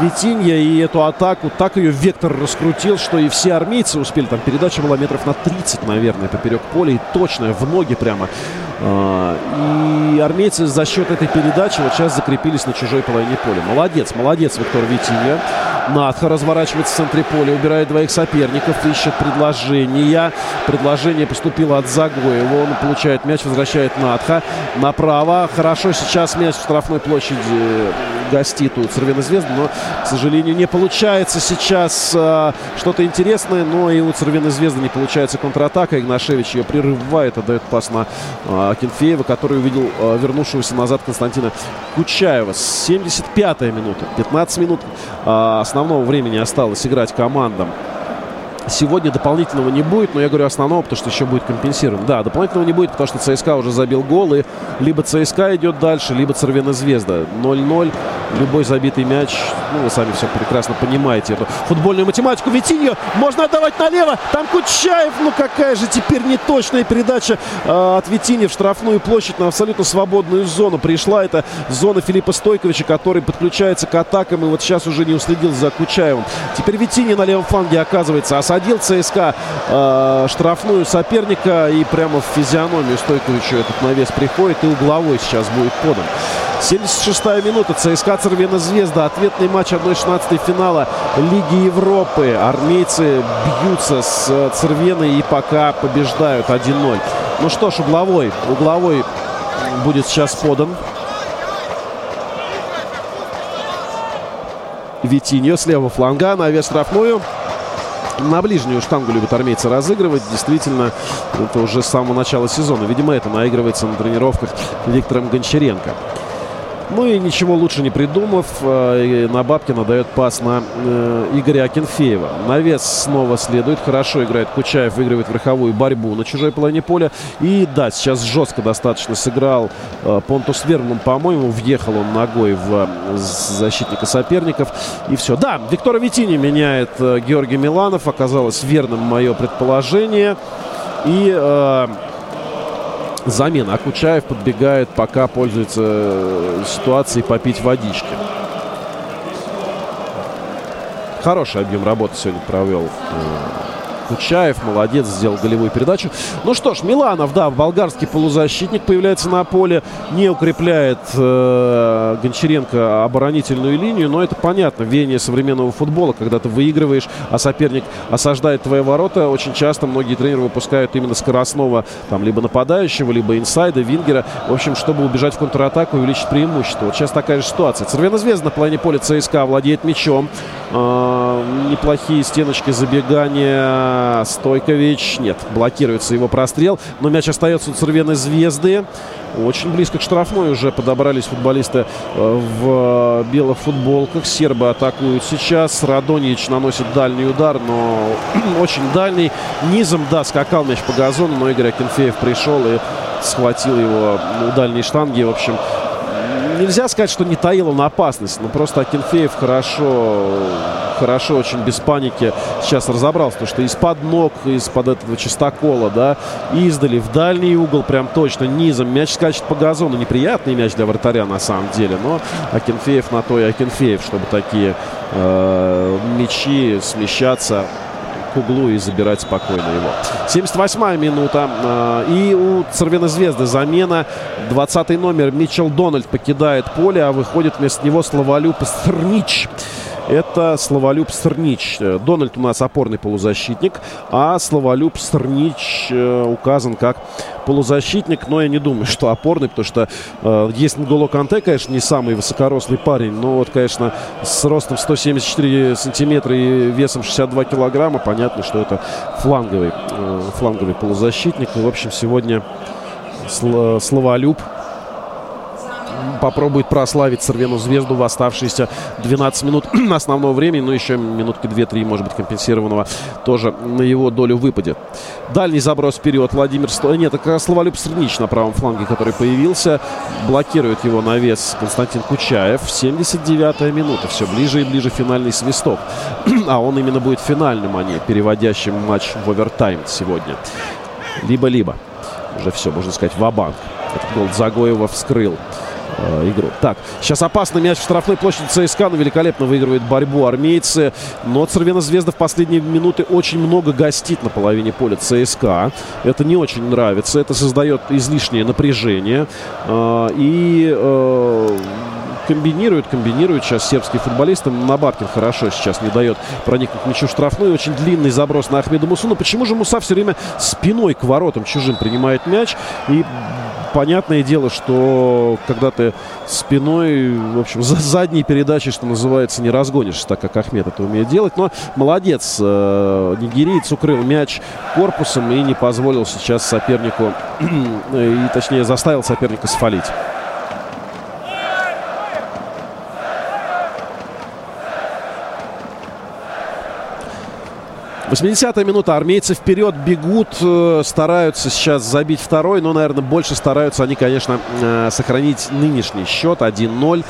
Витинья и эту атаку. Так ее Вектор раскрутил, что и все армейцы успели. Там передача была метров на 30, наверное, поперек поля. И точная, в ноги прямо. Э, и армейцы за счет этой передачи вот сейчас закрепились на чужой половине поля. Молодец, молодец Виктор Витинья. Надха разворачивается в центре поля, убирает двоих соперников, ищет предложения. Предложение поступило от Загоева. Он получает мяч, возвращает Надха. Направо. Хорошо сейчас мяч в штрафной площади гостит у Цервеной Звезды, но, к сожалению, не получается сейчас э, что-то интересное, но и у Цервеной Звезды не получается контратака. Игнашевич ее прерывает, отдает пас на э, Акинфеева, который увидел э, вернувшегося назад Константина Кучаева. 75-я минута, 15 минут э, основного времени осталось играть командам. Сегодня дополнительного не будет, но я говорю основного, потому что еще будет компенсирован. Да, дополнительного не будет, потому что ЦСКА уже забил гол, и либо ЦСКА идет дальше, либо Цервена Звезда. 0-0, любой забитый мяч, ну, вы сами все прекрасно понимаете эту футбольную математику. Витиньо можно отдавать налево, там Кучаев, ну какая же теперь неточная передача э, от Витиньо в штрафную площадь на абсолютно свободную зону. Пришла эта зона Филиппа Стойковича, который подключается к атакам, и вот сейчас уже не уследил за Кучаевым. Теперь Витиньо на левом фланге оказывается, а посадил ЦСКА э, штрафную соперника и прямо в физиономию Стойковичу этот навес приходит и угловой сейчас будет подан. 76-я минута. ЦСКА Цервена Звезда. Ответный матч 1-16 финала Лиги Европы. Армейцы бьются с Цервеной и пока побеждают 1-0. Ну что ж, угловой. Угловой будет сейчас подан. Витиньо с левого фланга на вес штрафную. На ближнюю штангу любят армейцы разыгрывать. Действительно, это уже с самого начала сезона. Видимо, это наигрывается на тренировках Виктором Гончаренко. Ну и ничего лучше не придумав, э, на Бабкина дает пас на э, Игоря Акинфеева. Навес снова следует. Хорошо играет Кучаев, выигрывает верховую борьбу на чужой половине поля. И да, сейчас жестко достаточно сыграл э, Понтус Верман, по-моему. Въехал он ногой в защитника соперников. И все. Да, Виктора Витини меняет Георгий Миланов. Оказалось верным мое предположение. И... Э, замена. А Кучаев подбегает, пока пользуется э, ситуацией попить водички. Хороший объем работы сегодня провел э, Кучаев, молодец, сделал голевую передачу. Ну что ж, Миланов, да, болгарский полузащитник появляется на поле, не укрепляет э, Гончаренко оборонительную линию, но это понятно, веяние современного футбола, когда ты выигрываешь, а соперник осаждает твои ворота, очень часто многие тренеры выпускают именно скоростного, там, либо нападающего, либо инсайда, вингера, в общем, чтобы убежать в контратаку и увеличить преимущество. Вот сейчас такая же ситуация. Цервена Звезда на плане поля ЦСКА владеет мячом, неплохие стеночки забегания Стойкович. Нет, блокируется его прострел. Но мяч остается у Цервеной Звезды. Очень близко к штрафной уже подобрались футболисты э, в белых футболках. Сербы атакуют сейчас. Радонич наносит дальний удар, но очень дальний. Низом, да, скакал мяч по газону, но Игорь Акинфеев пришел и схватил его у дальней штанги. В общем, нельзя сказать, что не таил он опасность, но просто Акинфеев хорошо, хорошо, очень без паники сейчас разобрался, потому что из-под ног, из-под этого чистокола, да, издали в дальний угол, прям точно низом. Мяч скачет по газону. Неприятный мяч для вратаря на самом деле, но Акинфеев на то и Акинфеев, чтобы такие э, мячи смещаться к углу и забирать спокойно его. 78-я минута. А, и у Цервена Звезды замена. 20 номер Митчел Дональд покидает поле, а выходит вместо него Славолюб Стрнич. Это Словолюб Стрнич. Дональд у нас опорный полузащитник, а Словолюб Стрнич э, указан как полузащитник, но я не думаю, что опорный, потому что э, есть Нголо Канте, конечно, не самый высокорослый парень, но вот, конечно, с ростом 174 сантиметра и весом 62 килограмма, понятно, что это фланговый, э, фланговый полузащитник. И, в общем, сегодня Словолюб попробует прославить Сорвену Звезду в оставшиеся 12 минут основного времени. Ну, еще минутки 2-3, может быть, компенсированного тоже на его долю выпадет. Дальний заброс вперед Владимир... Сто... Нет, это Словолюб Срнич на правом фланге, который появился. Блокирует его на вес Константин Кучаев. 79-я минута. Все ближе и ближе финальный свисток. а он именно будет финальным, а не переводящим матч в овертайм сегодня. Либо-либо. Уже все, можно сказать, ва-банк. Этот гол Загоева вскрыл э, игру. Так, сейчас опасный мяч в штрафной площади ЦСКА, но великолепно выигрывает борьбу армейцы. Но Цервена Звезда в последние минуты очень много гостит на половине поля ЦСКА. Это не очень нравится, это создает излишнее напряжение. Э, и э, комбинируют, комбинируют сейчас сербские футболисты. Набабкин хорошо сейчас не дает проникнуть мячу штрафной. Очень длинный заброс на Ахмеда Мусу. Но почему же Муса все время спиной к воротам чужим принимает мяч? И понятное дело, что когда ты спиной, в общем, за задней передачей, что называется, не разгонишься, так как Ахмед это умеет делать. Но молодец, э, нигерийец укрыл мяч корпусом и не позволил сейчас сопернику, и точнее заставил соперника сфалить. 80-я минута. Армейцы вперед бегут, э, стараются сейчас забить второй, но, наверное, больше стараются они, конечно, э, сохранить нынешний счет 1-0.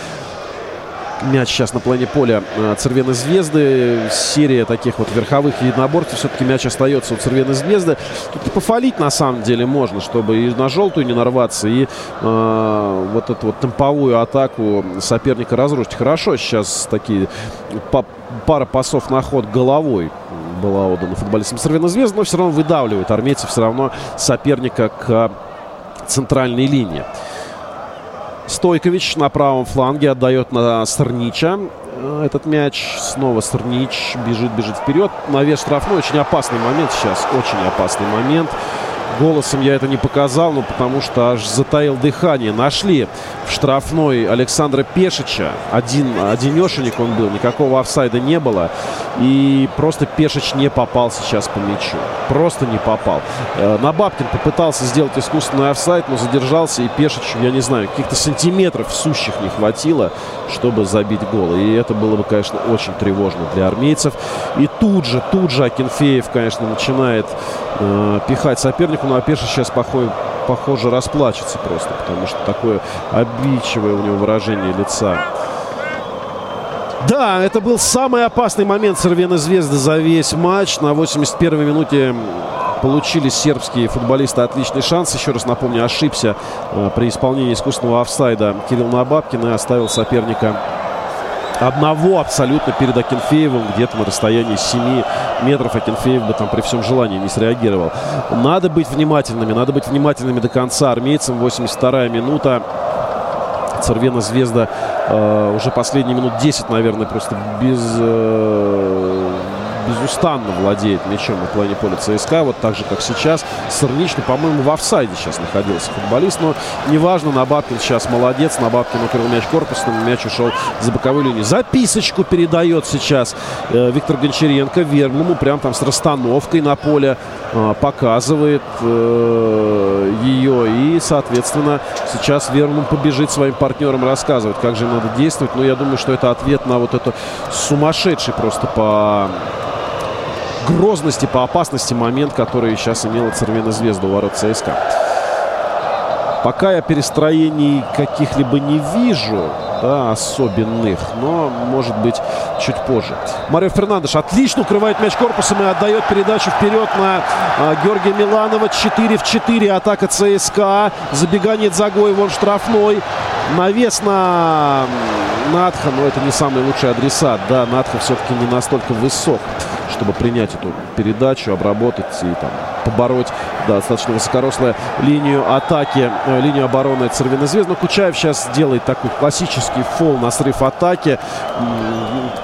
Мяч сейчас на плане поля э, Цервены Звезды. Серия таких вот верховых единоборств. Все-таки мяч остается у Цервены Звезды. Тут пофалить на самом деле можно, чтобы и на желтую не нарваться, и э, вот эту вот темповую атаку соперника разрушить. Хорошо сейчас такие пара пасов на ход головой была отдана футболистам Сорвена Звезда, но все равно выдавливает армейцы все равно соперника к центральной линии. Стойкович на правом фланге отдает на Сорнича. Э, этот мяч. Снова Сорнич бежит, бежит вперед. Навес штрафной. Очень опасный момент сейчас. Очень опасный момент. Голосом я это не показал, но потому что аж затаил дыхание. Нашли в штрафной Александра Пешича. Один, одинешенек он был, никакого офсайда не было. И просто Пешич не попал сейчас по мячу. Просто не попал. Э, Набабкин попытался сделать искусственный офсайд, но задержался. И Пешичу, я не знаю, каких-то сантиметров сущих не хватило, чтобы забить гол. И это было бы, конечно, очень тревожно для армейцев. И тут же, тут же Акинфеев, конечно, начинает э, пихать сопернику. Но Пешич сейчас, похоже, похоже, расплачется просто, потому что такое обидчивое у него выражение лица. Да, это был самый опасный момент Сервена Звезды за весь матч. На 81-й минуте получили сербские футболисты отличный шанс. Еще раз напомню, ошибся э, при исполнении искусственного офсайда Кирилл Набабкин и оставил соперника одного абсолютно перед Акинфеевым, где-то на расстоянии 7 метров Акинфеев бы там при всем желании не среагировал. Надо быть внимательными, надо быть внимательными до конца армейцам. 82-я минута. Цервена Звезда э, уже последние минут 10, наверное, просто без... Э, безустанно владеет мячом на плане поля ЦСКА, вот так же, как сейчас. Сорнично, по-моему, в офсайде сейчас находился футболист, но неважно, Набабкин сейчас молодец, Набабкин укрыл мяч корпусом, мяч ушел за боковую линию. Записочку передает сейчас э, Виктор Гончаренко Верблому, прям там с расстановкой на поле э, показывает э, ее, и, соответственно, сейчас Верблум побежит своим партнерам рассказывать, как же надо действовать, но я думаю, что это ответ на вот это сумасшедший просто по грозности, по опасности момент, который сейчас имела Цервена Звезда у ворот ЦСКА. Пока я перестроений каких-либо не вижу, да, особенных, но, может быть, чуть позже. Марио Фернандеш отлично укрывает мяч корпусом и отдает передачу вперед на а, Георгия Миланова. 4 в 4 атака ЦСКА. Забегание Загоева, он штрафной. Навес на Надха, но это не самый лучший адресат. Да, Надха все-таки не настолько высок чтобы принять эту передачу, обработать и там побороть да, достаточно высокорослая линию атаки, э, линию обороны Цервина Звезд. Но Кучаев сейчас делает такой классический фол на срыв атаки.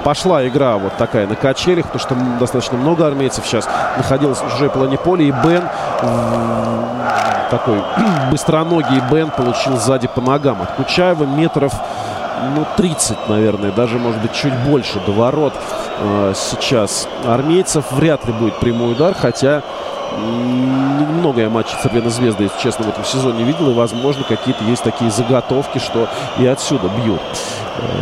Пошла игра вот такая на качелях, потому что достаточно много армейцев сейчас находилось в чужой полоне поля. И Бен, такой быстроногий Бен, получил сзади по ногам от Кучаева метров ну, 30, наверное, даже, может быть, чуть больше до ворот э, сейчас армейцев. Вряд ли будет прямой удар, хотя много я матчей Цервена Звезды, если честно, в этом сезоне видел. И, возможно, какие-то есть такие заготовки, что и отсюда бьют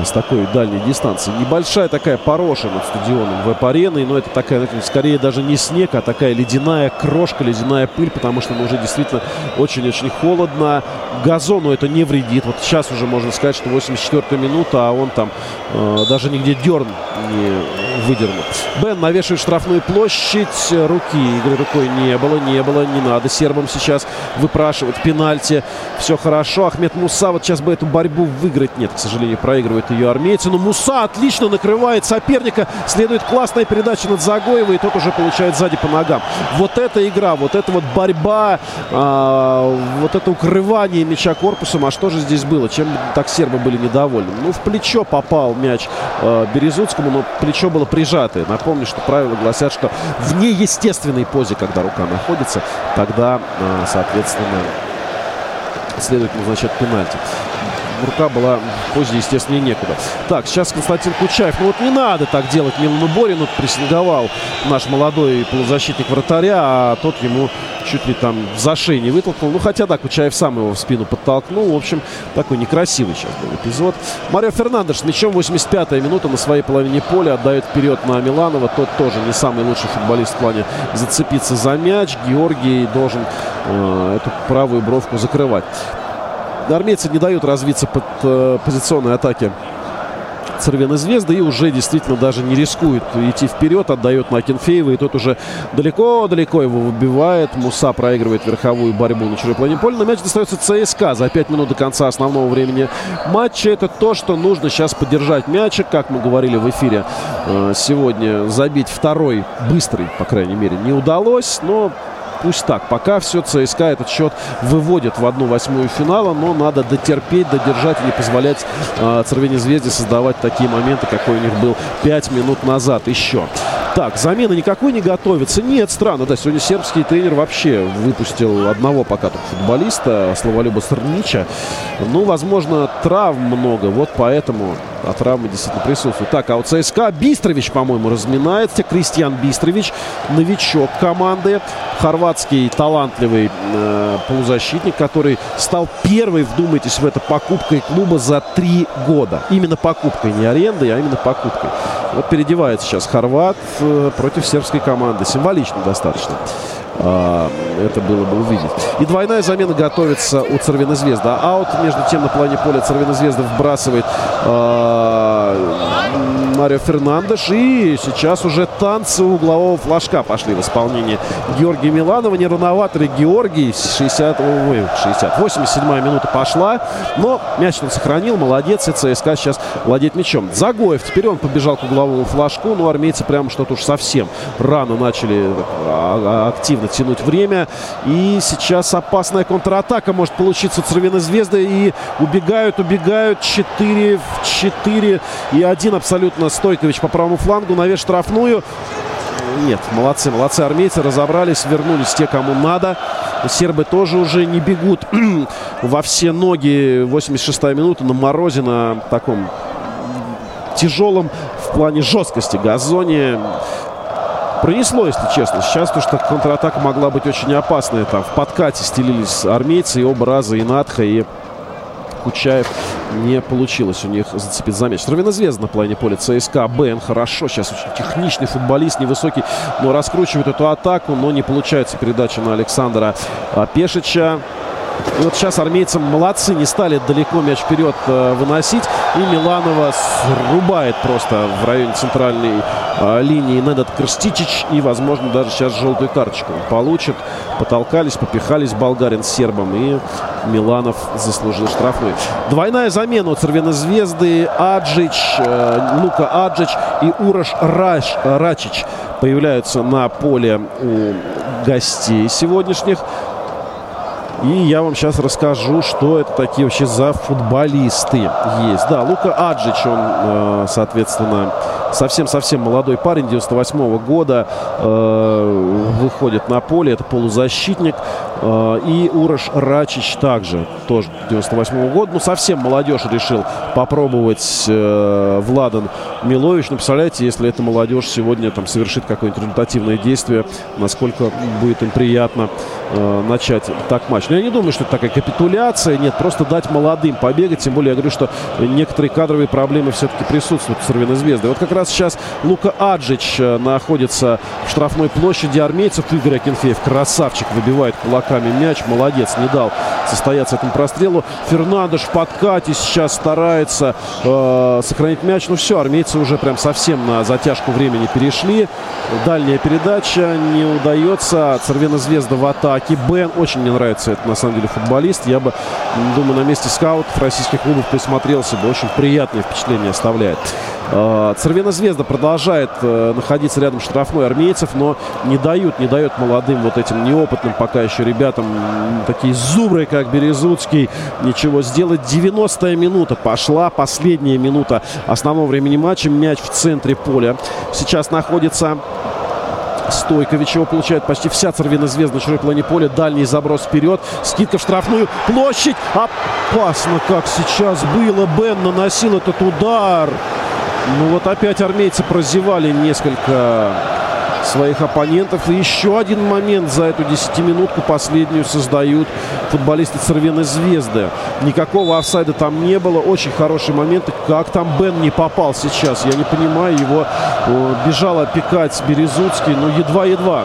с такой дальней дистанции. Небольшая такая пороша над стадионом веб-ареной, но это такая, скорее даже не снег, а такая ледяная крошка, ледяная пыль, потому что ну, уже действительно очень-очень холодно. Газону это не вредит. Вот сейчас уже можно сказать, что 84-я минута, а он там э, даже нигде дерн не выдернут. Бен навешивает штрафную площадь. Руки игры рукой не было, не было, не надо сербам сейчас выпрашивать пенальти. Все хорошо. Ахмед Муса вот сейчас бы эту борьбу выиграть. Нет, к сожалению, проигрывает ее армейцы. Но Муса отлично накрывает соперника. Следует классная передача над Загоевой. И тот уже получает сзади по ногам. Вот эта игра, вот эта вот борьба, а, вот это укрывание мяча корпусом. А что же здесь было? Чем так сербы были недовольны? Ну, в плечо попал мяч а, Березуцкому, но плечо было прижатое. Напомню, что правила гласят, что в неестественной позе, когда рука находится, тогда, а, соответственно, следует назначать пенальти рука была позже, естественно, некуда. Так, сейчас Константин Кучаев. Ну вот не надо так делать Милану Борину. Прессинговал наш молодой полузащитник вратаря, а тот ему чуть ли там за шею не вытолкнул. Ну, хотя, да, Кучаев сам его в спину подтолкнул. В общем, такой некрасивый сейчас был эпизод. Марио Фернандеш мячом 85-я минута на своей половине поля отдает вперед на Миланова. Тот тоже не самый лучший футболист в плане зацепиться за мяч. Георгий должен э, эту правую бровку закрывать армейцы не дают развиться под э, позиционной атаке Цервены Звезды и уже действительно даже не рискует идти вперед, отдает на Акинфеева, и тот уже далеко-далеко его выбивает. Муса проигрывает верховую борьбу на чужой плане поля, мяч достается ЦСКА за 5 минут до конца основного времени матча. Это то, что нужно сейчас поддержать мячик, как мы говорили в эфире э, сегодня, забить второй, быстрый, по крайней мере, не удалось, но пусть так. Пока все ЦСКА этот счет выводит в одну восьмую финала, но надо дотерпеть, додержать и не позволять э, Цервене Звезде создавать такие моменты, какой у них был 5 минут назад еще. Так, замена никакой не готовится. Нет, странно, да, сегодня сербский тренер вообще выпустил одного пока только футболиста, Словолюба Срнича. Ну, возможно, травм много, вот поэтому а травмы действительно присутствуют. Так, а у ЦСКА Бистрович, по-моему, разминается. Кристиан Бистрович, новичок команды. Хорватский талантливый э, полузащитник, который стал первой, вдумайтесь в это, покупкой клуба за три года. Именно покупкой, не арендой, а именно покупкой. Вот переодевается сейчас хорват э, против сербской команды. Символично достаточно. А, это было бы увидеть. И двойная замена готовится у Цервина Звезда. Аут, между тем, на плане поля Цервина Звезда вбрасывает а, Марио Фернандеш. И сейчас уже танцы углового флажка пошли в исполнении Георгия Миланова. Не рановато ли Георгий? 60, ой, 60, 87 минута пошла. Но мяч он сохранил. Молодец. И ЦСКА сейчас владеет мячом. Загоев. Теперь он побежал к угловому флажку. Но армейцы прямо что-то уж совсем рано начали а, активно тянуть время. И сейчас опасная контратака может получиться Цервиной Звезды. И убегают, убегают. 4 в 4. И один абсолютно Стойкович по правому флангу. Навес штрафную. Нет, молодцы, молодцы армейцы. Разобрались, вернулись те, кому надо. Сербы тоже уже не бегут во все ноги. 86-я минута на морозе, на таком тяжелом в плане жесткости газоне. Пронесло, если честно. Сейчас то, что контратака могла быть очень опасной. Там в подкате стелились армейцы и оба раза и Надха, и Кучаев не получилось у них зацепить за мяч. Равенозвезд на плане поля ЦСКА. Бен хорошо. Сейчас очень техничный футболист, невысокий, но раскручивает эту атаку. Но не получается передача на Александра Пешича. И вот сейчас армейцам молодцы, не стали далеко мяч вперед э, выносить. И Миланова срубает просто в районе центральной э, линии Недот Крстичич. И, возможно, даже сейчас желтую карточку получит. Потолкались, попихались болгарин с сербом. И Миланов заслужил штрафной. Двойная замена у Цервена Звезды. Аджич, э, Лука Аджич и Ураш Раш, Рачич появляются на поле у гостей сегодняшних. И я вам сейчас расскажу, что это такие вообще за футболисты есть. Да, Лука Аджич, он, э, соответственно, совсем-совсем молодой парень, 98 -го года, э, выходит на поле, это полузащитник. Э, и Ураш Рачич также, тоже 98 -го года. Ну, совсем молодежь решил попробовать э, Владан Милович. Ну, представляете, если эта молодежь сегодня там совершит какое-нибудь результативное действие, насколько будет им приятно э, начать так матч. Но я не думаю, что это такая капитуляция. Нет, просто дать молодым побегать. Тем более, я говорю, что некоторые кадровые проблемы все-таки присутствуют у Сорвиной Звезды. Вот как раз сейчас Лука Аджич э, находится в штрафной площади армейцев. Игорь Акинфеев, красавчик, выбивает кулаками мяч. Молодец, не дал состояться этому прострелу. Фернандеш в подкате сейчас старается э, сохранить мяч. Ну все, армейцы уже прям совсем на затяжку времени перешли. Дальняя передача не удается. Цервена Звезда в атаке. Бен очень мне нравится это на самом деле футболист. Я бы, думаю, на месте скаутов российских клубов присмотрелся бы. Очень приятное впечатление оставляет. А, Цервена Звезда продолжает э, находиться рядом штрафной армейцев, но не дают, не дают молодым вот этим неопытным пока еще ребятам, такие зубры, как Березуцкий, ничего сделать. 90-я минута пошла, последняя минута основного времени матча. Мяч в центре поля. Сейчас находится Стойкович его получает почти вся Цервина Звезда на чужой плане поля. Дальний заброс вперед. Скидка в штрафную площадь. Опасно, как сейчас было. Бен наносил этот удар. Ну вот опять армейцы прозевали несколько своих оппонентов. И еще один момент за эту десятиминутку последнюю создают футболисты Цервеной Звезды. Никакого офсайда там не было. Очень хороший момент. Как там Бен не попал сейчас, я не понимаю. Его бежал опекать Березуцкий, но едва-едва.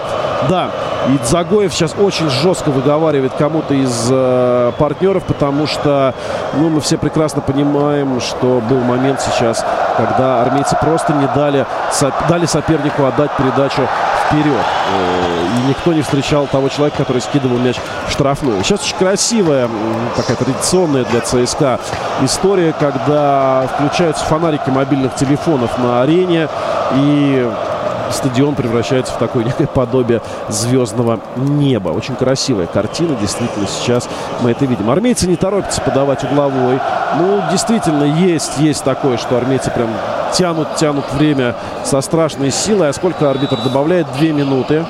Да, и Загоев сейчас очень жестко выговаривает кому-то из э, партнеров, потому что ну, мы все прекрасно понимаем, что был момент сейчас, когда армейцы просто не дали, соп, дали сопернику отдать передачу вперед. Э, и никто не встречал того человека, который скидывал мяч в штрафную. Сейчас очень красивая, такая традиционная для ЦСКА история, когда включаются фонарики мобильных телефонов на арене и стадион превращается в такое некое подобие звездного неба. Очень красивая картина, действительно, сейчас мы это видим. Армейцы не торопятся подавать угловой. Ну, действительно, есть, есть такое, что армейцы прям тянут, тянут время со страшной силой. А сколько арбитр добавляет? Две минуты.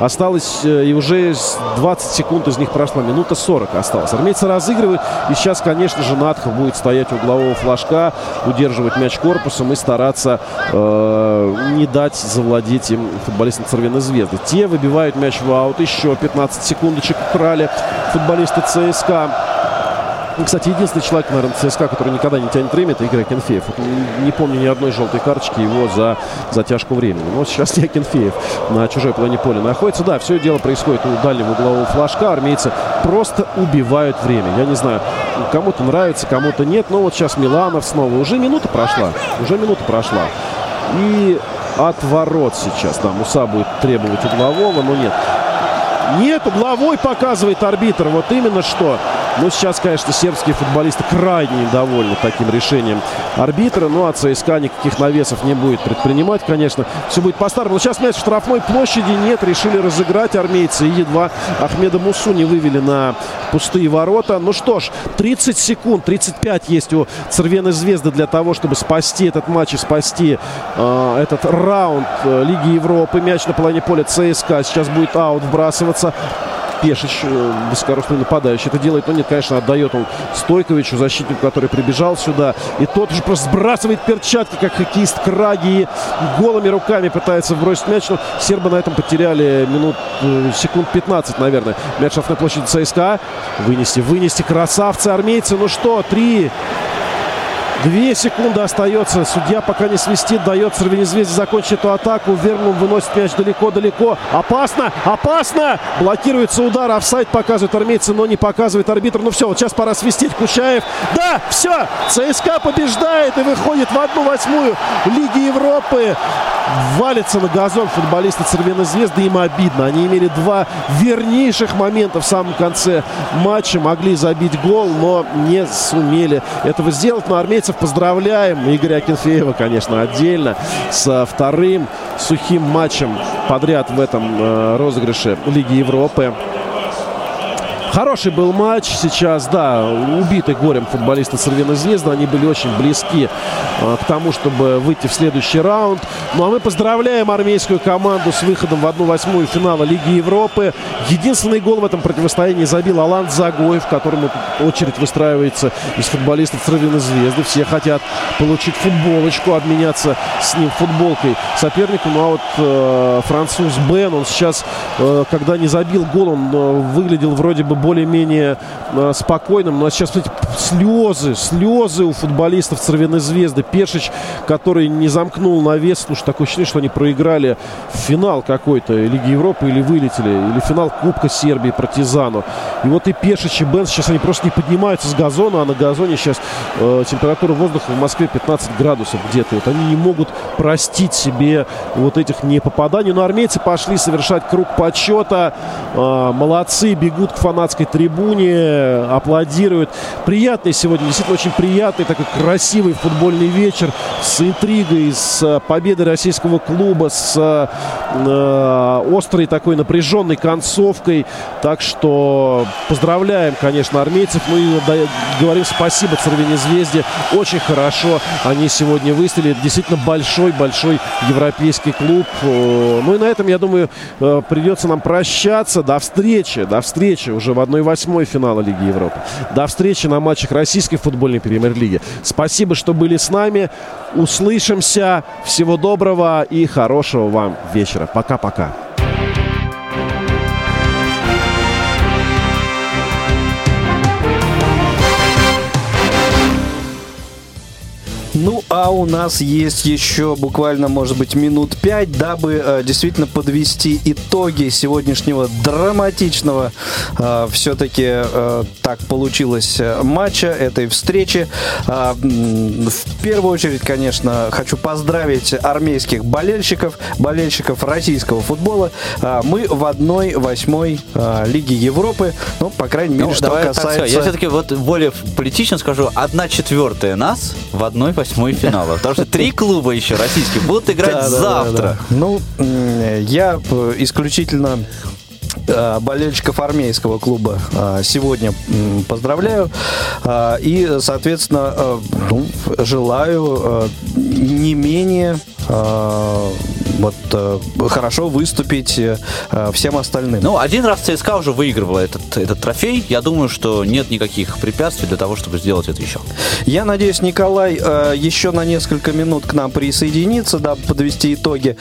Осталось, э, и уже 20 секунд из них прошла. Минута 40 осталось. Армейцы разыгрывают. И сейчас, конечно же, Надхов будет стоять у углового флажка, удерживать мяч корпусом и стараться э, не дать завладеть им футболистам Цервеной Звезды. Те выбивают мяч в аут. Еще 15 секундочек украли футболисты ЦСКА. Кстати, единственный человек, наверное, ЦСКА, который никогда не тянет время, это Игорь Акинфеев. Вот не помню ни одной желтой карточки его за затяжку времени. Но сейчас не Акинфеев на чужой плане поля находится. Да, все дело происходит у дальнего углового флажка. Армейцы просто убивают время. Я не знаю, кому-то нравится, кому-то нет. Но вот сейчас Миланов снова. Уже минута прошла. Уже минута прошла. И от ворот сейчас. Да, Муса будет требовать углового, но нет. Нет, угловой показывает арбитр. Вот именно что. Но сейчас, конечно, сербские футболисты крайне недовольны таким решением арбитра. Ну, а ЦСКА никаких навесов не будет предпринимать, конечно. Все будет по-старому. Сейчас мяч в штрафной площади нет. Решили разыграть армейцы. И едва Ахмеда Мусу не вывели на пустые ворота. Ну что ж, 30 секунд, 35 есть у Цервены Звезды для того, чтобы спасти этот матч и спасти э, этот раунд э, Лиги Европы. Мяч на половине поля ЦСКА. Сейчас будет аут вбрасываться. Пешич, э, высокорослый нападающий, это делает. Но нет, конечно, отдает он Стойковичу, защитнику, который прибежал сюда. И тот уже просто сбрасывает перчатки, как хоккеист Краги. И голыми руками пытается бросить мяч. Но сербы на этом потеряли минут, э, секунд 15, наверное. Мяч на площади ЦСКА. Вынести, вынести. Красавцы армейцы. Ну что, три, Две секунды остается. Судья пока не свистит. Дает Сорвенезвезде закончить эту атаку. Вернум выносит мяч далеко-далеко. Опасно! Опасно! Блокируется удар. Офсайд показывает армейцы, но не показывает арбитр. Ну все, вот сейчас пора свистить. Кучаев. Да, все! ЦСКА побеждает и выходит в одну восьмую Лиги Европы. Валится на газон футболисты Цервеной Звезды. Им обидно. Они имели два вернейших момента в самом конце матча. Могли забить гол, но не сумели этого сделать. Но армейцев поздравляем. Игоря Акинфеева, конечно, отдельно со вторым сухим матчем подряд в этом э, розыгрыше Лиги Европы. Хороший был матч сейчас, да, убиты горем футболисты Цервена Звезда. Они были очень близки а, к тому, чтобы выйти в следующий раунд. Ну а мы поздравляем армейскую команду с выходом в 1-8 финала Лиги Европы. Единственный гол в этом противостоянии забил Алан Загоев, которому очередь выстраивается из футболистов Цервена Звезды. Все хотят получить футболочку, обменяться с ним футболкой сопернику. Ну а вот э, француз Бен, он сейчас, э, когда не забил гол, он э, выглядел вроде бы более-менее э, спокойным. Но сейчас, смотрите, слезы, слезы у футболистов Цервяной Звезды. Пешич, который не замкнул навес. Слушай, такое ощущение, что они проиграли финал какой-то Лиги Европы или вылетели. Или финал Кубка Сербии Партизану. И вот и Пешич, и Бен сейчас они просто не поднимаются с газона, а на газоне сейчас э, температура воздуха в Москве 15 градусов где-то. Вот они не могут простить себе вот этих непопаданий. Но армейцы пошли совершать круг почета. Э, молодцы, бегут к фанатам фанатской трибуне, аплодируют. Приятный сегодня, действительно очень приятный, такой красивый футбольный вечер с интригой, с э, победой российского клуба, с э, острой такой напряженной концовкой. Так что поздравляем, конечно, армейцев. И да, говорим спасибо Цервине Звезде. Очень хорошо они сегодня выстрелили. Действительно большой-большой европейский клуб. Э, ну и на этом, я думаю, э, придется нам прощаться. До встречи, до встречи уже в 1-8 финала Лиги Европы. До встречи на матчах российской футбольной премьер-лиги. Спасибо, что были с нами. Услышимся. Всего доброго и хорошего вам вечера. Пока-пока. Ну, а у нас есть еще буквально, может быть, минут пять, дабы э, действительно подвести итоги сегодняшнего драматичного э, все-таки э, так получилось э, матча, этой встречи. Э, в первую очередь, конечно, хочу поздравить армейских болельщиков, болельщиков российского футбола. Э, мы в одной восьмой э, Лиги Европы, ну, по крайней мере, ну, что касается... Так, Я все-таки вот более политично скажу, одна четвертая нас в одной восьмой финала. Потому что три клуба еще российских будут играть завтра. Ну, я исключительно Э, болельщиков армейского клуба э, сегодня поздравляю. Э, и, соответственно, ну, желаю не менее вот хорошо выступить всем остальным. Ну, один раз ЦСКА уже выигрывала этот, этот трофей. Я думаю, что нет никаких препятствий для того, чтобы сделать это еще. Я надеюсь, Николай еще на несколько минут к нам присоединится, да, подвести итоги.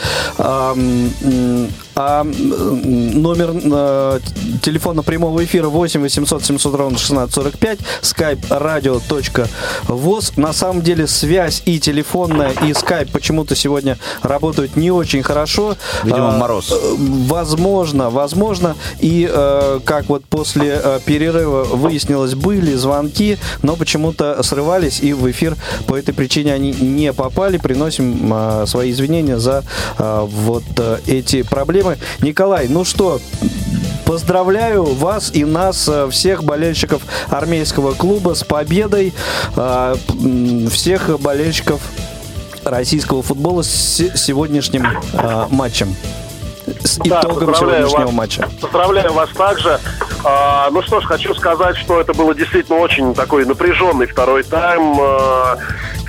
А номер э, телефона прямого эфира 8 800 700 ровно 1645, skype radio.voz. На самом деле связь и телефонная, и skype почему-то сегодня работают не очень хорошо. Видимо, а, мороз. Возможно, возможно. И э, как вот после э, перерыва выяснилось, были звонки, но почему-то срывались, и в эфир по этой причине они не попали. Приносим э, свои извинения за э, вот э, эти проблемы. Николай, ну что, Поздравляю вас и нас, э, всех болельщиков армейского клуба с победой, э, всех болельщиков российского футбола с сегодняшним э, матчем с да, итогом сегодняшнего вас, матча. Поздравляю вас также. А, ну что ж, хочу сказать, что это было действительно очень такой напряженный второй тайм. А,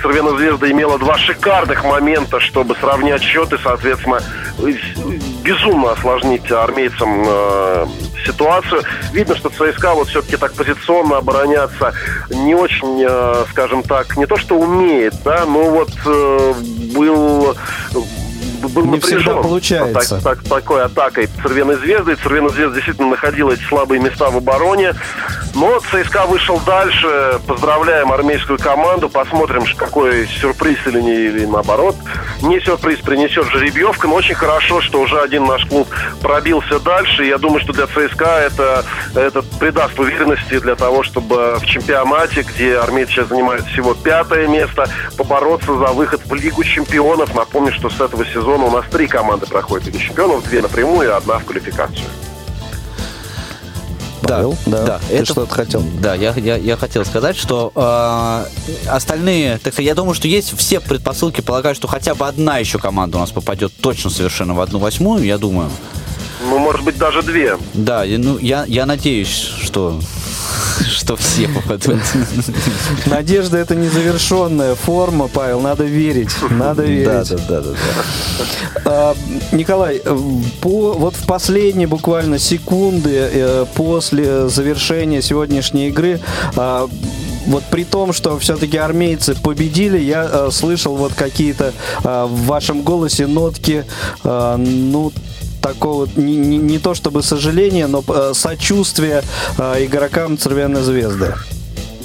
Звезда имела два шикарных момента, чтобы сравнять счет и, соответственно, безумно осложнить армейцам э, ситуацию. Видно, что ЦСКА вот все-таки так позиционно обороняться не очень, э, скажем так, не то что умеет, да, но вот э, был был не напряжен всегда получается. Так, так, такой атакой Цервеной Звезды. Цервена Звезда действительно находила эти слабые места в обороне. Но ЦСКА вышел дальше. Поздравляем армейскую команду. Посмотрим, какой сюрприз или, не, или наоборот. Не сюрприз принесет жеребьевка. Но очень хорошо, что уже один наш клуб пробился дальше. Я думаю, что для ЦСКА это, это придаст уверенности для того, чтобы в чемпионате, где армейцы сейчас занимают всего пятое место, побороться за выход в Лигу чемпионов. Напомню, что с этого сезона у нас три команды проходят Лигу чемпионов. Две напрямую, и одна в квалификацию. Павел, да, да, да. Ты это что-то хотел. Да, я, я, я хотел сказать, что э, остальные, так сказать, я думаю, что есть все предпосылки полагать, что хотя бы одна еще команда у нас попадет точно совершенно в одну восьмую, я думаю. Ну, может быть, даже две. Да, ну, я, я надеюсь, что что все попадут. Надежда это незавершенная форма, Павел, надо верить, надо верить. Да, да, да, да. А, Николай, по, вот в последние буквально секунды э, после завершения сегодняшней игры а, вот при том, что все-таки армейцы победили, я э, слышал вот какие-то э, в вашем голосе нотки, э, ну, такого, не, не, не то чтобы сожаления, но э, сочувствия э, игрокам Цервяной Звезды.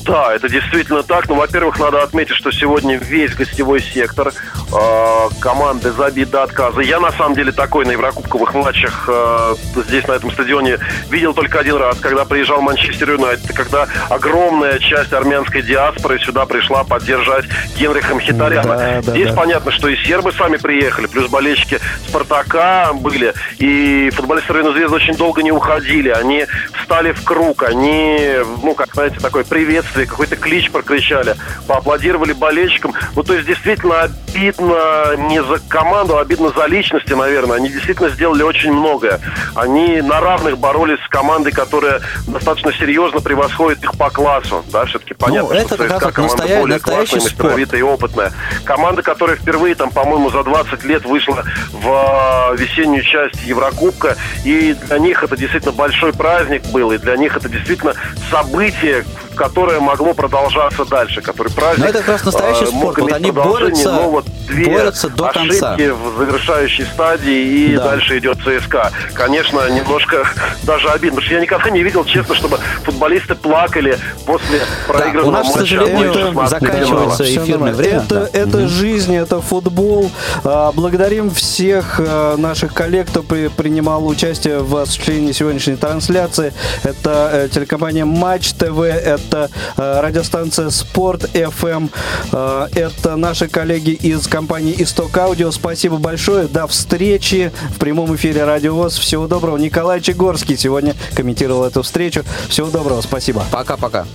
Да, это действительно так. Ну, во-первых, надо отметить, что сегодня весь гостевой сектор э, команды забит до отказа. Я, на самом деле, такой на Еврокубковых матчах э, здесь, на этом стадионе, видел только один раз, когда приезжал Манчестер Юнайтед, когда огромная часть армянской диаспоры сюда пришла поддержать Генриха Мхитаряна. Да, да, здесь да. понятно, что и сербы сами приехали, плюс болельщики Спартака были, и футболисты Рейна Звезды очень долго не уходили. Они встали в круг, они, ну, как, знаете, такой приветствие приветствие, какой-то клич прокричали, поаплодировали болельщикам. Ну, то есть, действительно обидно не за команду, а обидно за личности, наверное. Они действительно сделали очень многое. Они на равных боролись с командой, которая достаточно серьезно превосходит их по классу. Да, все-таки понятно, ну, что это ЦСКА команда настоя... более классная, мастеровитая и опытная. Команда, которая впервые, там, по-моему, за 20 лет вышла в а, весеннюю часть Еврокубка, и для них это действительно большой праздник был, и для них это действительно событие, которое могло продолжаться дальше, который праздник. Но это как раз настоящий э, спорт. Вот они борются, но вот две борются до ошибки конца. в завершающей стадии, и да. дальше идет ЦСКА. Конечно, немножко даже обидно, потому что я никогда не видел, честно, чтобы футболисты плакали после проигранного да, у нас, матча. к сожалению, заканчивается эфирное время. Это, да. это угу. жизнь, это футбол. А, благодарим всех а, наших коллег, кто при, принимал участие в осуществлении сегодняшней трансляции. Это э, телекомпания Матч ТВ, это э, радиостанция Спорт FM, э, это наши коллеги из компании Исток Аудио. Спасибо большое. До встречи в прямом эфире Радио ВОЗ. Всего доброго. Николай Чегорский сегодня комментировал эту встречу. Всего доброго. Спасибо. Пока-пока.